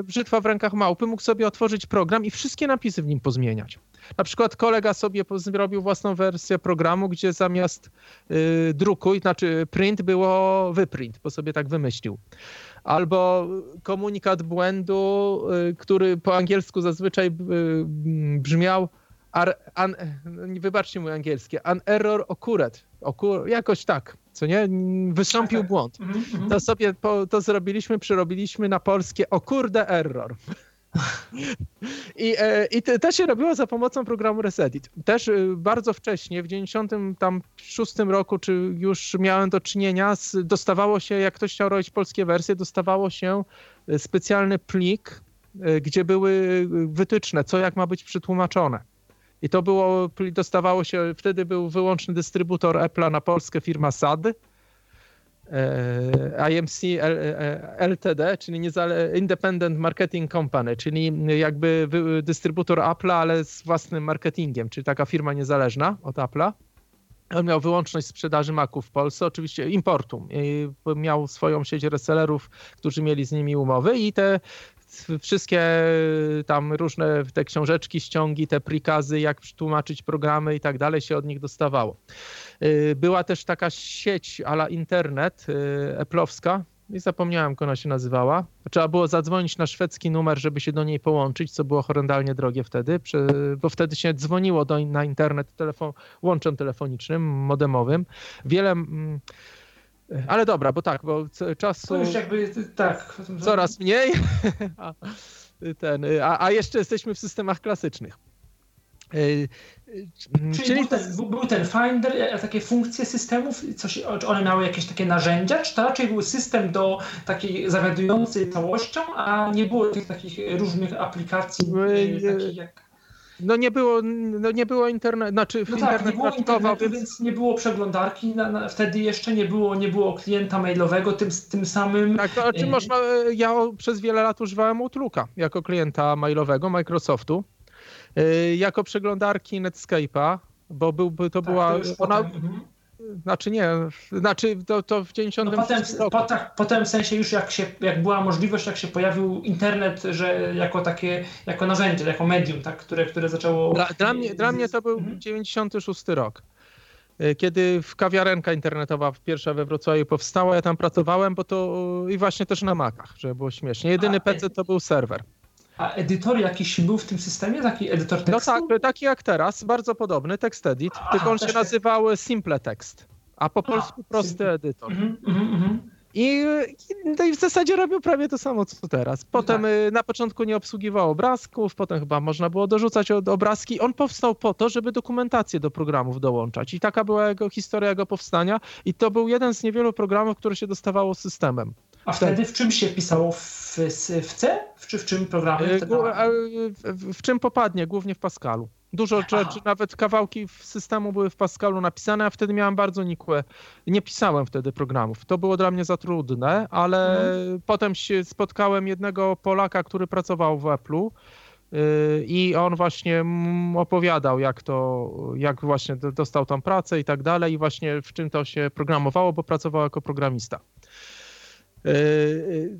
brzytwa w rękach małpy, mógł sobie otworzyć program i wszystkie napisy w nim pozmieniać. Na przykład kolega sobie zrobił własną wersję programu, gdzie zamiast y, druku, znaczy print było wyprint, bo sobie tak wymyślił. Albo komunikat błędu, y, który po angielsku zazwyczaj y, brzmiał ar, an, wybaczcie mój angielski, an error occurred, occur, jakoś tak co nie? Wystąpił błąd. Mhm, mhm. To sobie po, to zrobiliśmy, przerobiliśmy na polskie o kurde error. I, e, i to, to się robiło za pomocą programu Resedit. Też e, bardzo wcześnie, w 96 roku, czy już miałem do czynienia, z, dostawało się, jak ktoś chciał robić polskie wersje, dostawało się e, specjalny plik, gdzie były wytyczne, co jak ma być przetłumaczone. I to było, dostawało się, wtedy był wyłączny dystrybutor Apple'a na Polskę, firma SAD E, IMC LTD, e, czyli Independent Marketing Company, czyli jakby dystrybutor Apple'a, ale z własnym marketingiem, czyli taka firma niezależna od Apple'a. On miał wyłączność sprzedaży Maców w Polsce, oczywiście importu. Miał swoją sieć resellerów, którzy mieli z nimi umowy i te wszystkie tam różne te książeczki, ściągi, te prikazy, jak tłumaczyć programy i tak dalej się od nich dostawało. Y, była też taka sieć ala internet y, eplowska, i zapomniałem, jak ona się nazywała. Trzeba było zadzwonić na szwedzki numer, żeby się do niej połączyć, co było horrendalnie drogie wtedy, bo wtedy się dzwoniło do, na internet telefon, łączem telefonicznym, modemowym. Wiele. Mm, ale dobra, bo tak, bo czasu. To już jakby tak. Coraz mniej. a, ten, a, a jeszcze jesteśmy w systemach klasycznych. Czyli, Czyli był, ten, był, ten, Finder, takie funkcje systemów, coś, czy one miały jakieś takie narzędzia, czy to raczej był system do takiej zawiadującej całością, a nie było tych takich różnych aplikacji, e, takich jak... No nie było, no nie było internetu, znaczy no tak, internet nie było internetu, więc... więc... nie było przeglądarki, na, na, wtedy jeszcze nie było, nie było klienta mailowego tym, tym samym... Tak, to, czy znaczy można, ja przez wiele lat używałem Outlooka jako klienta mailowego Microsoftu. Y, jako przeglądarki Netscape'a, bo byłby, to tak, była. To ona, mhm. Znaczy nie, znaczy to, to w 90 no potem, potem, potem w sensie już jak, się, jak była możliwość, jak się pojawił internet, że jako takie, jako narzędzie, jako medium, tak, które, które zaczęło... Dla, dla mnie, dla mnie to był mhm. 96 rok y, kiedy w kawiarenka internetowa pierwsza we Wrocławiu powstała, ja tam pracowałem, bo to i właśnie też na Macach, żeby było śmiesznie. Jedyny A, PC to był serwer. A edytor jakiś był w tym systemie? Taki edytor tekstu? No tak, taki jak teraz, bardzo podobny, TextEdit, Aha, tylko on się nazywał Simple Text, a po polsku prosty simple. edytor. Mm -hmm, I, no I, w zasadzie robił prawie to samo, co teraz. Potem tak. Y, na początku nie obsługiwał obrazków, potem chyba można było dorzucać obrazki. On powstał po to, żeby dokumentację do programów dołączać. I taka była jego historia jego powstania. I to był jeden z niewielu programów, które się dostawało systemem. A wtedy w czym się pisało? W, w C? W, czy w czym programy? W, w, w czym popadnie? Głównie w Pascalu. Dużo rzeczy, nawet kawałki systemu były w Pascalu napisane, a wtedy miałem bardzo nikłe. Nie pisałem wtedy programów. To było dla mnie za trudne, ale mhm. potem się spotkałem jednego Polaka, który pracował w Apple'u y, i on właśnie opowiadał, jak to, jak właśnie dostał tam pracę i tak dalej, i właśnie w czym to się programowało, bo pracował jako programista.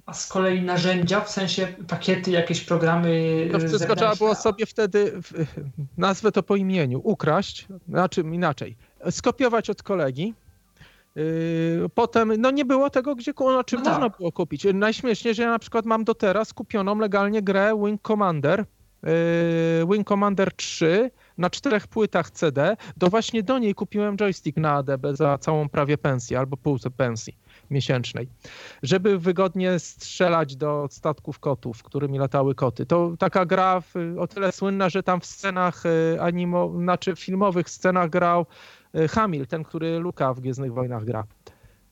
A z kolei narzędzia, w sensie pakiety, jakieś programy. To wszystko trzeba było sobie wtedy, nazwę to po imieniu, ukraść, znaczy inaczej, skopiować od kolegi. Yy, potem, no nie było tego, gdzie znaczy no tak. można było kupić. Najśmieszniej, że ja na przykład mam do teraz kupioną legalnie grę Wing Commander, Wing Commander 3 na czterech płytach CD, to właśnie do niej kupiłem joystick na ADB za całą prawie pensję albo pół pensji miesięcznej, żeby wygodnie strzelać do statków kotów, którymi latały koty. To taka gra o tyle słynna, że tam w scenach y, animo, znaczy filmowych scenach grał y, Hamil, ten, który Luka w Gwiezdnych Wojnach gra.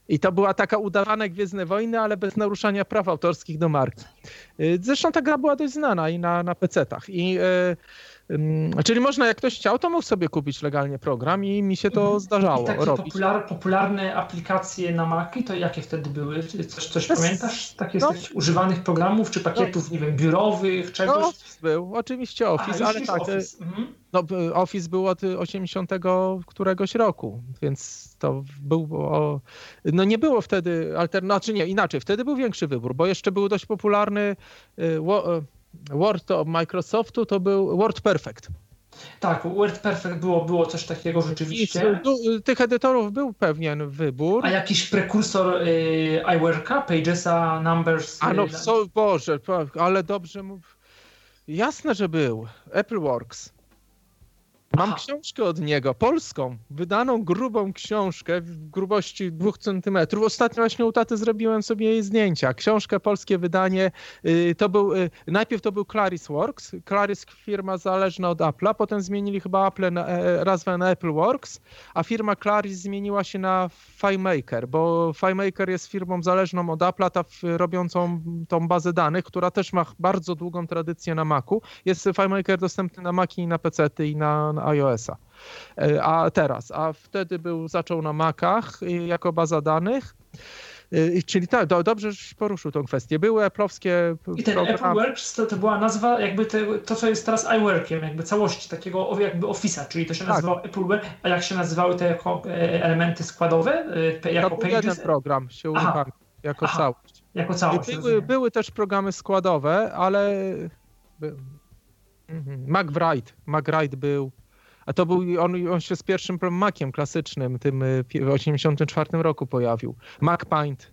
I to była taka udawane Gwiezdne Wojny, ale bez naruszania praw autorskich do marki. Y, zresztą ta gra była dość znana i na, na PC-tach. I Czyli można, jak ktoś chciał, to mógł sobie kupić legalnie program i mi się to mhm. zdarzało I takie robić. Popular, popularne aplikacje na Maci, to jakie wtedy były? Coś, coś Bez... pamiętasz? Takie no. używanych programów czy pakietów, no. nie wiem, biurowych, czegoś? No, Office był, oczywiście Office, A, ale tak. Office. Mhm. No, Office był od 80 któregoś roku, więc to był, o, no nie było wtedy alternatywy, znaczy nie, inaczej, wtedy był większy wybór, bo jeszcze był dość popularny y, Word od Microsoftu to był Word Perfect. Tak, Word Perfect było, było coś takiego rzeczywiście. I, tych edytorów był pewien wybór. A jakiś prekursor y, iWorka, Pagesa, Numbers? A no, so, Boże, ale dobrze mów. Jasne, że był. AppleWorks. Mam Aha. książkę od niego, polską, wydaną grubą książkę w grubości dwóch centymetrów. Ostatnio właśnie u taty zrobiłem sobie jej zdjęcia. Książkę, polskie wydanie. Y, to był, y, najpierw to był Claris Works. Claris firma zależna od Apple'a, potem zmienili chyba Apple na, e, nazwę na Apple Works, a firma Claris zmieniła się na FileMaker, bo FileMaker jest firmą zależną od Apple'a, ta, robiącą tą bazę danych, która też ma bardzo długą tradycję na Macu. Jest FileMaker dostępny na Maci i na PC i na, na iOS-a. E, a teraz, a wtedy był, zaczął na Macach jako baza danych. E, czyli tak, do, dobrze, że poruszył tą kwestię. Były Apple'owskie I ten programy. Apple Works to, to była nazwa jakby te, to, co jest teraz iWorkiem, jakby całości takiego jakby Office'a, czyli to się tak. nazywało Apple Work, a jak się nazywały te jako e, elementy składowe? Jako to był jeden program się uruchamiał, jako Aha. całość. Jako całość. Były, były, też programy składowe, ale Mhm. McBride, McBride był, a to był, on, on się z pierwszym Maciem klasycznym, tym y, w 84 roku pojawił. MacPaint.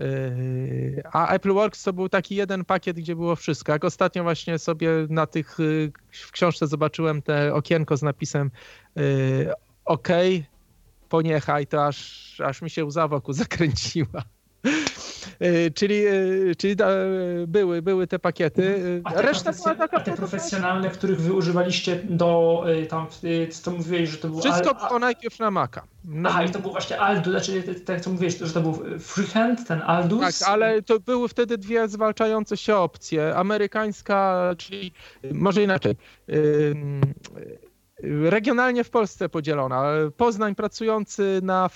Y, a Apple Works to był taki jeden pakiet, gdzie było wszystko. Jak ostatnio właśnie sobie na tych, y, w książce zobaczyłem te okienko z napisem OK, poniechaj, to aż, aż mi się łza wokół zakręciła. E, czyli, e, czyli da, były, były te pakiety. A te, Reszta była taka. A te profesjonalne, których wy używaliście do tam, co mówiłeś, że to było. Wszystko było najpierw na Maca. No. Aha, i to był właśnie Aldus, znaczy tak co mówiłeś, że to był Freehand, ten Aldus. Tak, ale to były wtedy dwie zwalczające się opcje. Amerykańska, czyli może inaczej. Regionalnie w Polsce podzielona. Poznań pracujący na,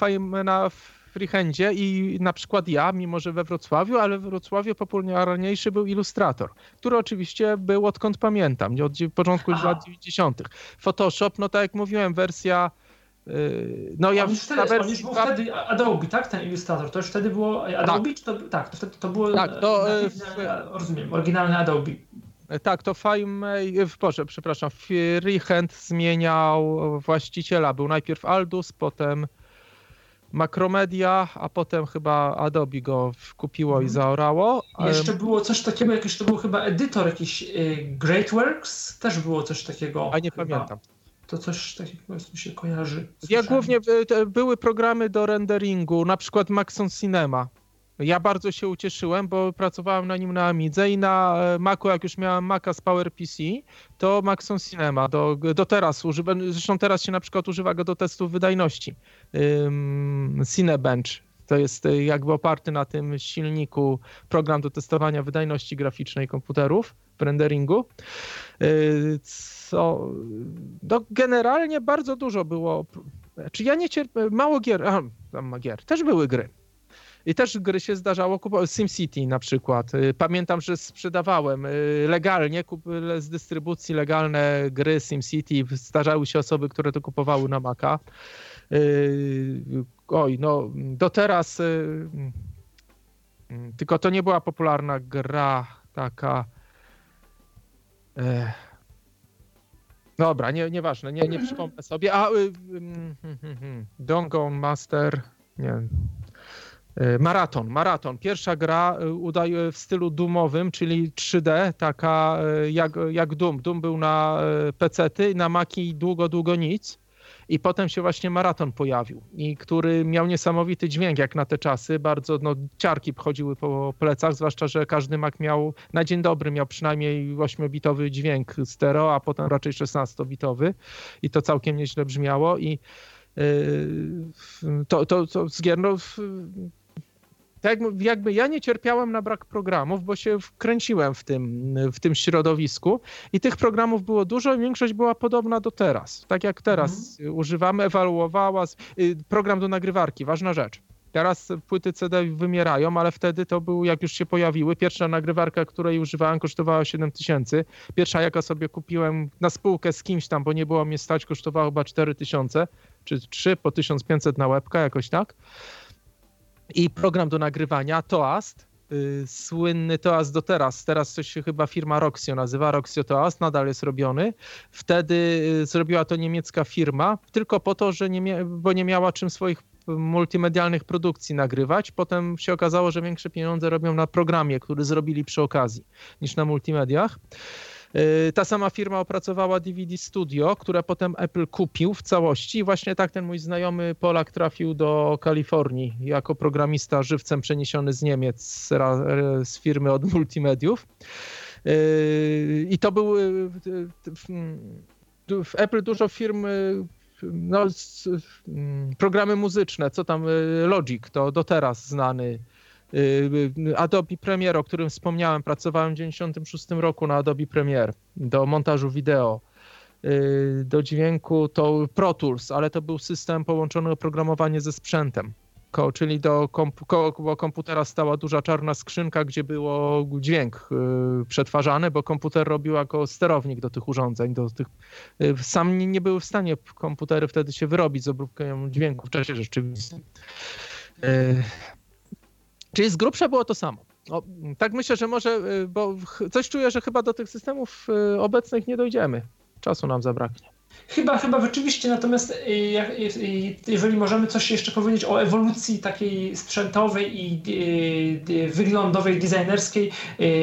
na freehandzie i na przykład ja, mimo że we Wrocławiu, ale w Wrocławiu popularniejszy był Illustrator, który oczywiście był odkąd pamiętam, od początku Aha. lat 90. Photoshop, no tak jak mówiłem, wersja yy, no ja on już wtedy, wersji... on już był wtedy Adobe, tak? Ten Illustrator. To już wtedy było Adobe? Tak, czy to, tak to wtedy to było tak, to, e, w... rozumiem, oryginalny Adobe. Tak, to FileMaker, Boże, przepraszam, Freehand zmieniał właściciela. Był najpierw Aldus, potem Macromedia, a potem chyba Adobe go kupiło i mhm. zaorało. Jeszcze było coś takiego, jakiś to był chyba edytor jakiś y, Greatworks, też było coś takiego. A nie chyba. pamiętam. To coś takiego mi się kojarzy. Słyszałem. Ja głównie y, były programy do renderingu, na przykład Maxon Cinema. Ja bardzo się ucieszyłem, bo pracowałem na nim na Amidze i na e, Macu, jak już miałem Maca z PowerPC, to Maxon Cinema. Do, do teraz używam, zresztą teraz się na przykład używa go do testów wydajności. Um, Cinebench to jest e, jakby oparty na tym silniku program do testowania wydajności graficznej komputerów w renderingu. E, co no generalnie bardzo dużo było. Czy ja nie cierpię, mało gier, a, tam gier, też były gry. I też gry się zdarzało kupować. SimCity na przykład. Y, pamiętam, że sprzedawałem y, legalnie z dystrybucji legalne gry SimCity. Zdarzały się osoby, które to kupowały na Maca. Y, oj, no do teraz mm, tylko to nie była popularna gra taka. E, dobra, nie, nieważne, nie, nie przypomnę sobie. A, y, y, y, Master, nie, maraton, maraton. Pierwsza gra e, udaje w stylu dumowym, czyli 3D, taka e, jak, jak Doom. Doom był na PC-ty, na Maki długo, długo nic. I potem się właśnie maraton pojawił, i który miał niesamowity dźwięk jak na te czasy. Bardzo no, ciarki chodziły po plecach, zwłaszcza, że każdy Mac miał na dzień dobry miał przynajmniej 8-bitowy dźwięk stereo, a potem raczej 16-bitowy. I to całkiem nieźle brzmiało. I to, to, to z gier, no, tak jakby ja nie cierpiałem na brak programów, bo się wkręciłem w tym, w tym środowisku i tych programów było dużo i większość była podobna do teraz. Tak jak teraz mhm. używamy, ewaluowała y, program do nagrywarki, ważna rzecz. Teraz płyty CD wymierają, ale wtedy to był, jak już się pojawiły, pierwsza nagrywarka, której używałem, kosztowała 7 tysięcy. Pierwsza, jaka sobie kupiłem na spółkę z kimś tam, bo nie było mnie stać, kosztowała chyba 4 tysiące, czy 3 po 1500 na łebka, jakoś tak i program do nagrywania Toast, yy, słynny Toast do teraz, teraz coś się chyba firma Roxio nazywa, Roxio Toast, nadal jest robiony. Wtedy yy, zrobiła to niemiecka firma, tylko po to, że nie bo nie miała czym swoich multimedialnych produkcji nagrywać. Potem się okazało, że większe pieniądze robią na programie, który zrobili przy okazji, niż na multimediach. Ta sama firma opracowała DVD Studio, które potem Apple kupił w całości i właśnie tak ten mój znajomy Polak trafił do Kalifornii jako programista żywcem przeniesiony z Niemiec z firmy od multimediów. I to był w Apple dużo firm no, programy muzyczne, co tam Logic, to do teraz znany Adobe Premiere, o którym wspomniałem, pracowałem w 1996 roku na Adobe Premiere do montażu wideo. Do dźwięku to Pro Tools, ale to był system połączony oprogramowanie ze sprzętem. Ko, czyli do komp koło komputera stała duża czarna skrzynka, gdzie było dźwięk y, przetwarzany, bo komputer robił jako sterownik do tych urządzeń. Do tych, y, sam nie, nie były w stanie komputery wtedy się wyrobić z obróbką dźwięku w czasie rzeczywistym. Y, czyli z grubsza było to samo. O, tak myślę, że może, y, bo coś czuję, że chyba do tych systemów y, obecnych nie dojdziemy. Czasu nam zabraknie. Chyba, chyba rzeczywiście, natomiast y, y, jeżeli możemy coś jeszcze powiedzieć o ewolucji takiej sprzętowej i y, wyglądowej, designerskiej,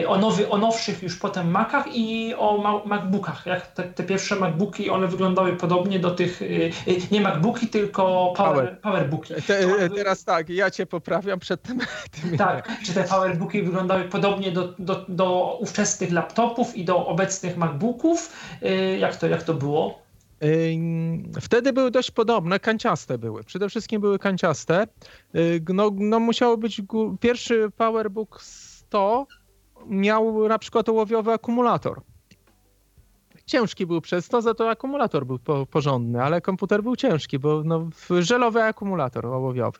o, nowy, o nowszych już potem Macach i o MacBookach. Jak te, te, pierwsze MacBooki, one wyglądały podobnie do tych, nie MacBooki, tylko power, Powerbooki. Te, teraz tak, ja cię poprawiam przed tym. Tak, czy te Powerbooki wyglądały podobnie do, do, do ówczesnych laptopów i do obecnych MacBooków? Jak to, jak to było? Wtedy były dość podobne, kanciaste były. Przede wszystkim były kanciaste. No, no musiało być pierwszy PowerBook 100 miał na przykład ołowiowy akumulator. Ciężki był przez to, za to akumulator był po, porządny, ale komputer był ciężki, bo no, żelowy akumulator ołowiowy.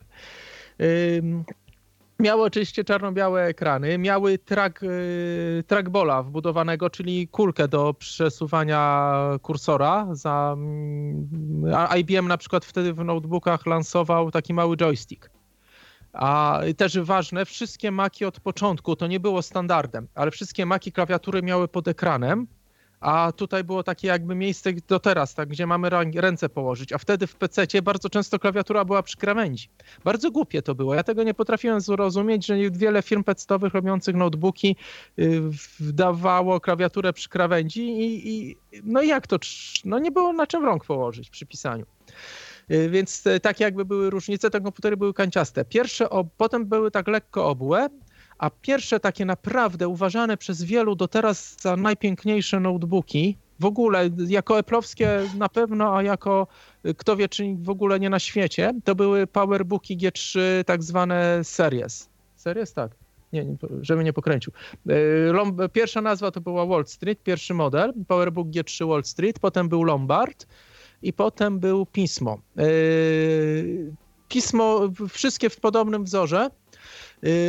Miały oczywiście czarno-białe ekrany, miały track, y, trackballa wbudowanego, czyli kulkę do przesuwania kursora. Za, mm, IBM na przykład wtedy w notebookach lansował taki mały joystick. A też ważne, wszystkie maki od początku, to nie było standardem, ale wszystkie maki klawiatury miały pod ekranem a tutaj było takie jakby miejsce do teraz, tak, gdzie mamy ręce położyć, a wtedy w PC bardzo często klawiatura była przy krawędzi. Bardzo głupie to było. Ja tego nie potrafiłem zrozumieć, że wiele firm pecetowych robiących notebooki y, wdawało klawiaturę przy krawędzi i, i no jak to, no nie było na czym rąk położyć przy pisaniu. Y, więc tak jakby były różnice, te komputery były kanciaste. Pierwsze, potem były tak lekko obłe, a pierwsze takie naprawdę uważane przez wielu do teraz za najpiękniejsze notebooki, w ogóle jako eplowskie na pewno, a jako y, kto wie czy w ogóle nie na świecie, to były PowerBooki G3 tak zwane Series. Series? Tak. Nie, nie żeby nie pokręcił. Y, pierwsza nazwa to była Wall Street, pierwszy model, PowerBook G3 Wall Street, potem był Lombard i potem był Pismo. Y, Pismo, wszystkie w podobnym wzorze,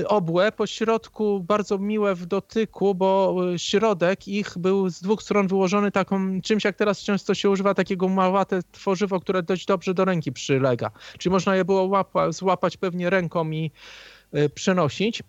obłe, po środku bardzo miłe w dotyku, bo y, środek ich był z dwóch stron wyłożony taką czymś, jak teraz często się używa takiego małate tworzywo, które dość dobrze do ręki przylega. Czyli można je było łapa, złapać pewnie ręką i y, przenosić.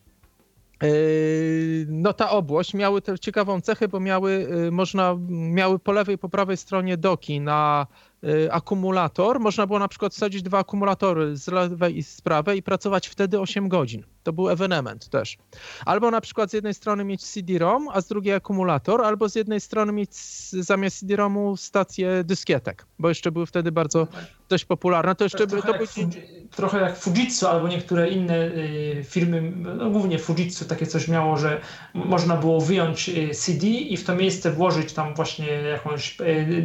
No ta obłość miały ciekawą cechę, bo miały, można, miały po lewej i po prawej stronie doki na Y, akumulator, można było na przykład wsadzić dwa akumulatory z lewej i z prawej i pracować wtedy 8 godzin. To był ewenement też. Albo na przykład z jednej strony mieć CD-ROM, a z drugiej akumulator, albo z jednej strony mieć zamiast CD-ROMu stację dyskietek, bo jeszcze były wtedy bardzo dość popularne. To jeszcze trochę, to jak Fuji, trochę jak Fujitsu albo niektóre inne y, firmy, no głównie Fujitsu takie coś miało, że można było wyjąć y, CD i w to miejsce włożyć tam właśnie jakąś,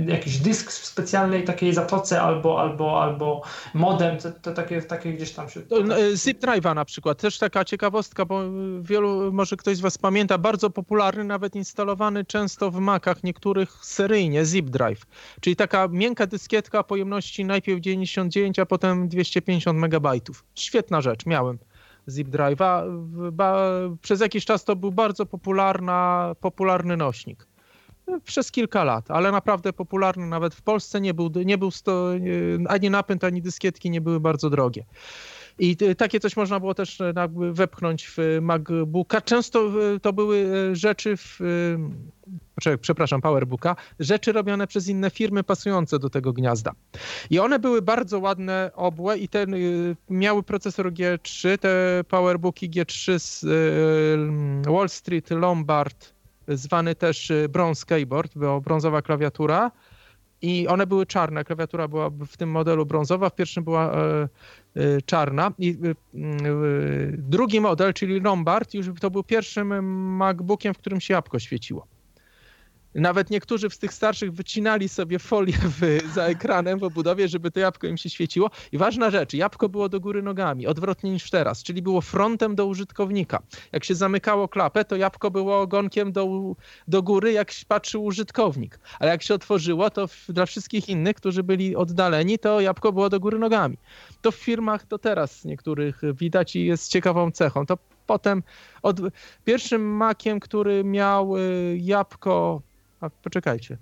jakiś dysk w specjalnej takiej zatoce albo, albo, albo modem, to, to takie, takie gdzieś tam się... No, zip Drive'a na przykład, też taka ciekawostka, bo wielu, może ktoś z Was pamięta, bardzo popularny, nawet instalowany często w Macach niektórych seryjnie, Zip Drive, czyli taka miękka dyskietka pojemności najpierw 99, a potem 250 megabajtów. Świetna rzecz, miałem. Zip Drive'a. Przez jakiś czas to był bardzo popularna, popularny nośnik przez kilka lat, ale naprawdę popularny nawet w Polsce, nie był, nie był sto, ani napęd, ani dyskietki nie były bardzo drogie. I takie coś można było też e, wepchnąć w MacBooka. Często e, to były e, rzeczy w, przepraszam, PowerBooka, rzeczy robione przez inne firmy pasujące do tego gniazda. I one były bardzo ładne, obłe i ten, miały procesor G3, te PowerBooki G3 z Wall Street, Lombard, zwany też bronze keyboard, była brązowa klawiatura i one były czarne. Klawiatura była w tym modelu brązowa, w pierwszym była e, e, czarna. I e, drugi model, czyli Lombard, już to był pierwszym MacBookiem, w którym się jabłko świeciło. Nawet niektórzy z tych starszych wycinali sobie folię w, za ekranem w obudowie, żeby to jabłko im się świeciło. I ważna rzecz, jabłko było do góry nogami, odwrotnie niż teraz, czyli było frontem do użytkownika. Jak się zamykało klapę, to jabłko było ogonkiem do, do góry, jak patrzył użytkownik. Ale jak się otworzyło, to w, dla wszystkich innych, którzy byli oddaleni, to jabłko było do góry nogami. To w firmach to teraz niektórych widać i jest ciekawą cechą. To potem od, pierwszym makiem, który miał y, jabłko a poczekajcie.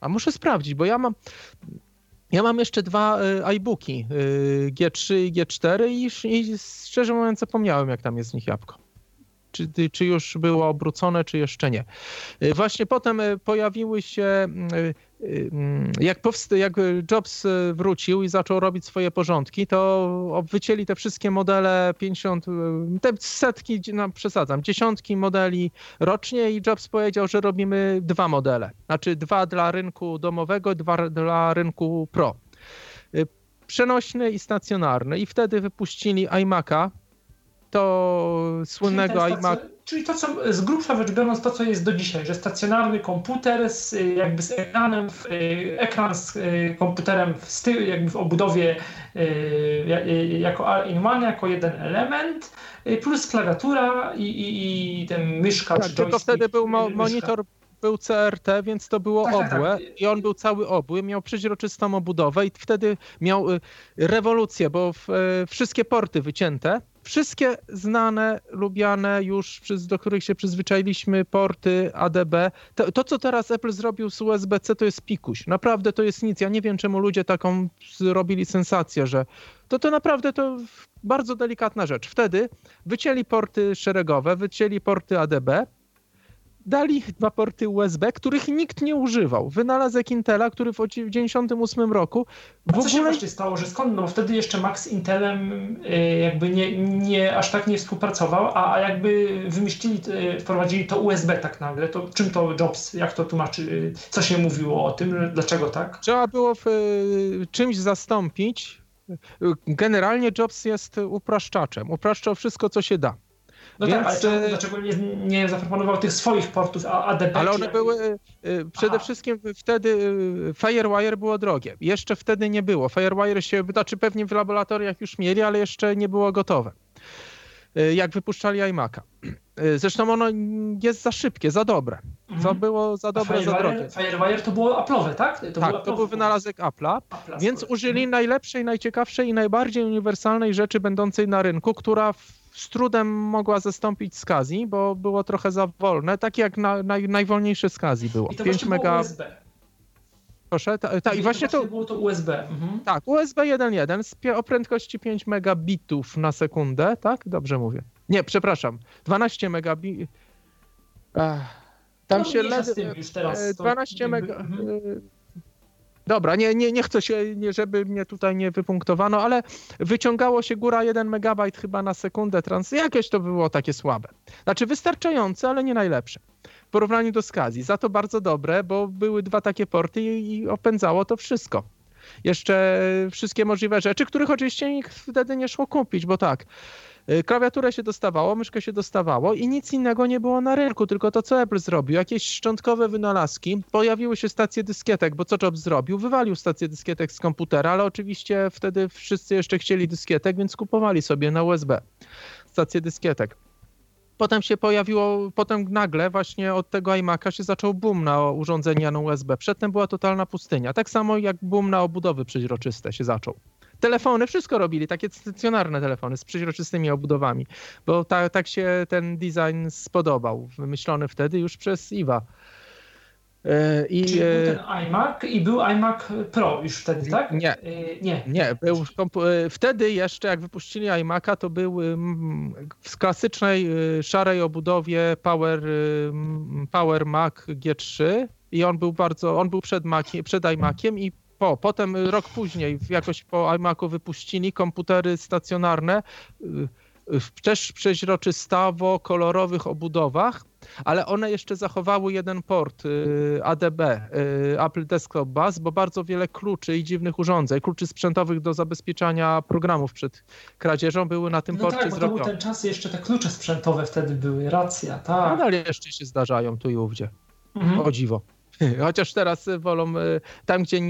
A muszę sprawdzić, bo ja mam. Ja mam jeszcze dwa y, iBooki, y, G3 i G4 i, i szczerze mówiąc zapomniałem, jak tam jest w nich jabłko czy, czy już było obrócone, czy jeszcze nie. Y, właśnie potem y, pojawiły się, y, jak, powst- jak Jobs wrócił i zaczął robić swoje porządki, to wycięli te wszystkie modele 50, te setki, no przesadzam, dziesiątki modeli rocznie i Jobs powiedział, że robimy dwa modele. Znaczy dwa dla rynku domowego, dwa dla rynku pro. Przenośny i stacjonarny. I wtedy wypuścili iMac'a, to słynnego czyli iMac. Czyli to, co z grubsza rzecz biorąc, to co jest do dzisiaj, że stacjonarny komputer z, jakby z ekranem, w, ekran z y, komputerem w stylu, jakby w obudowie y, jako all-in-one, jako jeden element, y, plus klawiatura i, i, i ten myszka. Tak, tylko wtedy był mo monitor był CRT, więc to było tak, tak obłe tak, tak. i on był cały obły, miał przeźroczystą obudowę i wtedy miał rewolucję, bo w, wszystkie porty wycięte, wszystkie znane, lubiane już, do których się przyzwyczailiśmy, porty ADB. To, to, co teraz Apple zrobił z USB-C, to jest pikuś. Naprawdę to jest nic. Ja nie wiem, czemu ludzie taką zrobili sensację, że to, to naprawdę to bardzo delikatna rzecz. Wtedy wycięli porty szeregowe, wycięli porty ADB, dali dwa porty USB, których nikt nie używał. Wynalazek Intela, który w 1998 roku w A co ogóle... się właśnie stało, że skąd? No bo wtedy jeszcze Max z Intelem y, jakby nie, nie, aż tak nie współpracował, a, jakby wymyślili, y, wprowadzili to USB tak nagle. To czym to Jobs, jak to tłumaczy, co się mówiło o tym, dlaczego tak? Trzeba było w, y, czymś zastąpić. Generalnie Jobs jest upraszczaczem. Upraszczał wszystko, co się da. No Więc... tak, ale e, dlaczego nie, nie zaproponował tych swoich portów ADB? Ale one były e, e, przede Aha. wszystkim wtedy Firewire było drogie. Jeszcze wtedy nie było. Firewire się, znaczy pewnie w laboratoriach już mieli, ale jeszcze nie było gotowe. Jak wypuszczali iMac'a. Zresztą ono jest za szybkie, za dobre. Mhm. To było za dobre, za drogie. Firewire to było Apple'owe, tak? To tak, był to był wynalazek Apple'a, Apple'a więc użyli mhm. najlepszej, najciekawszej i najbardziej uniwersalnej rzeczy będącej na rynku, która z trudem mogła zastąpić SCSI, bo było trochę za wolne, tak jak na, najwolniejsze SCSI było. I to 5 mega... USB. Proszę, ta, ta, i, i właśnie to było to USB. Mhm. Tak, USB 1.1 o prędkości 5 megabitów na sekundę, tak? Dobrze mówię. Nie, przepraszam. 12 megabitów. Tam no, się led... 12 mega... Mhm. Dobra, nie, nie, nie chcę się, nie, żeby mnie tutaj nie wypunktowano, ale wyciągało się góra 1 MB chyba na sekundę trans. Jakieś to było takie słabe. Znaczy wystarczające, ale nie najlepsze. W porównaniu do Skazji. Za to bardzo dobre, bo były dwa takie porty i, i opędzało to wszystko jeszcze wszystkie możliwe rzeczy, których oczywiście nikt wtedy nie szło kupić, bo tak, klawiaturę się dostawało, myszkę się dostawało i nic innego nie było na rynku, tylko to, co Apple zrobił. Jakieś szczątkowe wynalazki, pojawiły się stacje dyskietek, bo co Jobs zrobił? Wywalił stację dyskietek z komputera, ale oczywiście wtedy wszyscy jeszcze chcieli dyskietek, więc kupowali sobie na USB stację dyskietek. Potem się pojawiło, potem nagle właśnie od tego iMac'a się zaczął boom na urządzenia na USB. Przedtem była totalna pustynia. Tak samo jak boom na obudowy przeźroczyste się zaczął telefony, wszystko robili, takie stacjonarne telefony z przeźroczystymi obudowami, bo ta, tak się ten design spodobał, wymyślony wtedy już przez Iwa. E, I, Czyli był ten iMac i był iMac Pro już wtedy, tak? Nie. E, nie. Nie, był e, wtedy jeszcze jak wypuścili iMac'a, to był w klasycznej szarej obudowie Power, Power Mac G3 i on był bardzo, on był przed, Mac, przed iMaciem i po. Potem rok później, jakoś po iMacu wypuścili komputery stacjonarne y, w też przeźroczystawo kolorowych obudowach ale one jeszcze zachowały jeden port y, ADB, y, Apple Desktop Bus, bo bardzo wiele kluczy i dziwnych urządzeń, kluczy sprzętowych do zabezpieczania programów przed kradzieżą były na tym no porcie tak, zrobione. to był ten czas, jeszcze te klucze sprzętowe wtedy były, racja, tak. Nadal jeszcze się zdarzają tu i ówdzie. Mhm. O dziwo. Chociaż teraz wolą y, tam, gdzie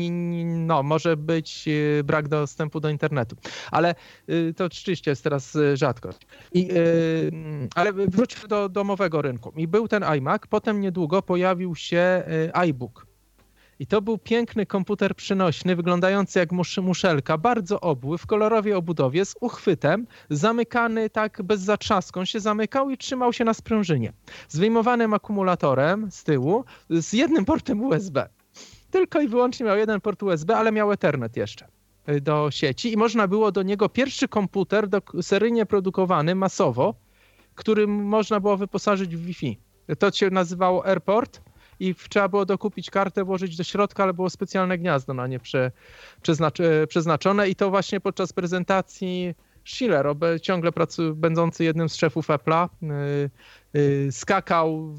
no, może być y, brak dostępu do internetu. Ale y, to oczywiście jest teraz y, rzadkość. I, y, ale wróćmy do domowego rynku. I był ten iMac, potem niedługo pojawił się y, iBook. I to był piękny komputer przynośny, wyglądający jak musz, muszelka, bardzo obły, w kolorowej obudowie, z uchwytem, zamykany tak bez zatrzasku. On się zamykał i trzymał się na sprężynie. Z wyjmowanym akumulatorem z tyłu, z jednym portem USB. Tylko i wyłącznie miał jeden port USB, ale miał Ethernet jeszcze y, do sieci i można było do niego pierwszy komputer do, seryjnie produkowany masowo, którym można było wyposażyć w Wi-Fi. To się nazywało AirPort i trzeba było dokupić kartę, włożyć do środka, ale było specjalne gniazdo na nie prze, e, przeznaczone i to właśnie podczas prezentacji Schiller, ciągle pracu, będący jednym z szefów Apple'a, y, y, skakał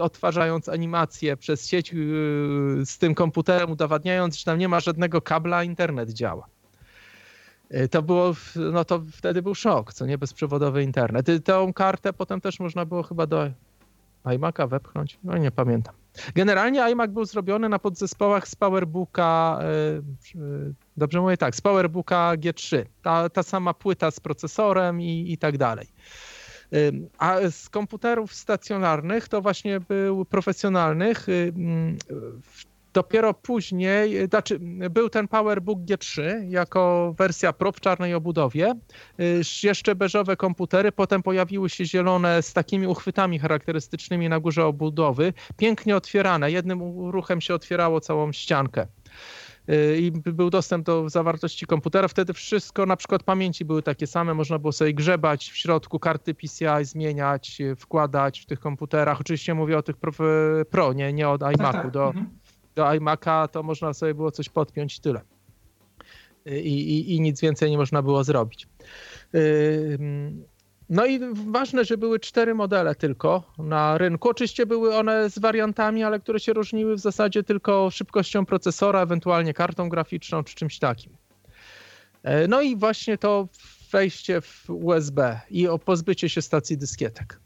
odtwarzając animację przez sieć z tym komputerem, udowadniając, że tam nie ma żadnego kabla, a internet działa. To było, no to wtedy był szok, co nie, bezprzewodowy internet. Tą kartę potem też można było chyba do iMac'a wepchnąć, no nie pamiętam. Generalnie iMac był zrobiony na podzespołach z PowerBooka, y, y, dobrze mówię tak, z PowerBooka G3. Ta, ta sama płyta z procesorem i, i tak dalej. A z komputerów stacjonarnych to właśnie był profesjonalnych. w- Dopiero później, y, znaczy był ten PowerBook G3 jako wersja Pro w czarnej obudowie. Y, Jeszcze beżowe komputery, potem pojawiły się zielone z takimi uchwytami charakterystycznymi na górze obudowy, pięknie otwierane. Jednym ruchem się otwierało całą ściankę. Y, I był dostęp do zawartości komputera. Wtedy wszystko, na przykład pamięci były takie same, można było sobie grzebać w środku karty PCI, zmieniać, wkładać w tych komputerach. Oczywiście mówię o tych pro, pro nie, nie od Tak, iMacu. tak. Do, Mhm. Do iMac'a to można sobie było coś podpiąć i tyle. I, i, I nic więcej nie można było zrobić. Ym, No i ważne, że były cztery modele tylko na rynku. Oczywiście były one z wariantami, ale które się różniły w zasadzie tylko szybkością procesora, ewentualnie kartą graficzną czy czymś takim. E, No i właśnie to wejście w USB i o pozbycie się stacji dyskietek.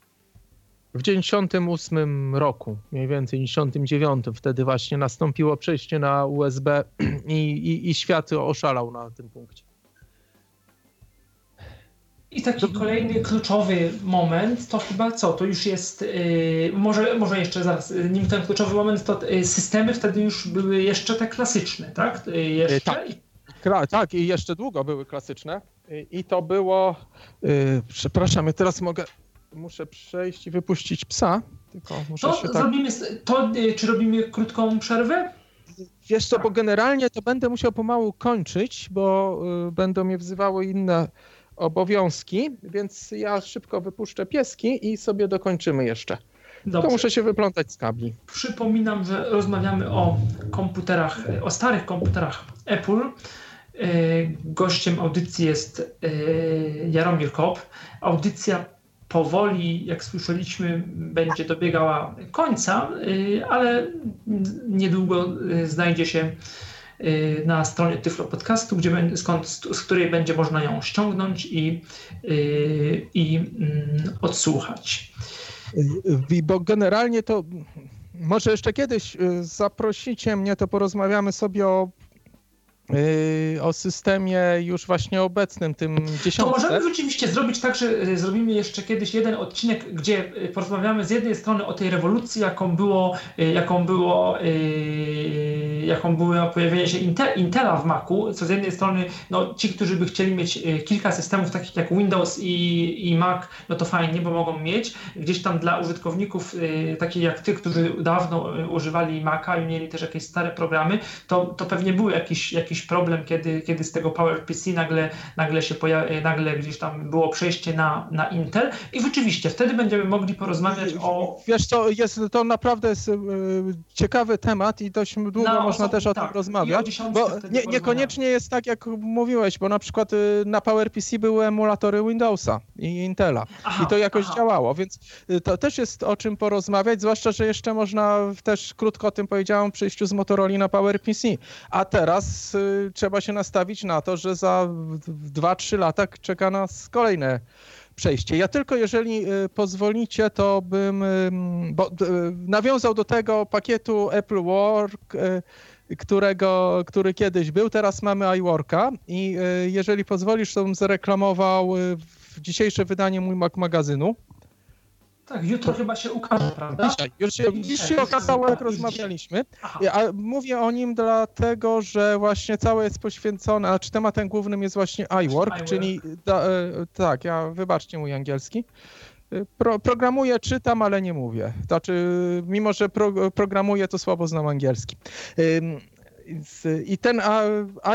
W 98 roku, mniej więcej 99, wtedy właśnie nastąpiło przejście na USB i, i, i świat oszalał na tym punkcie. I taki kolejny kluczowy moment to chyba co? To już jest, yy, może, może jeszcze zaraz, yy, nim ten kluczowy moment, to yy, systemy wtedy już były jeszcze te klasyczne, tak? Yy, jeszcze? tak. Kra- tak, i jeszcze długo były klasyczne. I, i to było. Przepraszam, ja teraz mogę. Muszę przejść i wypuścić psa. Tylko muszę To się tak. zrobimy, to yy, czy robimy krótką przerwę? Wiesz co, bo generalnie to będę musiał pomału kończyć, bo y, będą mnie wzywały inne obowiązki, więc ja szybko wypuszczę pieski i sobie dokończymy jeszcze. To Dobrze. muszę się wyplątać z kabli. Przypominam, że rozmawiamy o komputerach, o starych komputerach Apple. Yy, Gościem audycji jest Jaromir Kop. Audycja powoli, jak słyszeliśmy, będzie dobiegała końca, yy, ale niedługo yy, znajdzie się yy, na stronie Tyflo Podcastu, gdzie, skąd, z której będzie można ją ściągnąć i, i mm, odsłuchać. Y, Bo generalnie to może jeszcze kiedyś y, zaprosicie mnie, to porozmawiamy sobie o, y, o systemie już właśnie obecnym, tym To dziesiątce. możemy rzeczywiście zrobić tak, że zrobimy jeszcze kiedyś jeden odcinek, gdzie porozmawiamy z jednej strony o tej rewolucji, jaką było, y, jaką było, y, jaką było pojawienie się Intel, Intela w Macu, co z jednej strony no, ci, którzy by chcieli mieć kilka systemów takich jak Windows i, i Mac, no to fajnie, bo mogą mieć. Gdzieś tam dla użytkowników takich jak ty, którzy dawno używali Maca i mieli też jakieś stare programy, to, to pewnie był jakiś, jakiś problem, kiedy, kiedy z tego PowerPC nagle nagle się pojawi, nagle gdzieś tam było przejście na, na Intel i rzeczywiście wtedy będziemy mogli porozmawiać o Wiesz co, jest, to naprawdę jest y, ciekawy temat i dość długo na można też o tak, tym rozmawiać. Bo nie, niekoniecznie jest tak, jak mówiłeś, bo na przykład y, na PowerPC były emulatory Windowsa i Intela aha, i to jakoś aha. działało, więc to też jest o czym porozmawiać, zwłaszcza, że jeszcze można też krótko o tym powiedziałem przejściu z Motorola na PowerPC, a teraz trzeba się nastawić na to, że za 2-3 lata czeka nas kolejne przejście. Ja tylko, jeżeli y, pozwolicie, to bym y, bo, y, nawiązał do tego pakietu Apple Work, którego, który kiedyś był. Teraz mamy iWorka i jeżeli pozwolisz, to bym zareklamował dzisiejsze wydanie mój Mac magazynu. Tak, jutro chyba się ukaże, prawda? Dzisiaj, już się, się okazało, jak rozmawialiśmy. A mówię o nim dlatego, że właśnie całe jest poświęcone, a czy tematem głównym jest właśnie iWork, czyli da, e, tak, ja wybaczcie mój angielski. E, pro, programuję, czytam, ale nie mówię. Znaczy, mimo że pro, programuję, to słabo znam angielski. I ten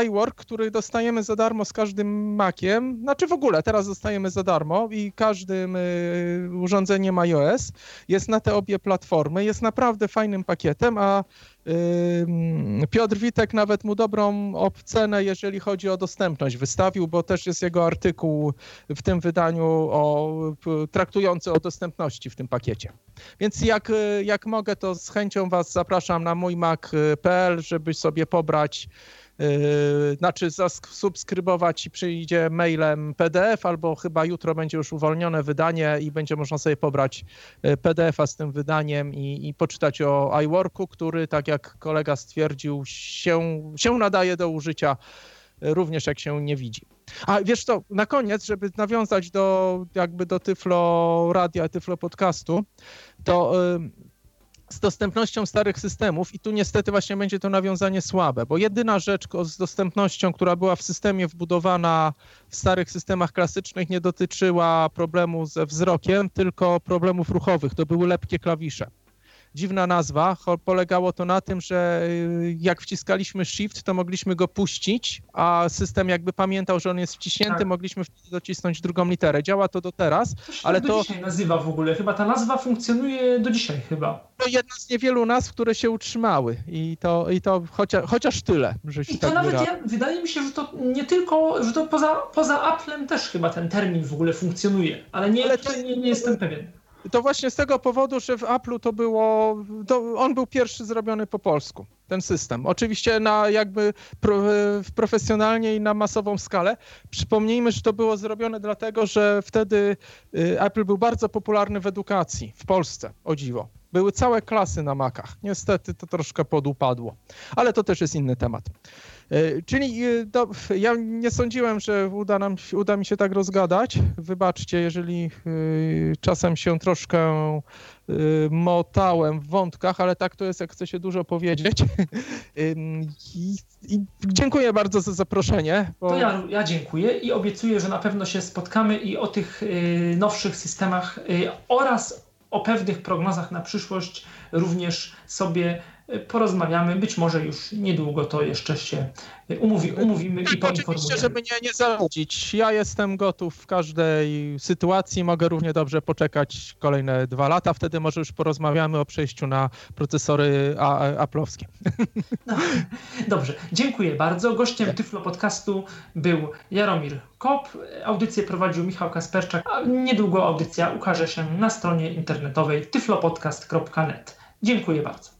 iWork, który dostajemy za darmo z każdym Maciem, znaczy w ogóle teraz dostajemy za darmo i każdym y, urządzeniem iOS, jest na te obie platformy, jest naprawdę fajnym pakietem, a Piotr Witek nawet mu dobrą ocenę, jeżeli chodzi o dostępność, wystawił, bo też jest jego artykuł w tym wydaniu o, traktujący o dostępności w tym pakiecie. Więc jak, jak mogę, to z chęcią Was zapraszam na mój mac.pl, żeby sobie pobrać Yy, znaczy zasubskrybować i przyjdzie mailem PDF, albo chyba jutro będzie już uwolnione wydanie i będzie można sobie pobrać yy, PDF-a z tym wydaniem i, i poczytać o iWorku, który, tak jak kolega stwierdził, się, się nadaje do użycia yy, również jak się nie widzi. A wiesz to, na koniec, żeby nawiązać do jakby do Tyflo Radia, Tyflo Podcastu, to z dostępnością starych systemów i tu niestety właśnie będzie to nawiązanie słabe, bo jedyna rzecz z dostępnością, która była w systemie wbudowana w starych systemach klasycznych nie dotyczyła problemu ze wzrokiem, tylko problemów ruchowych. To były lepkie klawisze dziwna nazwa. Polegało to na tym, że y, jak wciskaliśmy shift, to mogliśmy go puścić, a system jakby pamiętał, że on jest wciśnięty, tak. mogliśmy wtedy docisnąć drugą literę. Działa to do teraz, to ale do to... dzisiaj nazywa w ogóle. Chyba ta nazwa funkcjonuje do dzisiaj chyba. To jedna z niewielu nazw, które się utrzymały i to, i to chociaż, chociaż tyle, że się I to tak nawet ja, wydaje mi się, że to nie tylko, że to poza, poza Applem też chyba ten termin w ogóle funkcjonuje, ale nie, ale to, nie, nie jestem pewien. To właśnie z tego powodu, że w Apple'u to było, to on był pierwszy zrobiony po polsku, ten system. Oczywiście na jakby pro, profesjonalnie i na masową skalę. Przypomnijmy, że to było zrobione dlatego, że wtedy y, Apple był bardzo popularny w edukacji w Polsce, o dziwo. Były całe klasy na makach. Niestety to troszkę podupadło, ale to też jest inny temat. E, czyli do, e, ja nie sądziłem, że uda, nam, uda mi się tak rozgadać. Wybaczcie, jeżeli e, czasem się troszkę motałem w wątkach, ale tak to jest, jak chce się dużo powiedzieć. I, i dziękuję bardzo za zaproszenie. Bo... To ja, ja dziękuję i obiecuję, że na pewno się spotkamy i o tych nowszych systemach oraz o pewnych prognozach na przyszłość również sobie porozmawiamy. Być może już niedługo to jeszcze się umówi, umówimy i poinformujemy. Oczywiście, żeby nie, nie zanudzić. Ja jestem gotów w każdej sytuacji. Mogę równie dobrze poczekać kolejne dwa lata. Wtedy może już porozmawiamy o przejściu na procesory aplowskie. No, dobrze, dziękuję bardzo. Gościem Tyflo Podcastu był Jaromir Kop. Audycję prowadził Michał Kasperczak, a niedługo audycja ukaże się na stronie internetowej tyflopodcast.net. Dziękuję bardzo.